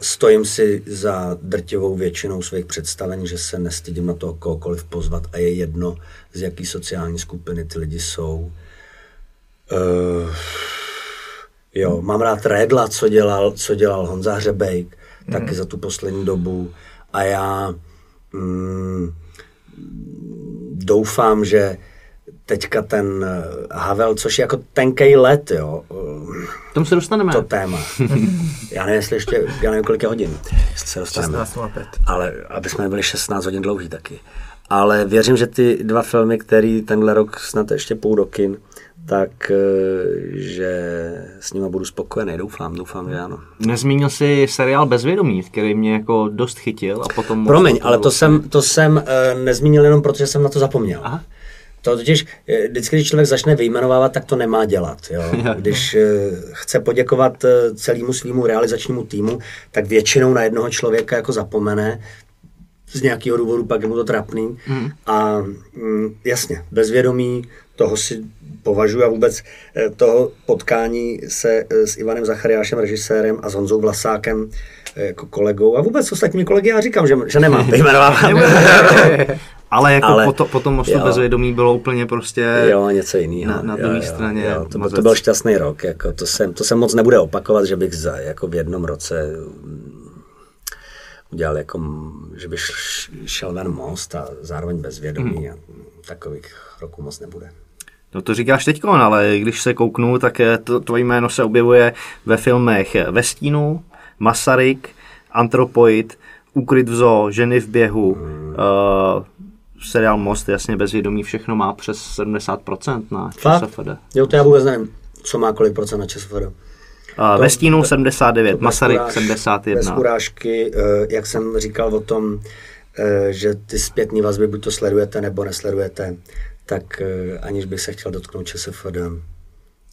stojím si za drtivou většinou svých představení, že se nestydím na to kohokoliv pozvat a je jedno, z jaký sociální skupiny ty lidi jsou. Uh, jo, mám rád Redla, co dělal, co dělal Honza Hřebejk, mm. taky za tu poslední dobu. A já mm, doufám, že teďka ten Havel, což je jako tenkej let, jo. K tomu se dostaneme. To téma. Já nevím, jestli ještě, já nevím, kolik je hodin, se dostaneme. 16 Ale aby jsme byli 16 hodin dlouhý taky. Ale věřím, že ty dva filmy, který tenhle rok snad ještě půl do kin, tak eh, že s nima budu spokojený, doufám, doufám, že ano. Nezmínil jsi seriál Bezvědomí, který mě jako dost chytil a potom... Promiň, ale to jsem, to jsem uh, nezmínil jenom protože jsem na to zapomněl. Aha. To totiž, eh, vždycky, když člověk začne vyjmenovávat, tak to nemá dělat. Jo? Když chce poděkovat celému svýmu realizačnímu týmu, tak většinou na jednoho člověka jako zapomene, z nějakého důvodu pak je mu to trapný. Mm. A mm, jasně, bezvědomí, toho si považuji a vůbec eh, toho potkání se eh, s Ivanem Zachariášem, režisérem a s Honzou Vlasákem eh, jako kolegou a vůbec s ostatními kolegy já říkám, že, že nemám vyjmenovávat. Ale jako Ale, po, to, po tom mostu jo. bezvědomí bylo úplně prostě jo, něco jiného. Na, na druhé straně. Jo, to, to byl šťastný rok. Jako, to, se, to se moc nebude opakovat, že bych za, jako v jednom roce udělal jako, že bych šel ven most a zároveň bezvědomí hmm. a takových roků moc nebude. No to říkáš teď, ale když se kouknu, tak to, tvoje jméno se objevuje ve filmech Ve stínu, Masaryk, Antropoid, Ukryt v zoo, Ženy v běhu, hmm. uh, seriál Most, jasně bezvědomí, všechno má přes 70% na ČSFD. Jo, to já vůbec nevím, co má kolik procent na ČSFD. Uh, ve stínu 79, Masaryk 71. Bez urážky, uh, jak jsem říkal o tom, uh, že ty zpětní vazby buď to sledujete nebo nesledujete, tak uh, aniž bych se chtěl dotknout ČSFD,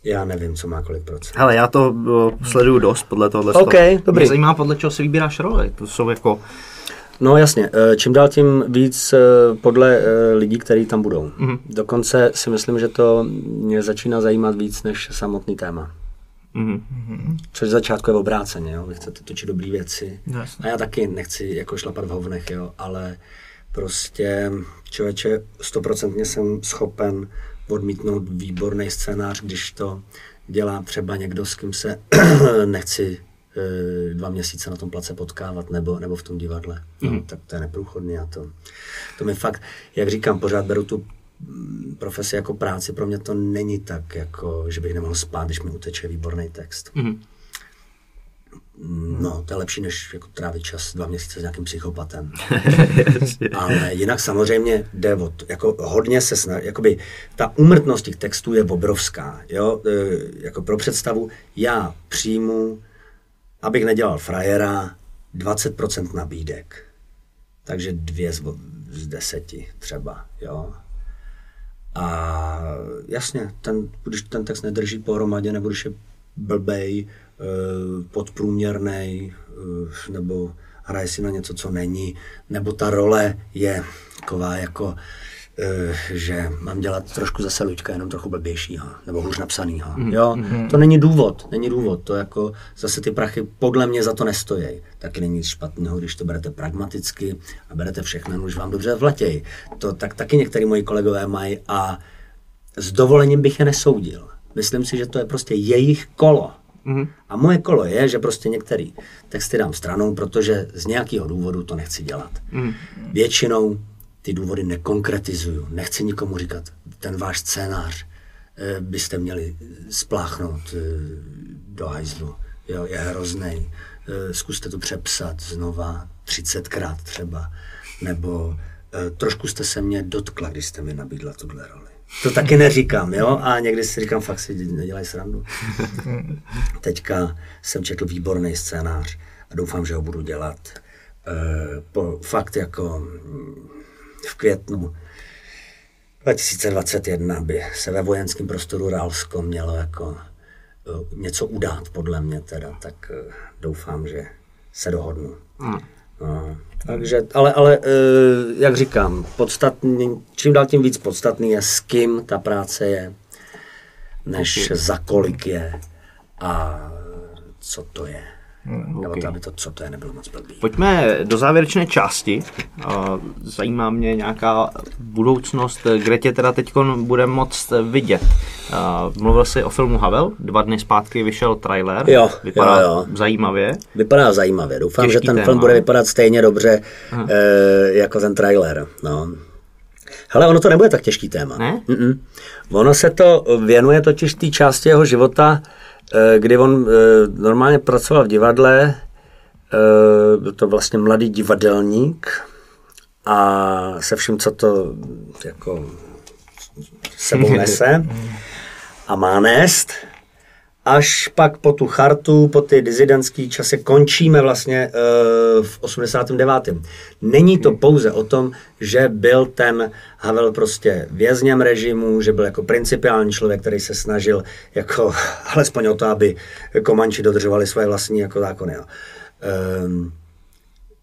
já nevím, co má kolik procent. Hele, já to uh, sleduju dost podle tohohle. OK, dobrý. Mě zajímá, podle čeho si vybíráš roli. To jsou jako... No jasně, čím dál tím víc podle lidí, kteří tam budou. Mm-hmm. Dokonce si myslím, že to mě začíná zajímat víc než samotný téma. Mm-hmm. Což začátku je obráceně, jo? vy chcete točit dobré věci. Yes. A já taky nechci jako šlapat v hovnech, jo? ale prostě člověče, stoprocentně jsem schopen odmítnout výborný scénář, když to dělá třeba někdo, s kým se nechci e, dva měsíce na tom place potkávat nebo, nebo v tom divadle. No, mm. Tak to je neprůchodný a to, to mi fakt, jak říkám, pořád beru tu profesi jako práci, pro mě to není tak, jako, že bych nemohl spát, když mi uteče výborný text. Mm-hmm. No, to je lepší, než jako trávit čas dva měsíce s nějakým psychopatem. Ale jinak samozřejmě jde o to, jako hodně se snaží, jakoby ta umrtnost těch textů je obrovská, jo, e, jako pro představu, já přijmu, abych nedělal frajera, 20% nabídek. Takže dvě z, z deseti třeba, jo. A jasně, ten, když ten text nedrží pohromadě, nebo když je blbej, podprůměrný, eh, nebo hraje si na něco, co není, nebo ta role je taková jako eh, že mám dělat trošku zase Luďka, jenom trochu blbějšího, nebo hůř napsanýho. Jo, to není důvod, není důvod, to jako zase ty prachy podle mě za to nestojí. Taky není nic špatného, když to berete pragmaticky a berete všechno, už vám dobře vlatěj. To tak taky některý moji kolegové mají a s dovolením bych je nesoudil. Myslím si, že to je prostě jejich kolo. A moje kolo je, že prostě některý texty dám stranou, protože z nějakého důvodu to nechci dělat. Většinou ty důvody nekonkretizuju. Nechci nikomu říkat, ten váš scénář eh, byste měli spláchnout eh, do hajzlu. Jo, je hrozný. Zkuste to přepsat znova 30krát třeba. Nebo eh, trošku jste se mě dotkla, když jste mi nabídla tuhle roli. To taky neříkám, jo? A někdy si říkám, fakt si nedělaj srandu. Teďka jsem četl výborný scénář a doufám, že ho budu dělat. E, po, fakt jako mm, v květnu 2021 by se ve vojenském prostoru Ralsko mělo jako e, něco udát, podle mě teda, tak e, doufám, že se dohodnu. No, takže, ale, ale e, jak říkám, podstatný, čím dál tím víc podstatný je, s kým ta práce je, než za kolik je a co to je. Nebo to, aby to, co to je, nebylo moc blbý. Pojďme do závěrečné části. A Zajímá mě nějaká budoucnost, kde tě teda teď bude moc vidět. A Mluvil jsi o filmu Havel, dva dny zpátky vyšel trailer. Jo, Vypadá jo, jo. zajímavě. Vypadá zajímavě. Doufám, Těžký že ten téma. film bude vypadat stejně dobře e, jako ten trailer. No. Hele, ono to nebude tak těžký téma. Ne? Mm-mm. Ono se to věnuje totiž té části jeho života, eh, kdy on eh, normálně pracoval v divadle, eh, byl to vlastně mladý divadelník a se vším, co to jako sebou nese a má nést, až pak po tu chartu, po ty dizidentský časy končíme vlastně uh, v 89. Není to pouze o tom, že byl ten Havel prostě vězněm režimu, že byl jako principiální člověk, který se snažil jako alespoň o to, aby komanči dodržovali svoje vlastní jako zákony. Jo. Um,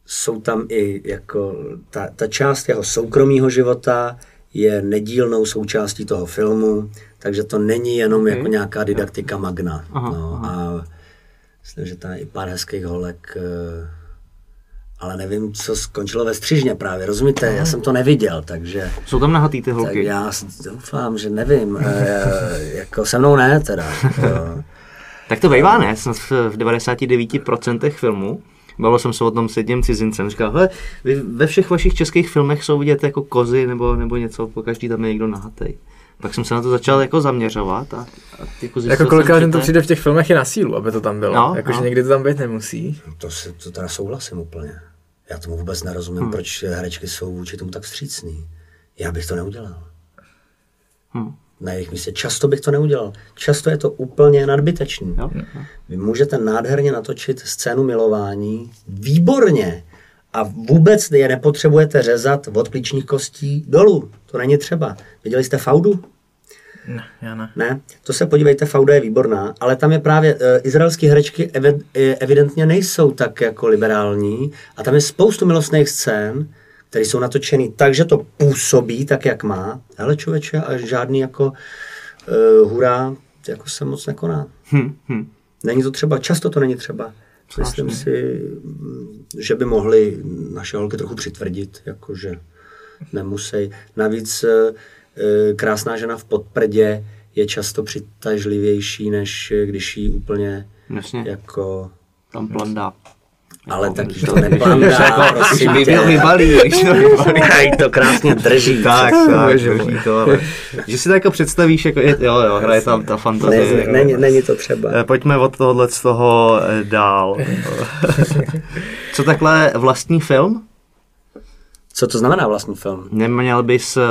jsou tam i jako ta, ta část jeho soukromého života je nedílnou součástí toho filmu, takže to není jenom okay. jako nějaká didaktika magna. Aha, no, a myslím, že tam je i pár hezkých holek, eh, ale nevím, co skončilo ve střižně právě, rozumíte? Já jsem to neviděl, takže Jsou tam nahatý ty tak holky. já s- doufám, že nevím. eh, jako se mnou ne teda. Tak to bývá, ne? Snad v, v 99% filmů. Bavil jsem se o tom s jedním cizincem. Říkal, hele, vy ve všech vašich českých filmech jsou vidět jako kozy nebo, nebo něco, po každý tam je někdo nahatej. Pak jsem se na to začal jako zaměřovat a, a jako Jako kolikrát to přijde v těch filmech i na sílu, aby to tam bylo. No, Jakože no. někdy to tam být nemusí. To, se, to teda souhlasím úplně. Já tomu vůbec nerozumím, hmm. proč herečky jsou vůči tomu tak vstřícný. Já bych to neudělal. Hmm. Na jejich místě. Často bych to neudělal. Často je to úplně nadbytečný. Jo. Vy můžete nádherně natočit scénu milování, výborně, a vůbec je nepotřebujete řezat od klíčních kostí dolů. To není třeba. Viděli jste Faudu? Ne, já ne. Ne, to se podívejte, Fauda je výborná, ale tam je právě, uh, izraelské herečky evi- eh, evidentně nejsou tak jako liberální a tam je spoustu milostných scén, které jsou natočený tak, že to působí tak, jak má, ale člověče, a žádný jako uh, hurá jako se moc nekoná. Hm, hm. Není to třeba, často to není třeba. Myslím si, že by mohly naše holky trochu přitvrdit, jakože nemusí. Navíc eh, eh, krásná žena v podprdě je často přitažlivější, než eh, když jí úplně Jasně, jako... tam plandá. Ale taky to neplandá, prosím Když tě. to vybalí, když to vybalí. Ej, to krásně drží. Tak, tak, Bože drží můj. to, ale, že si to jako představíš, jako, je, jo, jo, hraje tam ta fantazie. Ne, není, není to třeba. Eh, Pojďme od tohohle z toho eh, dál. Co takhle vlastní film? Co to znamená vlastní film? Neměl bys, eh,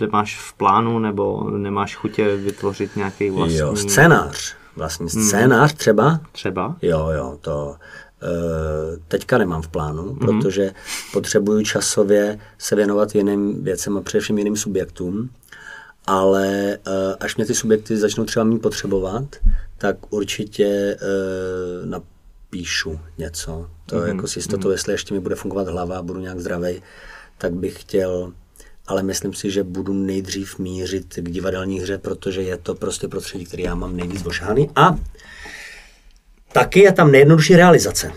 nemáš v plánu, nebo nemáš chutě vytvořit nějaký vlastní... Jo, scénář. Vlastní scénář třeba? Třeba? Jo, jo, to teďka nemám v plánu, protože potřebuju časově se věnovat jiným věcem a především jiným subjektům, ale eh, až mě ty subjekty začnou třeba mít potřebovat, tak určitě eh, napíšu něco. To jako s jistotou, jestli ještě mi bude fungovat hlava a budu nějak zdravej, tak bych chtěl ale myslím si, že budu nejdřív mířit k divadelní hře, protože je to prostě prostředí, který já mám nejvíc ošáhaný. A taky je tam nejjednodušší realizace.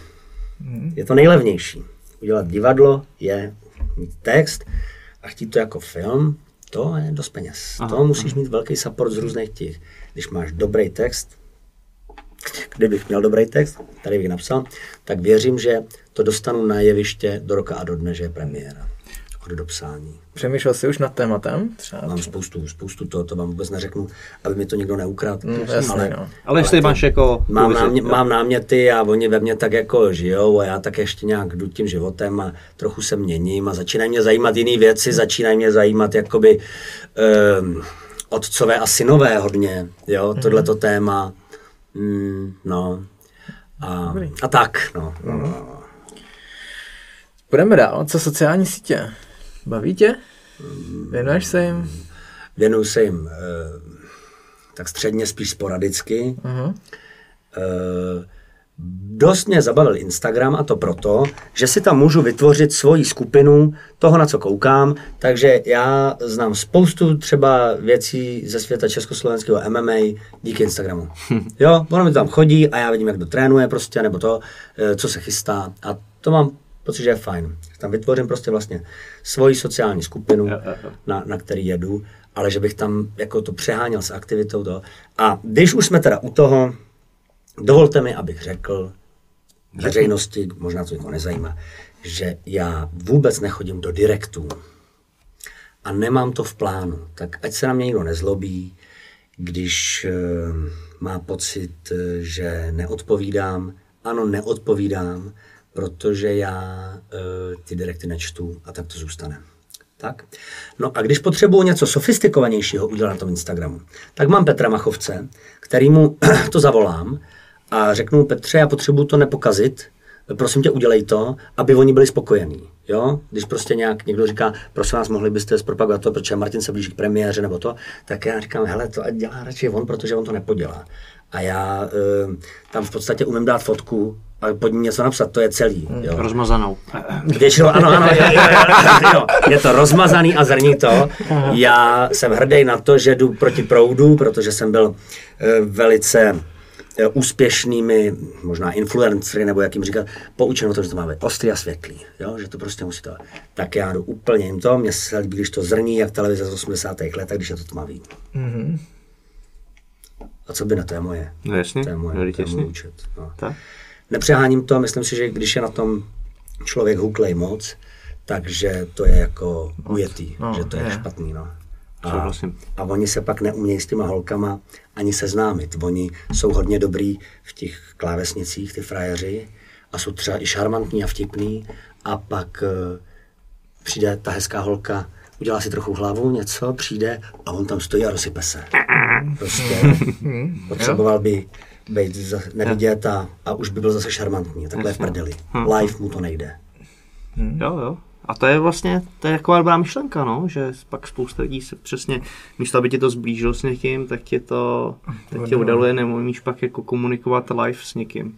Je to nejlevnější. Udělat divadlo je mít text a chtít to jako film, to je dost peněz. Aha, to musíš aha. mít velký support z různých těch. Když máš dobrý text, kdybych měl dobrý text, tady bych napsal, tak věřím, že to dostanu na jeviště do roka a do dne, že je premiéra od dopsání. Přemýšlel jsi už nad tématem? Třeba Mám spoustu, spoustu toho, to vám vůbec neřeknu, aby mi to někdo neukradl. Mm, jasný, ale, no. ale jestli máš jako... Mám, námě, mám náměty a oni ve mně tak jako žijou a já tak ještě nějak jdu tím životem a trochu se měním a začínají mě zajímat jiné věci, začínají mě zajímat jakoby um, otcové a synové hodně, jo, mm-hmm. tohleto téma. Mm, no. A, a tak, no. Mm-hmm. Půjdeme dál. Co sociální sítě? Baví tě? Věnuješ se jim? Věnuju se jim e, tak středně spíš sporadicky. Uh-huh. Dost mě zabavil Instagram a to proto, že si tam můžu vytvořit svoji skupinu toho, na co koukám, takže já znám spoustu třeba věcí ze světa československého MMA díky Instagramu. Jo, ono mi tam chodí a já vidím, jak to trénuje prostě, nebo to, e, co se chystá a to mám pocit, že je fajn. Tam vytvořím prostě vlastně svoji sociální skupinu, na, na který jedu, ale že bych tam jako to přeháněl s aktivitou. To. A když už jsme teda u toho, dovolte mi, abych řekl veřejnosti, možná to někoho nezajímá, že já vůbec nechodím do direktů a nemám to v plánu. Tak ať se na mě nikdo nezlobí, když uh, má pocit, uh, že neodpovídám. Ano, neodpovídám, protože já uh, ty direkty nečtu a tak to zůstane. Tak. No a když potřebuji něco sofistikovanějšího udělat na tom Instagramu, tak mám Petra Machovce, kterýmu to zavolám a řeknu Petře, já potřebuji to nepokazit, prosím tě, udělej to, aby oni byli spokojení. Jo? Když prostě nějak někdo říká, prosím vás, mohli byste zpropagovat to, protože Martin se blíží k premiéře nebo to, tak já říkám, hele, to dělá radši on, protože on to nepodělá. A já e, tam v podstatě umím dát fotku a pod ní něco napsat, to je celý. Jo. Rozmazanou. Většinou, ano, ano, jo, jo, jo, jo. je to rozmazaný a zrní to. Já jsem hrdý na to, že jdu proti proudu, protože jsem byl e, velice e, úspěšnými, možná influencery, nebo jak jim říkat, poučen o to, že to má být ostrý a světlý, jo? že to prostě musí to. Tak já jdu úplně jim to, mně se líbí, když to zrní, jak televize z 80. let, když je to tmavý. Mm-hmm. A co by na to je moje? No jasně, To je moje, to je můj účet. No. Tak. Nepřeháním to, myslím si, že když je na tom člověk huklej moc, takže to je jako ujetý, No, že to je, je. špatný. No. A, a oni se pak neumějí s těma holkama ani seznámit. Oni jsou hodně dobrý v těch klávesnicích, ty frajeři, a jsou třeba i šarmantní a vtipný, a pak uh, přijde ta hezká holka, udělá si trochu hlavu, něco, přijde a on tam stojí a rozsype se. Prostě potřeboval by být za- nevidět a, a už by byl zase šarmantní. Takhle je v prdeli. Live mu to nejde. Jo, jo. A to je vlastně, to je taková dobrá myšlenka, no, že pak spousta lidí se přesně, místo aby tě to zblížil s někým, tak tě to, tak tě udaluje, nemůžeš pak jako komunikovat live s někým.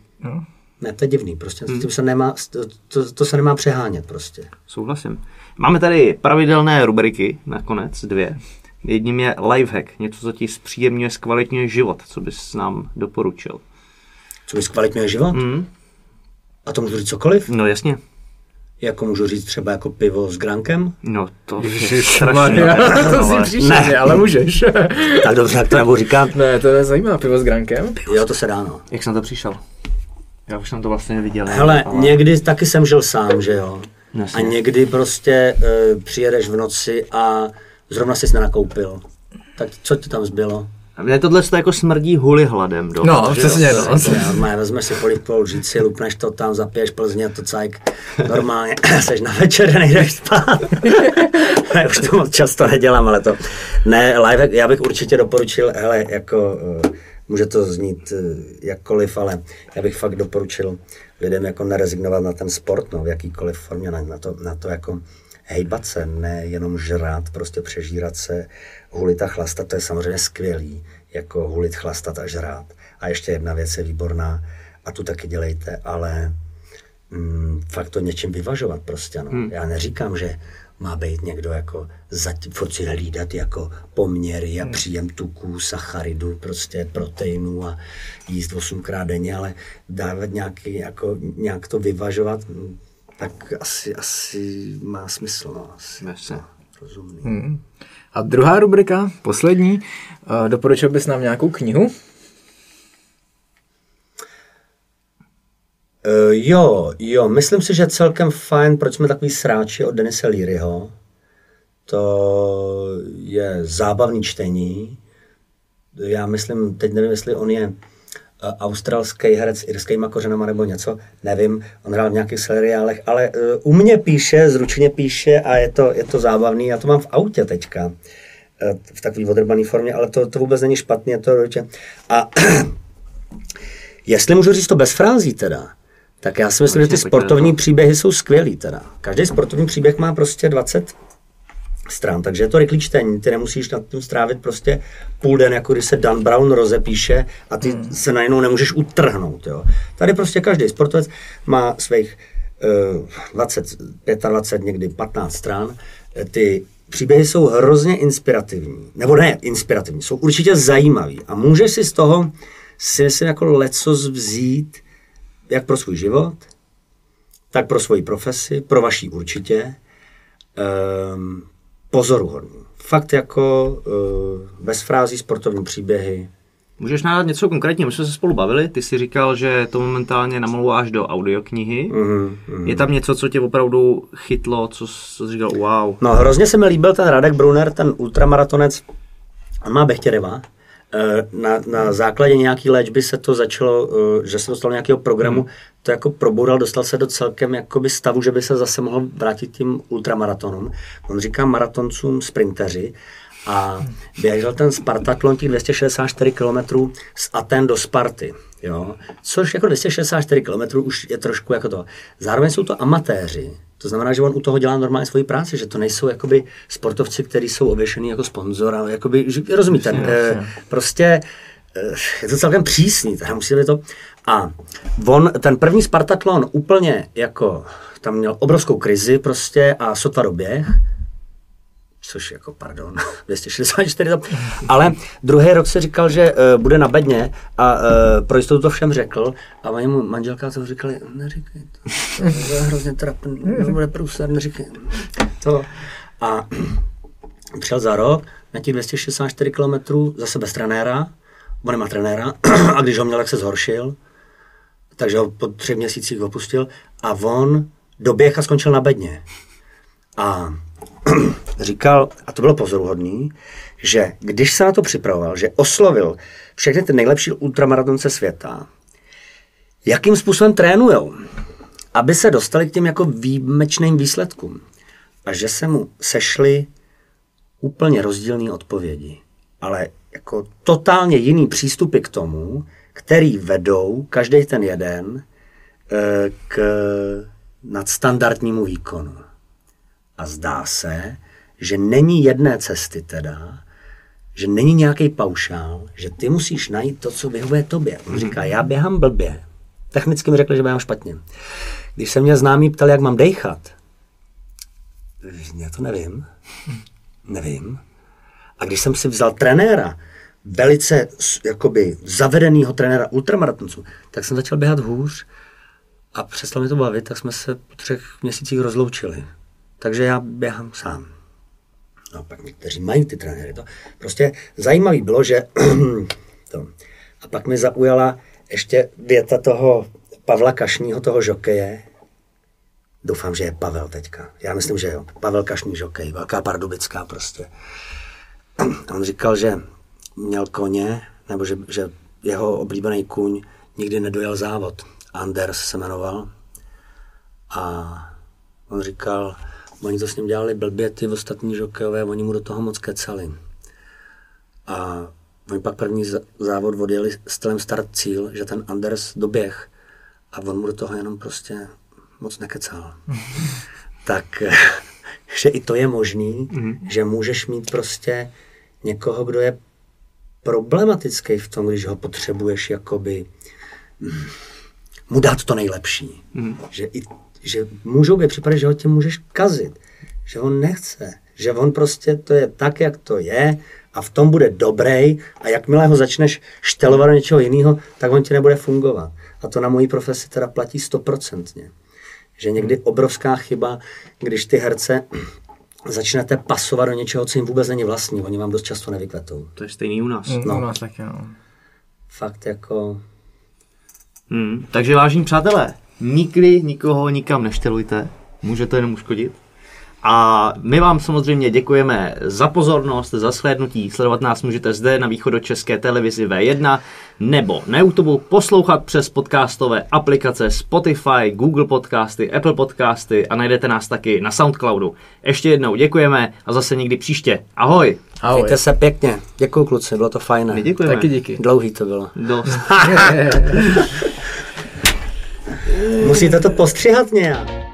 Ne, to je divný, prostě s tím se nemá, to, to, to se nemá přehánět prostě. Souhlasím. Máme tady pravidelné rubriky, nakonec dvě. Jedním je lifehack, něco, co ti zpříjemňuje, zkvalitňuje život, co bys nám doporučil. Co mi zkvalitňuje život? Mm. A to můžu říct cokoliv? No jasně. Jako můžu říct třeba jako pivo s grankem? No to je strašně. to si ale- příšerně, ale můžeš. Tak dobře, jak to nebudu říkat. ne, to je zajímavé, pivo s grankem. Jo, to se dá, no. Jak jsem to přišel? Já už jsem to vlastně neviděl. Hele, ale- někdy taky jsem žil sám, že jo. A Jasně. někdy prostě uh, přijedeš v noci a zrovna jsi nenakoupil. Tak co ti tam zbylo? Mně tohle to jako smrdí huli hladem. Do. No, přesně, no. Normálně vezmeš si polivkovou žíci, lupneš to tam, zapiješ Plzně, to cajk, normálně seš na večer, nejdeš spát. ne, už to moc často nedělám, ale to. Ne, live, já bych určitě doporučil, hele, jako, eh, může to znít eh, jakkoliv, ale já bych fakt doporučil lidem jako nerezignovat na ten sport, no, v jakýkoliv formě, na, na, to, na to jako hejbat se, ne jenom žrát, prostě přežírat se, hulit a chlastat, to je samozřejmě skvělý, jako hulit, chlastat a žrát. A ještě jedna věc je výborná, a tu taky dělejte, ale mm, fakt to něčím vyvažovat prostě, no. Hmm. Já neříkám, že má být někdo jako zatím, furt si hlídat jako poměry a Hmm. příjem tuků, sacharidů, prostě proteinů a jíst osmkrát denně, ale dávat nějaký, jako, nějak to vyvažovat, tak asi, asi má smysl, no. Asi Jasně. to rozumný. Hmm. A druhá rubrika, poslední, uh, doporučil bys nám nějakou knihu? Uh, jo, jo, myslím si, že celkem fajn, proč jsme takový sráči od Denise Learyho. To je zábavný čtení. Já myslím, teď nevím, jestli on je eh, australský herec s irskýma kořenama nebo něco, nevím, on hrál v nějakých seriálech, ale uh, u mě píše, zručně píše a je to, je to zábavný, já to mám v autě teďka, eh, v takové odrbané formě, ale to, to vůbec není špatně, je to určitě. A Jestli můžu říct to bez frází teda, tak já si myslím, že ty sportovní příběhy jsou skvělý teda. Každý sportovní příběh má prostě 20 stran, takže je to rychlý čtení, ty nemusíš nad tím strávit prostě půl den, jako když se Dan Brown rozepíše a ty hmm. se najednou nemůžeš utrhnout. Jo. Tady prostě každý sportovec má svých uh, 20, 25, někdy 15 stran. Eh, Ty příběhy jsou hrozně inspirativní. Nebo ne inspirativní, jsou určitě zajímavý. A můžeš si z toho si myslím jako lecos vzít, jak pro svůj život, tak pro svoji profesi, pro vaší určitě, um, pozoruhodný. Fakt jako uh, bez frází sportovní příběhy. Můžeš nádat něco konkrétního? My jsme se spolu bavili, ty si říkal, že to momentálně namaluváš do audioknihy. Mm, mm. Je tam něco, co tě opravdu chytlo, co, co jsi říkal, wow. No hrozně se mi líbil ten Radek Brunner, ten ultramaratonec, on má Bechtěreva. Eh, Na, na základě nějaký léčby se to začalo, eh, že se dostal do nějakého programu, to jako proboural, dostal se do celkem jakoby stavu, že by se zase mohl vrátit tím ultramaratonům. On říká maratoncům sprinteři a běžel ten Spartatlon těch 264 km z Aten do Sparty. Jo? Což jako 264 km už je trošku jako to. Zároveň jsou to amatéři, to znamená, že on u toho dělá normálně svoji práci, že to nejsou jakoby sportovci, kteří jsou ověšený jako sponzora, jakoby, že, rozumíte, eh, prostě eh, je to celkem přísný, teda musí to. A on, ten první Spartatlon úplně jako, tam měl obrovskou krizi prostě a sotva doběh, což jako, pardon, 264 tam. Ale druhý rok se říkal, že uh, bude na bedně a uh, pro jistotu to všem řekl a oni mu manželka to říkali, neříkej to, to je hrozně trapný, to bude průser, neříkej to. A přijel za rok na těch 264 km zase bez trenéra, on nemá trenéra a když ho měl, tak se zhoršil, takže ho po třech měsících opustil a on doběh a skončil na bedně. A říkal, a to bylo pozoruhodný, že když se na to připravoval, že oslovil všechny ty nejlepší ultramaratonce světa, jakým způsobem trénujou, aby se dostali k těm jako výjimečným výsledkům. A že se mu sešly úplně rozdílné odpovědi, ale jako totálně jiný přístupy k tomu, který vedou každý ten jeden eh, k nadstandardnímu výkonu. A zdá se, že není jedné cesty teda, že není nějaký paušál, že ty musíš najít to, co vyhovuje tobě. On říká, já běhám blbě. Technicky mi řekli, že běhám špatně. Když se mě známí ptali, jak mám dejchat, já to nevím. Nevím. A když jsem si vzal trenéra, velice jakoby zavedenýho trenéra ultramaratonců, tak jsem začal běhat hůř a přestalo mi to bavit, tak jsme se po třech měsících rozloučili. Takže já běhám sám. No pak někteří mají ty trenéry. To prostě zajímavý bylo, že to. A pak mi zaujala ještě věta toho Pavla Kašního, toho žokeje. Doufám, že je Pavel teďka. Já myslím, že jo. Pavel Kašní žokej, velká pardubická prostě. On říkal, že měl koně, nebo že, že jeho oblíbený kůň nikdy nedojel závod. Anders se jmenoval. A on říkal, oni to s ním dělali blbě, ty ostatní žokejové, oni mu do toho moc kecali. A oni pak první závod odjeli stylem start cíl, že ten Anders doběh a on mu do toho jenom prostě moc nekecal. tak, že i to je možný, že můžeš mít prostě někoho, kdo je problematický v tom, když ho potřebuješ jakoby mm, mu dát to nejlepší. Že, i, že můžou být případy, že ho tě můžeš kazit, že on nechce, že on prostě to je tak, jak to je a v tom bude dobrý a jakmile ho začneš štelovat do něčeho jiného, tak on ti nebude fungovat. A to na mojí profesi teda platí stoprocentně. Že někdy obrovská chyba, když ty herce začnete pasovat do něčeho, co jim vůbec není vlastní. Oni vám dost často nevykvetou. To je stejný u nás. No. No. U nás taky, no. Fakt jako... Hmm. Takže vážení přátelé, nikdy nikoho nikam neštelujte, může to jenom uškodit. A my vám samozřejmě děkujeme za pozornost, za shlédnutí. Sledovat nás můžete zde na východočeské televizi V1 nebo na YouTube, poslouchat přes podcastové aplikace Spotify, Google Podcasty, Apple Podcasty a najdete nás taky na Soundcloudu. Ještě jednou děkujeme a zase někdy příště. Ahoj! Ahoj. Mějte se pěkně. Děkuju kluci, bylo to fajné. My děkujeme. Taky díky. Dlouhý to bylo. Dost. Musíte to postřihat nějak.